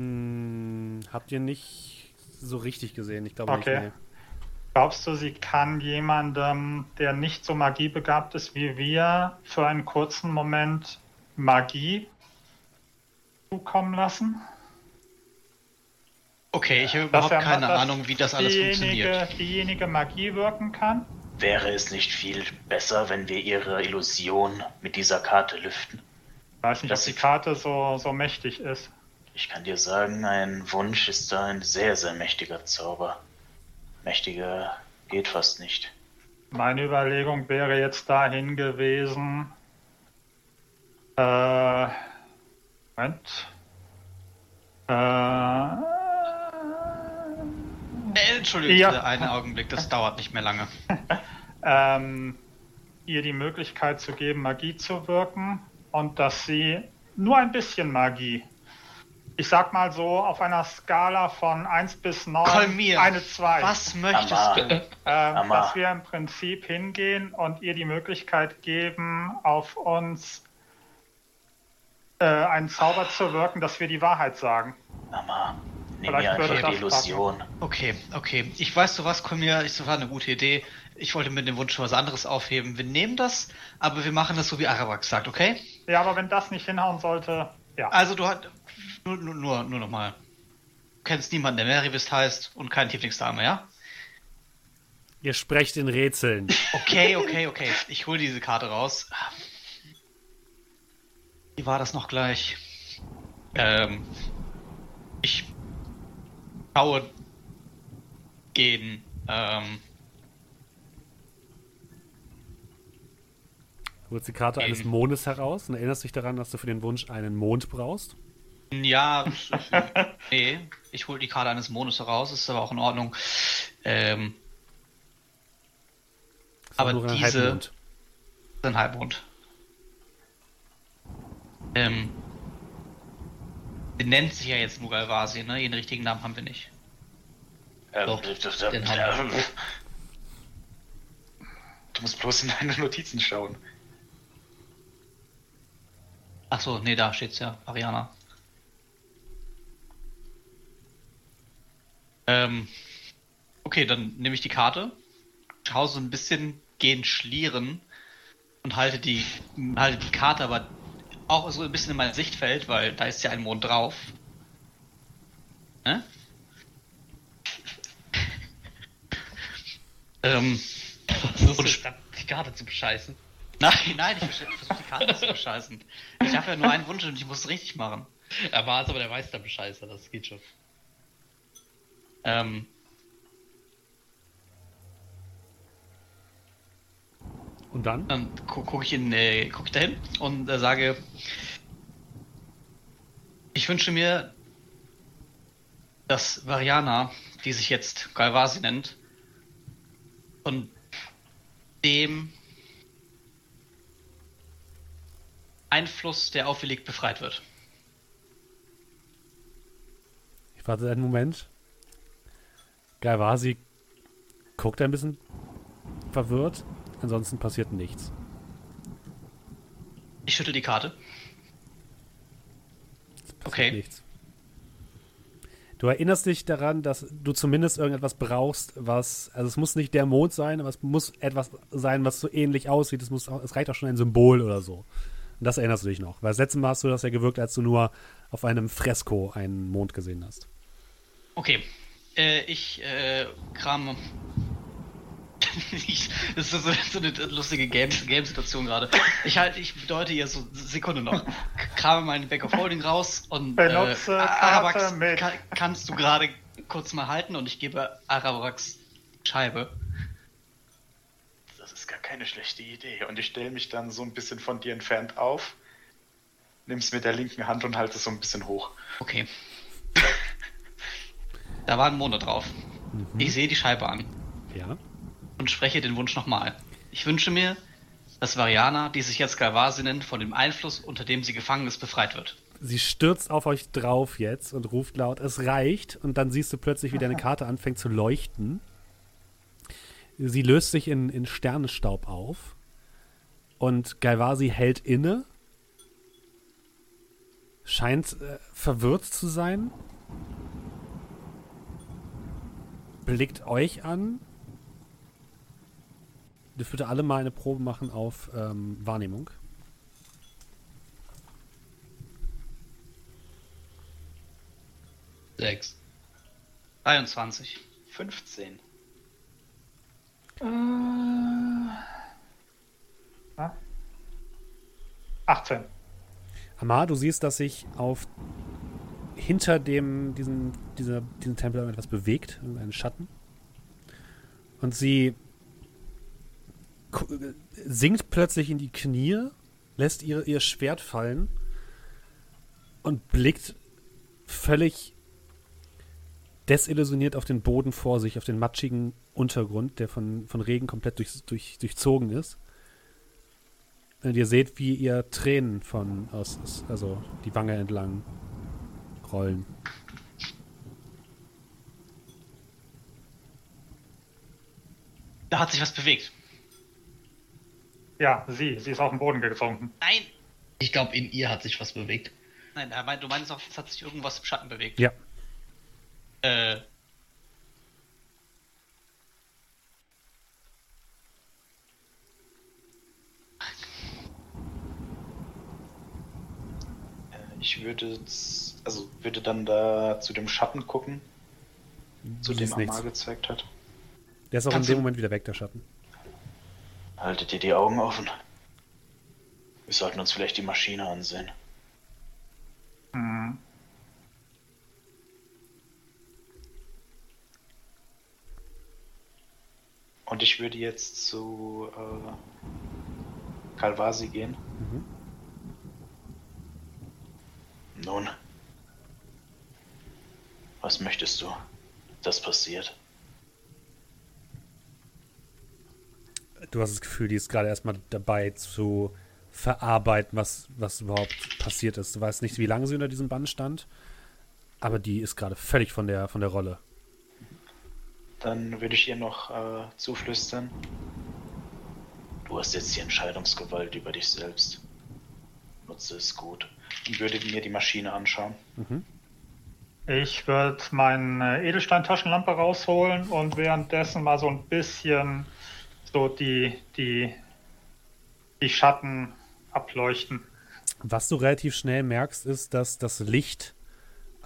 Hm, habt ihr nicht so richtig gesehen? Ich glaube Okay. nicht. Nee. Glaubst du, sie kann jemandem, der nicht so magiebegabt ist wie wir, für einen kurzen Moment Magie zukommen lassen? Okay, ich habe Dass überhaupt er- keine dass Ahnung, wie das alles funktioniert. Diejenige Magie wirken kann? Wäre es nicht viel besser, wenn wir ihre Illusion mit dieser Karte lüften? Ich weiß nicht, Das ob die Karte so, so mächtig ist. Ich kann dir sagen, ein Wunsch ist da ein sehr, sehr mächtiger Zauber. Mächtiger geht fast nicht. Meine Überlegung wäre jetzt dahin gewesen. Äh, Moment. Äh, Äh, Entschuldigung, Ja. bitte einen Augenblick, das [LAUGHS] dauert nicht mehr lange. [LAUGHS] ähm, ihr die Möglichkeit zu geben, Magie zu wirken und dass sie nur ein bisschen Magie. Ich sag mal so, auf einer Skala von 1 bis 9, Kolmir, eine 2. Was möchtest Amar. du? Ähm, dass wir im Prinzip hingehen und ihr die Möglichkeit geben, auf uns äh, einen Zauber zu wirken, dass wir die Wahrheit sagen. Mama, nimm Vielleicht mir einfach die Illusion. Okay, okay. Ich weiß, du was, Kolmir, ich das war eine gute Idee. Ich wollte mit dem Wunsch schon was anderes aufheben. Wir nehmen das, aber wir machen das so, wie Arabax sagt, okay? Ja, aber wenn das nicht hinhauen sollte, ja. Also du hast nur, nur, nur, nur nochmal. Du kennst niemanden, der Merivist heißt und keinen Tieflingsdame, ja? Ihr sprecht in Rätseln. Okay, okay, okay. Ich hole diese Karte raus. Wie war das noch gleich? Ähm, ich schaue gehen. Ähm, Du holst die Karte eines. Mondes heraus und erinnerst dich daran, dass du für den Wunsch einen Mond brauchst. Ja, nee, ich hole die Karte eines Mondes heraus, ist aber auch in Ordnung. Ähm, Das ist Aber nur diese- Halbmond. ein Halbmond. Ähm, sie nennt sich ja jetzt nur Galvasi, ne? Ihren richtigen Namen haben wir nicht. Ähm, Doch, das- das- den haben wir. ähm, Du musst bloß in deine Notizen schauen. Ach so, nee, da steht's ja, Ariana. Ähm, okay, dann nehme ich die Karte, schaue so ein bisschen gehen schlieren und halte die, halte die Karte aber auch so ein bisschen in mein Sichtfeld, weil da ist ja ein Mond drauf. Ne? [LAUGHS] ähm, Versuchst du die Karte zu bescheißen? nein, nein, ich versuche die Karte zu bescheißen. Ich habe ja nur einen Wunsch und ich muss es richtig machen. Er war es aber der Meisterbescheißer, das geht schon. Ähm, Und dann? Dann gu gucke ich, in, äh, guck ich dahin und äh, sage, ich wünsche mir, dass Variana, die sich jetzt Galvasi nennt, von dem Einfluss, der auf ihr liegt, befreit wird. Ich warte einen Moment. Galvasi guckt ein bisschen verwirrt. Ansonsten passiert nichts. Ich schüttel die Karte. Okay. Nichts. Du erinnerst dich daran, dass du zumindest irgendetwas brauchst, was, also es muss nicht der Mond sein, aber es muss etwas sein, was so ähnlich aussieht. Es, muss, es reicht auch schon ein Symbol oder so. Und das erinnerst du dich noch. Weil das letzte Mal hast du das ja gewirkt, als du nur auf einem Fresko einen Mond gesehen hast. Okay. Äh, ich äh, kram. [LAUGHS] Ich- das ist so, so eine lustige Game- Game-Situation gerade. Ich halt, ich bedeute ihr so Sekunde noch. Krame meinen Back of Holding raus und Benutze äh, Arabax, mit- ka kannst du gerade kurz mal halten und ich gebe Arabax Scheibe. Das ist gar keine schlechte Idee. Und ich stelle mich dann so ein bisschen von dir entfernt auf, nimm's mit der linken Hand und halte es so ein bisschen hoch. Okay. Da war ein Monat drauf. Ich sehe die Scheibe an Ja. und spreche den Wunsch nochmal. Ich wünsche mir, dass Variana, die sich jetzt Galvasi nennt, von dem Einfluss, unter dem sie gefangen ist, befreit wird. Sie stürzt auf euch drauf jetzt und ruft laut, es reicht. Und dann siehst du plötzlich, wie deine [LAUGHS] Karte anfängt zu leuchten. Sie löst sich in, in Sternenstaub auf. Und Galvasi hält inne. Scheint äh, verwirrt zu sein. Blickt euch an. Dürft bitte alle mal eine Probe machen auf ähm, Wahrnehmung. Sechs. 23. 15. Ja. 18. Amar, du siehst, dass sich auf hinter dem diesen, dieser, diesem Tempel etwas bewegt, ein Schatten. Und sie sinkt plötzlich in die Knie, lässt ihr, ihr Schwert fallen und blickt völlig desillusioniert auf den Boden vor sich, auf den matschigen Untergrund, der von, von Regen komplett durch, durch, durchzogen ist. Und ihr seht, wie ihr Tränen von aus- also die Wange entlang rollen. Da hat sich was bewegt. Ja, sie. Sie ist auf den Boden gesunken. Nein! Ich glaube, in ihr hat sich was bewegt. Nein, er meint, du meinst auch, es hat sich irgendwas im Schatten bewegt. Ja. Äh. Äh, Ich würde, also würde dann da zu dem Schatten gucken, zu Du dem. Amar gezeigt hat. Der ist auch Kannst in dem Moment wieder weg, der Schatten. Haltet ihr die Augen offen. Wir sollten uns vielleicht die Maschine ansehen. Mhm. Und ich würde jetzt zu äh, Kalvasi gehen. Mhm. Nun, was möchtest du, dass passiert? Du hast das Gefühl, die ist gerade erstmal dabei zu verarbeiten, was, was überhaupt passiert ist. Du weißt nicht, wie lange sie unter diesem Bann stand, aber die ist gerade völlig von der, von der Rolle. Dann würde ich ihr noch äh, zuflüstern. Du hast jetzt die Entscheidungsgewalt über dich selbst. Nutze es gut. und würde mir die Maschine anschauen. Mhm. Ich würde meine Edelstein-Taschenlampe rausholen und währenddessen mal so ein bisschen so die, die, die Schatten ableuchten. Was du relativ schnell merkst, ist, dass das Licht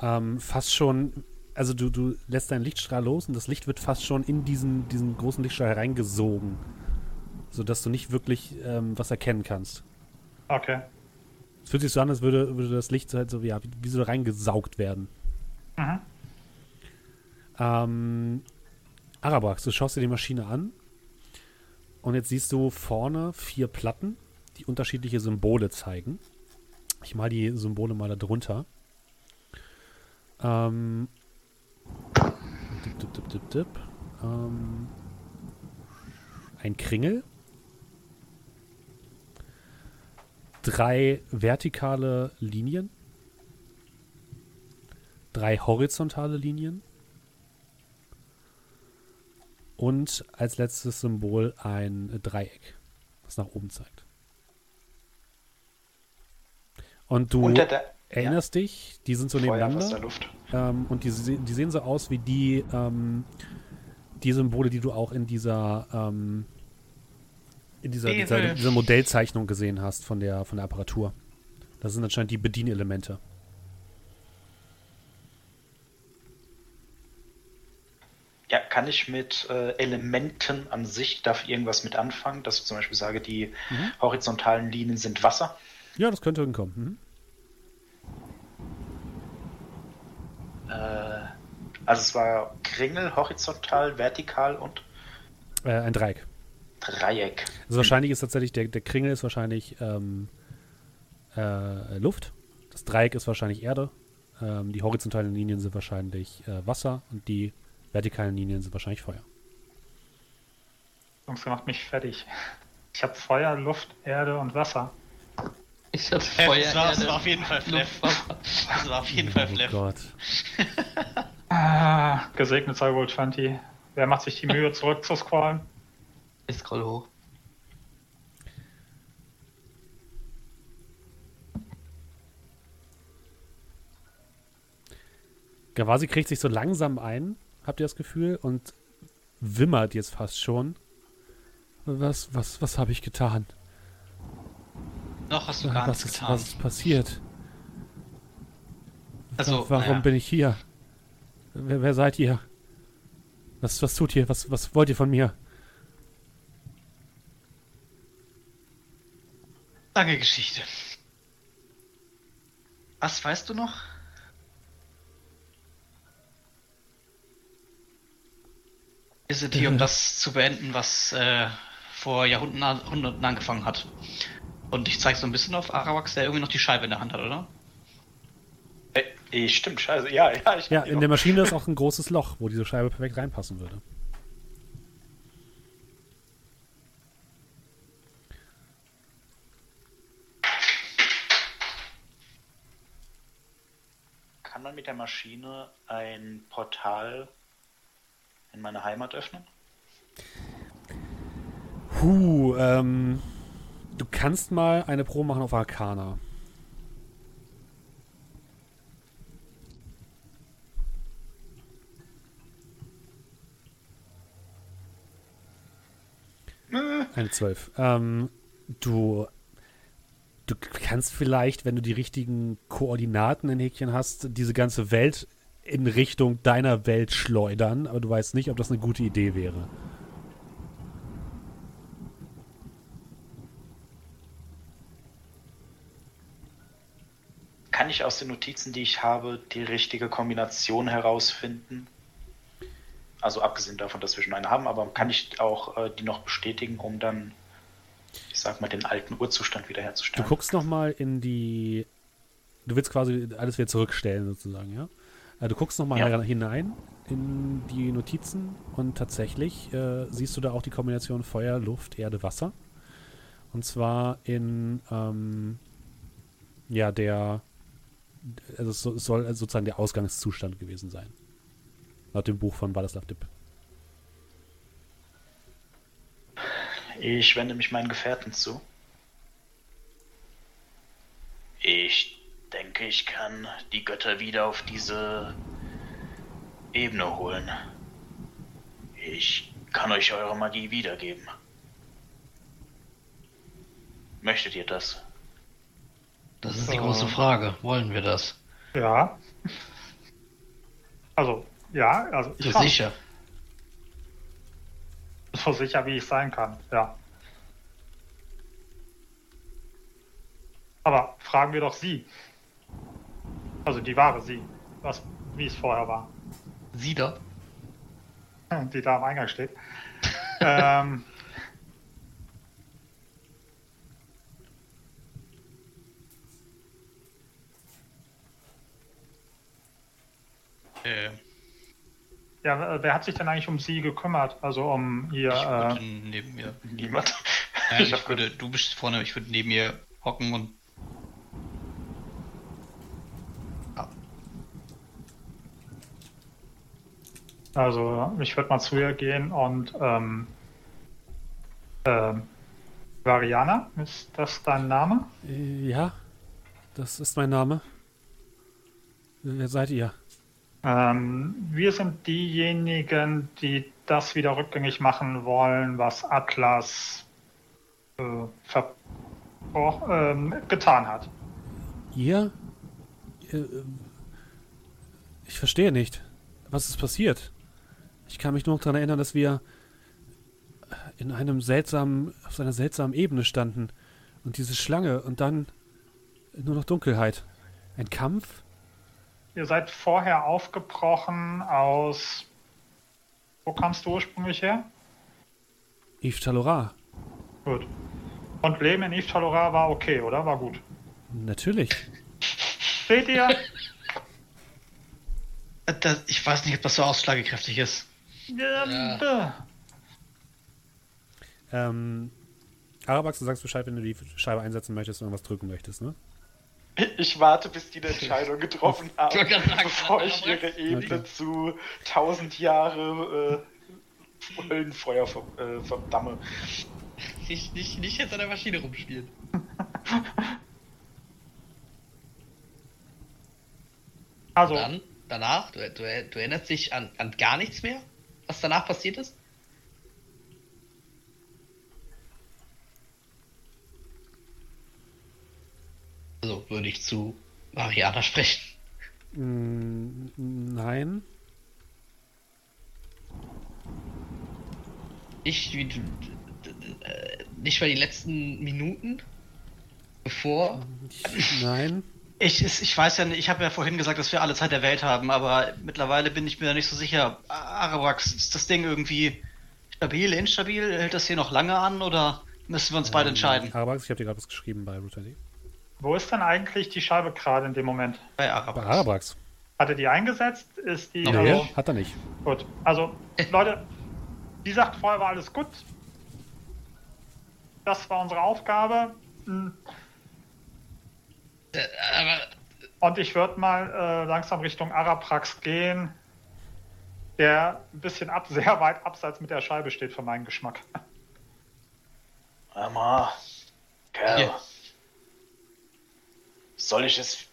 ähm, fast schon, also du, du lässt deinen Lichtstrahl los und das Licht wird fast schon in diesen, diesen großen Lichtstrahl hereingesogen, sodass du nicht wirklich ähm, was erkennen kannst. Okay. Es fühlt sich so an, als würde, würde das Licht so halt so, ja, wie, wie so reingesaugt werden. Mhm. Ähm, Arabrax, du schaust dir die Maschine an und jetzt siehst du vorne vier Platten, die unterschiedliche Symbole zeigen. Ich mal die Symbole mal da drunter. Ähm, dip, dip, dip, dip, dip. Ähm, ein Kringel. drei vertikale Linien, drei horizontale Linien und als letztes Symbol ein Dreieck, das nach oben zeigt. Und du der erinnerst dich, die sind so Feuer, nebeneinander. Ähm, und die, die sehen so aus wie die, ähm, die Symbole, die du auch in dieser, ähm, in dieser, dieser, dieser Modellzeichnung gesehen hast von der, von der Apparatur. Das sind anscheinend die Bedienelemente. Ja, kann ich mit äh, Elementen an sich, darf irgendwas mit anfangen, dass ich zum Beispiel sage, die Mhm. horizontalen Linien sind Wasser. Ja, das könnte hinkommen. Mhm. Äh, also es war Kringel, horizontal, vertikal und Äh, ein Dreieck. Dreieck. Also wahrscheinlich ist tatsächlich, der, der Kringel ist wahrscheinlich ähm, äh, Luft. Das Dreieck ist wahrscheinlich Erde. Ähm, die horizontalen Linien sind wahrscheinlich äh, Wasser und die vertikalen Linien sind wahrscheinlich Feuer. Jungs, ihr macht mich fertig. Ich habe Feuer, Luft, Erde und Wasser. Ich hatte Äh, Feuer, das, war, das Erde, war auf jeden Fall Fleff. Das war auf jeden Fall Oh Fleff. Gott. [LAUGHS] Ah, gesegnet sei wohl 20. Wer macht sich die Mühe, zurückzuscrollen? Ich scroll hoch. Gawasi kriegt sich so langsam ein, habt ihr das Gefühl, und wimmert jetzt fast schon. Was, was, was habe ich getan? Noch hast du gar was, ist, getan. was ist passiert? Also, Warum naja. bin ich hier? Wer, wer seid ihr? Was, was tut ihr? Was, was wollt ihr von mir? Lange Geschichte. Was weißt du noch? Wir sind hier, um das zu beenden, was äh, vor Jahrhunderten angefangen hat. Und ich zeige so ein bisschen auf Arawax, der irgendwie noch die Scheibe in der Hand hat, oder? Äh, eh, stimmt, scheiße. Ja, ja, ich Ja, in der Maschine ist auch ein großes Loch, wo diese Scheibe perfekt reinpassen würde. Kann man mit der Maschine ein Portal in meine Heimat öffnen? Huh, ähm, du kannst mal eine Probe machen auf Arcana. Eine 12. Ähm, du, du kannst vielleicht, wenn du die richtigen Koordinaten in Häkchen hast, diese ganze Welt in Richtung deiner Welt schleudern, aber du weißt nicht, ob das eine gute Idee wäre. Kann ich aus den Notizen, die ich habe, die richtige Kombination herausfinden? Also abgesehen davon, dass wir schon eine haben, aber kann ich auch äh, die noch bestätigen, um dann, ich sag mal, den alten Urzustand Du wiederherzustellen? guckst nochmal in die. Du willst quasi alles wieder zurückstellen, sozusagen, ja? Äh, Du guckst nochmal Ja. hinein in die Notizen und tatsächlich äh, siehst du da auch die Kombination Feuer, Luft, Erde, Wasser. Und zwar in, ähm, ja, der. Also es so- es soll sozusagen der Ausgangszustand gewesen sein. Laut dem Buch von Wladislaw Dipp. Ich wende mich meinen Gefährten zu. Ich denke, ich kann die Götter wieder auf diese Ebene holen. Ich kann euch eure Magie wiedergeben. Möchtet ihr das? Das ist die So. große Frage. Wollen wir das? Ja. Also, ja, also ich So sicher. So sicher, wie ich sein kann, ja. Aber fragen wir doch sie. Also die wahre sie. Was, wie es vorher war. Sie da? Die da am Eingang steht. [LAUGHS] ähm, Äh, ja, wer hat sich denn eigentlich um sie gekümmert? Also um ihr. ich würde Äh, neben mir. Niemand. Nein, Ich würde, du bist vorne, ich würde neben ihr hocken und. Also ich würde mal zu ihr gehen und ähm, ähm, Variana, ist das dein Name? Äh, Ja, das ist mein Name. Wer seid ihr? Ähm, wir sind diejenigen, die das wieder rückgängig machen wollen, was Atlas äh, verbroch- ähm, getan hat. Ihr? Ähm, Ich verstehe nicht. Was ist passiert? Ich kann mich nur noch daran erinnern, dass wir in einem seltsamen, auf einer seltsamen Ebene standen. Und diese Schlange und dann nur noch Dunkelheit. Ein Kampf? Ihr seid vorher aufgebrochen aus. Wo kamst du ursprünglich her? Yves Talora. Gut. Und Leben in Yves Talora war okay, oder? War gut. Natürlich. Seht ihr? [LAUGHS] Das, ich weiß nicht, ob das so ausschlagekräftig ist. Ja. Ähm, Arabax, du sagst Bescheid, wenn du die Scheibe einsetzen möchtest und irgendwas drücken möchtest, ne? Ich warte, bis die eine Entscheidung getroffen [LAUGHS] haben, bevor ich ihre Ebene Okay. zu 1000 Jahre äh, Höllenfeuer ver äh, verdamme. [LAUGHS] Nicht, nicht, nicht jetzt an der Maschine rumspielen. [LAUGHS] Also, Dann, danach, du, du, du erinnerst dich an, an gar nichts mehr, was danach passiert ist? Also würde ich zu Mariana sprechen. Mm, nein. Nicht, wie, äh, nicht mal die letzten Minuten, bevor. Ich, nein. Ich, ich weiß ja nicht, ich habe ja vorhin gesagt, dass wir alle Zeit der Welt haben, aber mittlerweile bin ich mir da nicht so sicher. Arabrax, ist das Ding irgendwie stabil, instabil? Hält das hier noch lange an oder müssen wir uns beide entscheiden? Arabax, ich habe dir gerade was geschrieben bei Rootally. wo ist denn eigentlich die Scheibe gerade in dem Moment? Bei Bei Arabrax. Arabrax. Hat er die eingesetzt? Ist die. Nee. Also, hat er nicht. gut. Also, [LAUGHS] Leute, die sagt vorher war alles gut. Das war unsere Aufgabe. Hm, Und ich würde mal äh, langsam Richtung Araprax gehen, der ein bisschen ab, sehr weit abseits mit der Scheibe steht für meinen Geschmack. Mama, Kerl. Ja. Soll ich es.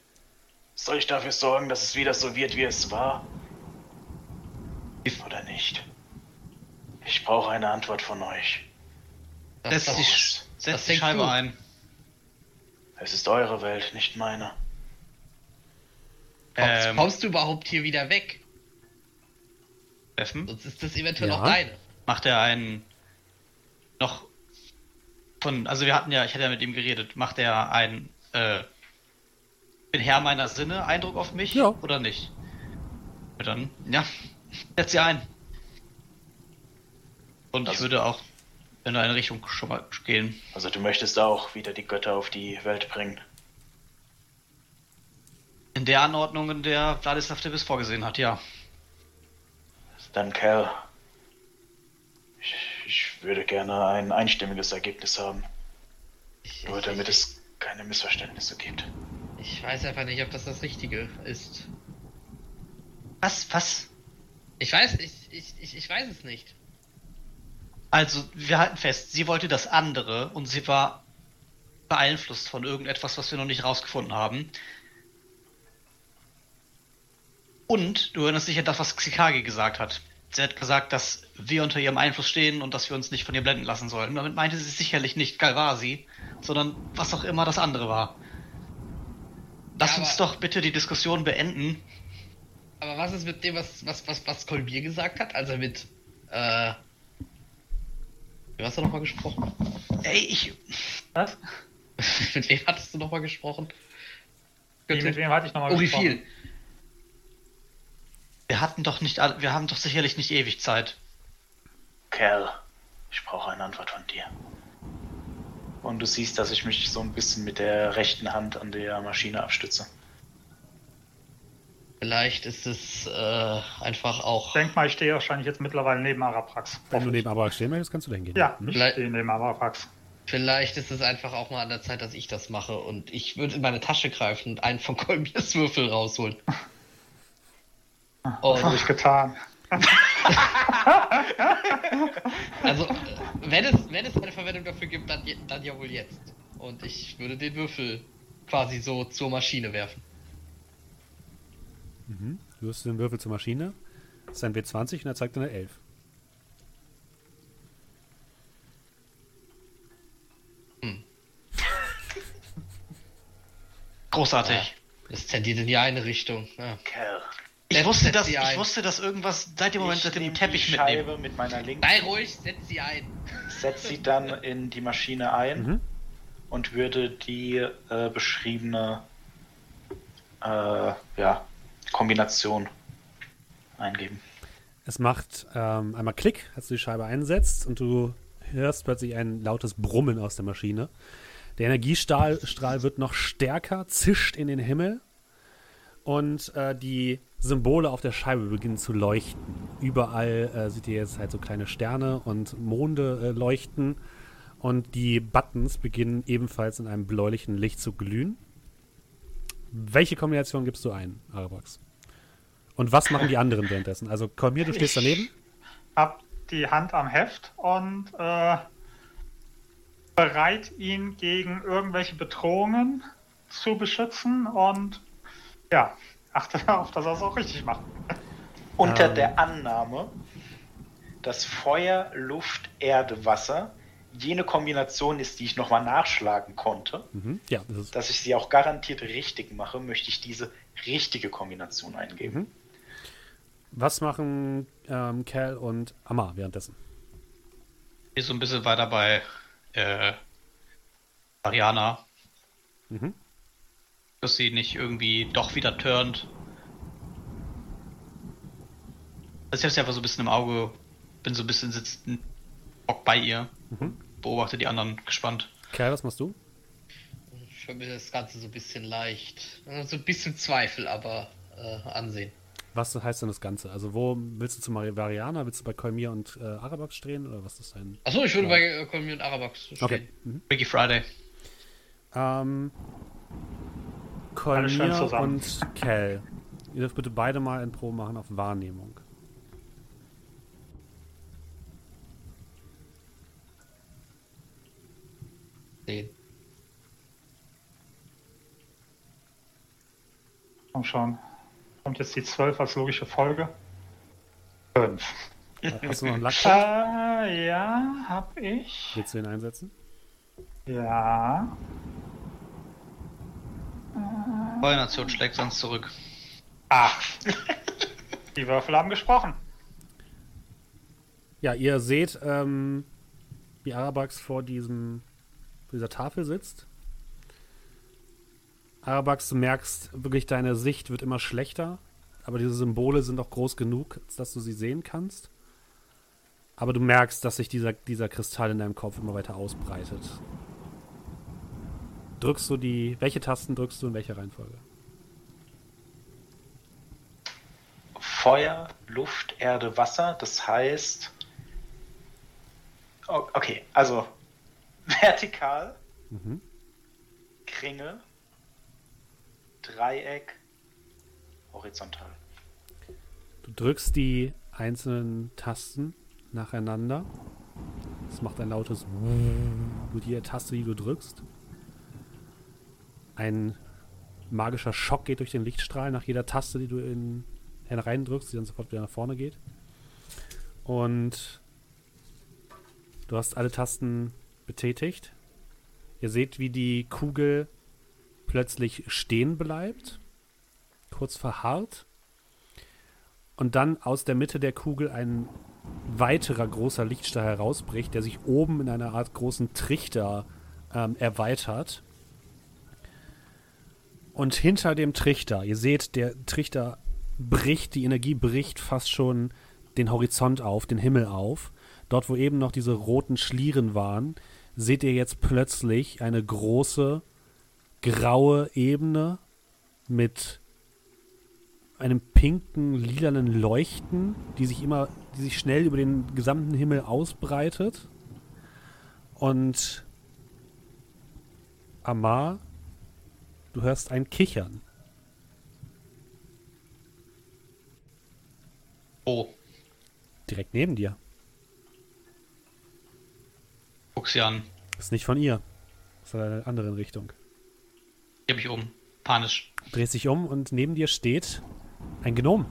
Soll ich dafür sorgen, dass es wieder so wird, wie es war? Oder nicht? Ich brauche eine Antwort von euch. Setz die, setz die Scheibe du? ein. Es ist eure Welt, nicht meine. kommst, Ähm, kommst du überhaupt hier wieder weg? Steffen, Sonst ist das eventuell Ja. noch deine. macht er einen noch von, also wir hatten ja, ich hatte ja mit ihm geredet, macht er einen, äh, bin Herr meiner Sinne Eindruck auf mich Ja. oder nicht? Ja, dann, ja, [LAUGHS] setz sie ein. Und ich Also- würde auch in eine Richtung schon mal gehen. Also du möchtest auch wieder die Götter auf die Welt bringen. In der Anordnung, in der Vladislav Tibis vorgesehen hat, ja. Dann, Kerl. Ich, ich würde gerne ein einstimmiges Ergebnis haben. Ich, Nur ich, damit ich, es keine Missverständnisse gibt. ich weiß einfach nicht, ob das das Richtige ist. Was, was? Ich weiß, ich, ich, ich, ich weiß es nicht. Also, wir halten fest, sie wollte das andere und sie war beeinflusst von irgendetwas, was wir noch nicht rausgefunden haben. Und du erinnerst dich an das, was Xikage gesagt hat. Sie hat gesagt, dass wir unter ihrem Einfluss stehen und dass wir uns nicht von ihr blenden lassen sollen. Damit meinte sie sicherlich nicht Galvasi, sondern was auch immer das andere war. Lass Ja, uns doch bitte die Diskussion beenden. Aber was ist mit dem, was, was, was, was Kolbier gesagt hat? Also mit, äh. Wie hast du nochmal gesprochen? Ey, ich. Was? [LAUGHS] mit wem hattest du nochmal gesprochen? Wie, mit wem hatte ich nochmal Oh, wie gesprochen? viel? Wir hatten doch nicht alle, wir haben doch sicherlich nicht ewig Zeit. Kerl, ich brauche eine Antwort von dir. Und du siehst, dass ich mich so ein bisschen mit der rechten Hand an der Maschine abstütze. Vielleicht ist es äh, einfach auch. Ich denke mal, ich stehe wahrscheinlich jetzt mittlerweile neben Araprax. Wenn du neben Arabax stehen möchtest, kannst du dahin gehen. Ja, Hm? ich stehe neben Araprax. Vielleicht ist es einfach auch mal an der Zeit, dass ich das mache und ich würde in meine Tasche greifen und einen von Kolmiers Würfel rausholen. Was habe ich getan? [LAUGHS] Also, wenn es, wenn es eine Verwendung dafür gibt, dann, dann ja wohl jetzt. Und ich würde den Würfel quasi so zur Maschine werfen. Du wirst den Würfel zur Maschine. Das ist ein W20 und er zeigt eine 11. Großartig. Es tendiert in die eine Richtung. Ja. Kerl. Ich Setz- wusste, setz dass, ich wusste, dass irgendwas seit dem Moment, ich seit dem Teppich die mitnehmen. Scheibe mit meiner linken, Sei ruhig, setz sie ein. setze sie dann in die Maschine ein Mhm. und würde die äh, beschriebene äh, ja, Kombination eingeben. Es macht ähm, einmal Klick, als du die Scheibe einsetzt und du hörst plötzlich ein lautes Brummen aus der Maschine. Der Energiestrahl Strahl wird noch stärker, zischt in den Himmel und äh, die Symbole auf der Scheibe beginnen zu leuchten. Überall äh, seht ihr jetzt halt so kleine Sterne und Monde äh, leuchten und die Buttons beginnen ebenfalls in einem bläulichen Licht zu glühen. Welche Kombination gibst du ein, Arabax? Und was machen die anderen währenddessen? Also Kolmir, du stehst daneben? Hab die Hand am Heft und äh, bereit, ihn gegen irgendwelche Bedrohungen zu beschützen und ja, achte [LAUGHS] darauf, dass er es auch richtig macht. Unter Ähm. der Annahme, dass Feuer, Luft, Erde, Wasser jene Kombination ist, die ich nochmal nachschlagen konnte, Mhm. Ja, das ist. dass ich sie auch garantiert richtig mache, möchte ich diese richtige Kombination eingeben. Mhm. Was machen ähm, Cal und Amar währenddessen? Hier so ein bisschen weiter bei äh, Ariana. Mhm. Dass sie nicht irgendwie doch wieder turnt. Also ich hab's einfach so ein bisschen im Auge, bin so ein bisschen sitzt Bock bei ihr, Mhm. beobachte die anderen gespannt. Cal, was machst du? Ich mir das Ganze so ein bisschen leicht. äh, So ein bisschen Zweifel, aber äh, ansehen. Was heißt denn das Ganze? Also, wo willst du zu Mari- Variana? Willst du bei Kolmir und äh, Arabax stehen? Oder was ist dein. Achso, ich würde Ja. bei äh, Kolmi und Arabax stehen. Okay. Mhm. Freaky Friday. Ähm, zusammen. und Cal. Ihr dürft bitte beide mal ein Pro machen auf Wahrnehmung. Sehen. Komm schon. Kommt jetzt die 12 als logische Folge? 5. Hast du noch einen Lack? Äh, ja, hab ich. Willst du ihn einsetzen? Ja. Feuernation schlägt sonst zurück. Ach. [LAUGHS] Die Würfel haben gesprochen. Ja, ihr seht, ähm, wie Arabax vor diesem, vor dieser Tafel sitzt. Arabax, du merkst wirklich, deine Sicht wird immer schlechter, aber diese Symbole sind auch groß genug, dass du sie sehen kannst. Aber du merkst, dass sich dieser, dieser Kristall in deinem Kopf immer weiter ausbreitet. Drückst du die, welche Tasten drückst du in welcher Reihenfolge? Feuer, Luft, Erde, Wasser. Das heißt. O- Okay, also [LAUGHS] vertikal, Mhm. Kringel, Dreieck, horizontal. Du drückst die einzelnen Tasten nacheinander. Es macht ein lautes mit jeder Taste, die du drückst. Ein magischer Schock geht durch den Lichtstrahl nach jeder Taste, die du in hereindrückst, die dann sofort wieder nach vorne geht. Und du hast alle Tasten betätigt. Ihr seht, wie die Kugel plötzlich stehen bleibt, kurz verharrt und dann aus der Mitte der Kugel ein weiterer großer Lichtstrahl herausbricht, der sich oben in einer Art großen Trichter ähm, erweitert. Und hinter dem Trichter, ihr seht, der Trichter bricht, die Energie bricht fast schon den Horizont auf, den Himmel auf. Dort, wo eben noch diese roten Schlieren waren, seht ihr jetzt plötzlich eine große graue Ebene mit einem pinken, lilanen Leuchten, die sich immer, die sich schnell über den gesamten Himmel ausbreitet. Und Amar, du hörst ein Kichern. Oh, Direkt neben dir. guck sie an. Ist nicht von ihr. Ist in einer anderen Richtung. Geh mich um. Panisch. Drehst dich um und neben dir steht ein Gnom.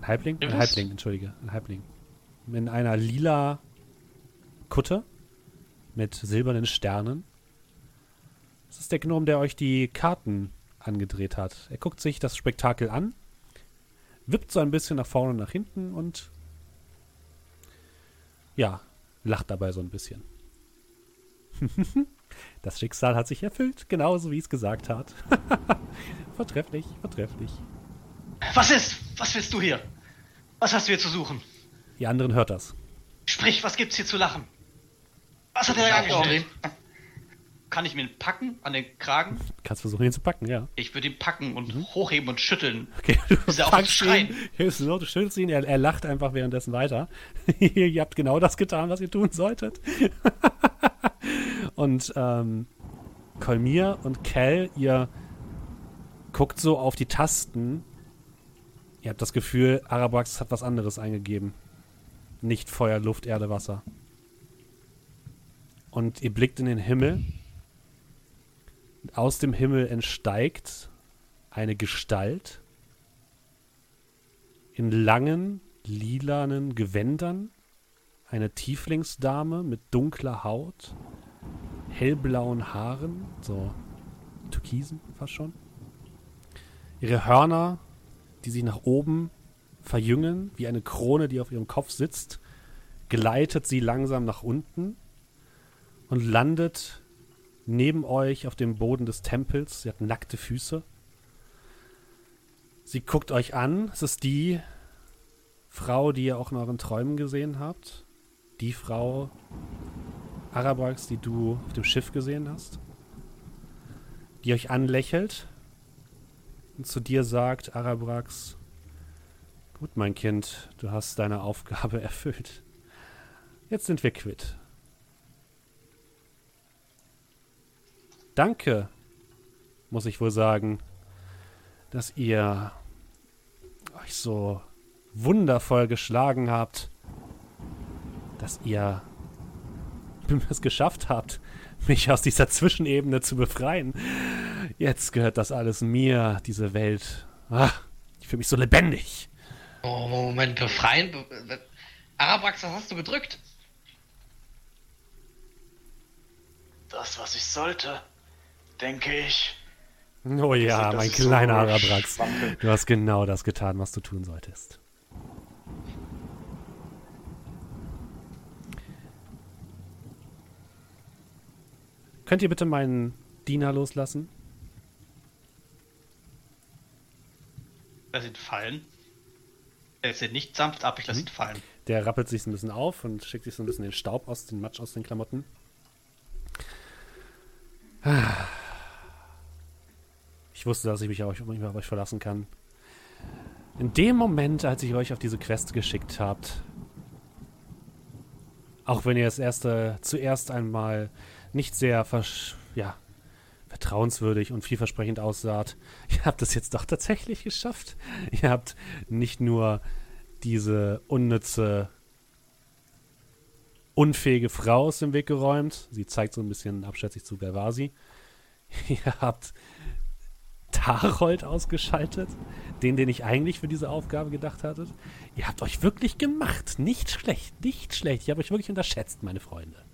Ein Halbling? Ein? Halbling, entschuldige. Ein Halbling. In einer lila Kutte mit silbernen Sternen. Das ist der Gnom, der euch die Karten angedreht hat. Er guckt sich das Spektakel an, wippt so ein bisschen nach vorne und nach hinten und ja, lacht dabei so ein bisschen. [LAUGHS] Das Schicksal hat sich erfüllt, genauso wie es gesagt hat. [LAUGHS] vortrefflich, vortrefflich. Was ist? Was willst du hier? Was hast du hier zu suchen? Die anderen hört das. Sprich, was gibt's hier zu lachen? Was hat er da angestellt? Kann ich mir ihn packen an den Kragen? Kannst versuchen, ihn zu packen, ja. Ich würde ihn packen und hochheben und schütteln. Okay, du Ist er auch ihn, hilfst du schüttelst ihn, er, er lacht einfach währenddessen weiter. [LAUGHS] ihr habt genau das getan, was ihr tun solltet. [LAUGHS] und ähm, Kolmir und Kel, ihr guckt so auf die Tasten. Ihr habt das Gefühl, Arabax hat was anderes eingegeben. Nicht Feuer, Luft, Erde, Wasser. Und ihr blickt in den Himmel. Aus dem Himmel entsteigt eine Gestalt in langen, lilanen Gewändern, eine Tieflingsdame mit dunkler Haut, hellblauen Haaren, so türkisen fast schon. Ihre Hörner, die sich nach oben verjüngen, wie eine Krone, die auf ihrem Kopf sitzt, gleitet sie langsam nach unten und landet neben euch auf dem Boden des Tempels. Sie hat nackte Füße. Sie guckt euch an. Es ist die Frau, die ihr auch in euren Träumen gesehen habt. Die Frau Arabrax, die du auf dem Schiff gesehen hast. Die euch anlächelt und zu dir sagt, Arabrax, gut, mein Kind, du hast deine Aufgabe [LAUGHS] erfüllt. Jetzt sind wir quitt. Danke, muss ich wohl sagen, dass ihr euch so wundervoll geschlagen habt, dass ihr es geschafft habt, mich aus dieser Zwischenebene zu befreien. Jetzt gehört das alles mir, diese Welt. Ah, ich fühle mich so lebendig. Oh, Moment, befreien? Be be Arabrax, was hast du gedrückt? Das, was ich sollte, denke ich. Oh ja, mein ist so kleiner Arabrax. Du hast genau das getan, was du tun solltest. Könnt ihr bitte meinen Diener loslassen? Lass ihn fallen. Er ist ja nicht sanft ab, ich lass Mhm. ihn fallen. Der rappelt sich so ein bisschen auf und schickt sich so ein bisschen den Staub aus, den Matsch aus den Klamotten. Ich wusste, dass ich mich auf, auf euch verlassen kann. In dem Moment, als ich euch auf diese Quest geschickt habt, auch wenn ihr es erste, zuerst einmal nicht sehr ja, vertrauenswürdig und vielversprechend aussaht, [LAUGHS] ihr habt es jetzt doch tatsächlich geschafft. Ihr habt nicht nur diese unnütze, unfähige Frau aus dem Weg geräumt. Sie zeigt so ein bisschen abschätzig zu Galvasi. [LAUGHS] Ihr habt Tarold ausgeschaltet, den, den ich eigentlich für diese Aufgabe gedacht hattet. Ihr habt euch wirklich gemacht. Nicht schlecht, nicht schlecht. Ich habe euch wirklich unterschätzt, meine Freunde.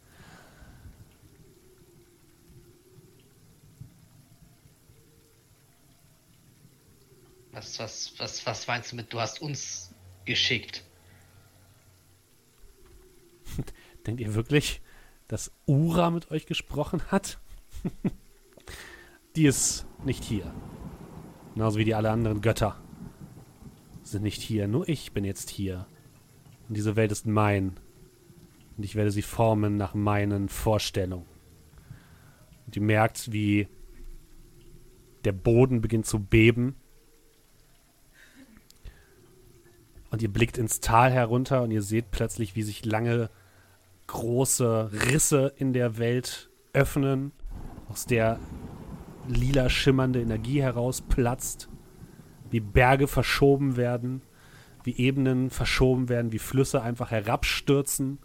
Was, was, was, was meinst du mit, du hast uns geschickt? [LAUGHS] Denkt ihr wirklich, dass Ura mit euch gesprochen hat? [LAUGHS] die ist nicht hier. Genauso wie die alle anderen Götter sind nicht hier. Nur ich bin jetzt hier. Und diese Welt ist mein. Und ich werde sie formen nach meinen Vorstellungen. Und ihr merkt, wie der Boden beginnt zu beben. Und ihr blickt ins Tal herunter und ihr seht plötzlich, wie sich lange große Risse in der Welt öffnen, aus der lila schimmernde Energie herausplatzt, wie Berge verschoben werden, wie Ebenen verschoben werden, wie Flüsse einfach herabstürzen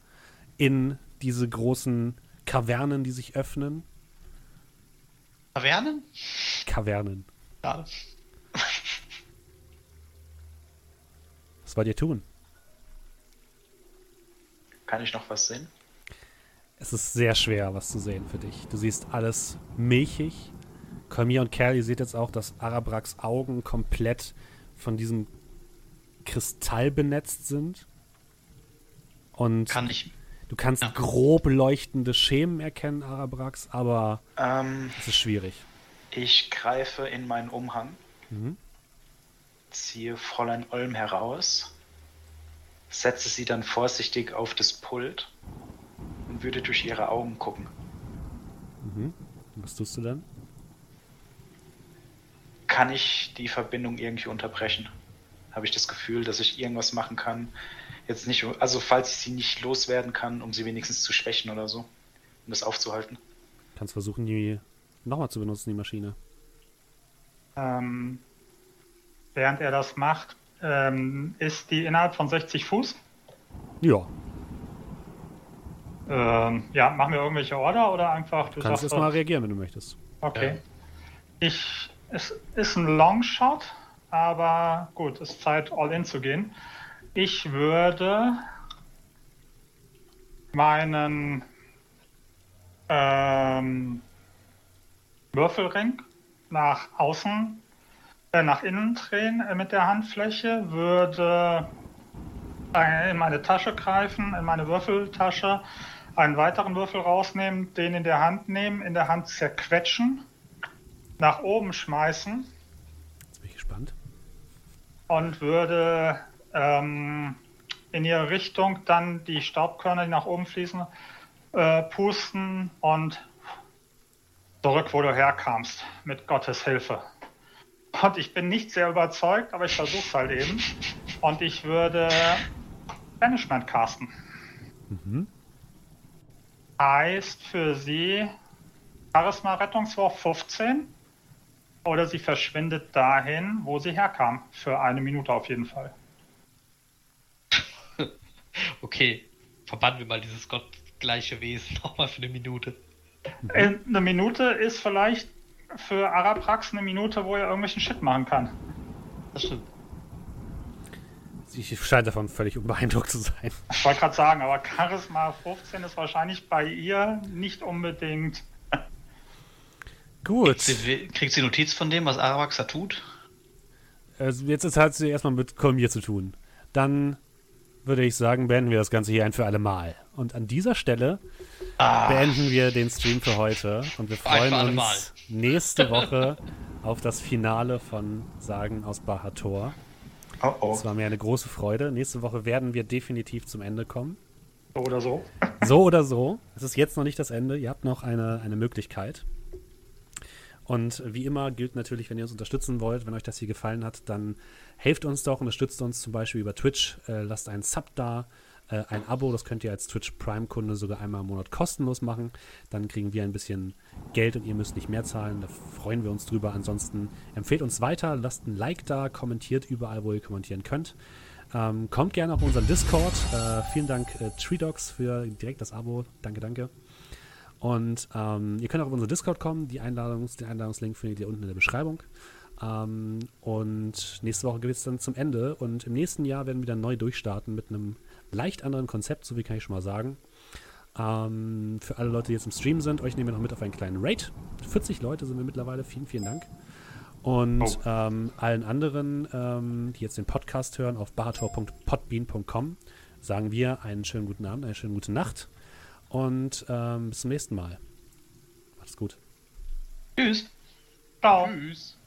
in diese großen Kavernen, die sich öffnen. Tavernen? Kavernen. Schade. [LAUGHS] Was wollt ihr tun? Kann ich noch was sehen? Es ist sehr schwer, was zu sehen für dich. Du siehst alles milchig. Colmir und Kerl, ihr seht jetzt auch, dass Arabraks Augen komplett von diesem Kristall benetzt sind. Und Kann ich. du kannst Ja. grob leuchtende Schemen erkennen, Arabrax, aber Ähm, es ist schwierig. ich greife in meinen Umhang, Mhm. ziehe Fräulein Olm heraus, setze sie dann vorsichtig auf das Pult und würde durch ihre Augen gucken. Mhm. Was tust du dann? Kann ich die Verbindung irgendwie unterbrechen? Habe ich das Gefühl, dass ich irgendwas machen kann? Jetzt nicht, also falls ich sie nicht loswerden kann, um sie wenigstens zu schwächen oder so, um das aufzuhalten. Kannst versuchen, die nochmal zu benutzen, die Maschine. Ähm, während er das macht, ähm, ist die innerhalb von 60 Fuß. Ja, Ähm, ja, machen wir irgendwelche Order oder einfach, du kannst erstmal reagieren, wenn du möchtest. okay. Ich, es ist ein Longshot, aber gut, es ist Zeit, all in zu gehen. Ich würde meinen ähm, Würfelring nach außen, äh, nach innen drehen äh, mit der Handfläche, würde in meine Tasche greifen, in meine Würfeltasche, einen weiteren Würfel rausnehmen, den in der Hand nehmen, in der Hand zerquetschen, nach oben schmeißen Jetzt bin ich gespannt. und würde ähm, in ihre Richtung dann die Staubkörner, die nach oben fließen, äh, pusten und zurück, wo du herkamst, mit Gottes Hilfe. Und ich bin nicht sehr überzeugt, aber ich versuche es halt eben. Und ich würde Banishment casten. Mhm. Heißt für sie Charisma-Rettungswurf 15 oder sie verschwindet dahin, wo sie herkam. Für eine Minute auf jeden Fall. [LAUGHS] Okay, verbannen wir mal dieses gottgleiche Wesen [LAUGHS] nochmal für eine Minute. Äh, Eine Minute ist vielleicht für Araprax eine Minute, wo er irgendwelchen Shit machen kann. Das stimmt. Sie scheint davon völlig unbeeindruckt zu sein. Ich wollte gerade sagen, aber Charisma 15 ist wahrscheinlich bei ihr nicht unbedingt. Gut. Sie, kriegt sie Notiz von dem, was Arabax da tut? Also jetzt ist halt sie erstmal mit Colmier zu tun. Dann würde ich sagen, beenden wir das Ganze hier ein für alle Mal. Und an dieser Stelle beenden wir den Stream für heute. Und wir Ein freuen uns Mal. nächste [LAUGHS] Woche auf das Finale von Sagen aus Bahator. Oh oh. Es war mir eine große Freude. Nächste Woche werden wir definitiv zum Ende kommen. So oder so. So oder so. Es ist jetzt noch nicht das Ende. Ihr habt noch eine, eine Möglichkeit. Und wie immer gilt natürlich, wenn ihr uns unterstützen wollt, wenn euch das hier gefallen hat, dann helft uns doch, unterstützt uns zum Beispiel über Twitch, äh, lasst einen Sub da, äh, ein Abo, das könnt ihr als Twitch Prime-Kunde sogar einmal im Monat kostenlos machen. Dann kriegen wir ein bisschen Geld und ihr müsst nicht mehr zahlen. Da freuen wir uns drüber. Ansonsten empfehlt uns weiter, lasst ein Like da, kommentiert überall, wo ihr kommentieren könnt. Ähm, kommt gerne auf unseren Discord. Äh, vielen Dank, äh, Treedogs, für direkt das Abo. Danke, danke. Und ähm, ihr könnt auch auf unseren Discord kommen. Die Einladungs-, den Einladungslink findet ihr unten in der Beschreibung. Ähm, und nächste Woche geht es dann zum Ende. Und im nächsten Jahr werden wir dann neu durchstarten mit einem leicht anderen Konzept, so wie kann ich schon mal sagen. Ähm, für alle Leute, die jetzt im Stream sind, euch nehmen wir noch mit auf einen kleinen Raid. 40 Leute sind wir mittlerweile. Vielen, vielen Dank. Und Oh. ähm, allen anderen, ähm, die jetzt den Podcast hören, auf bahator.podbean.com sagen wir einen schönen guten Abend, eine schöne gute Nacht. Und ähm, bis zum nächsten Mal. Macht's gut. Tschüss. Ciao. Tschüss.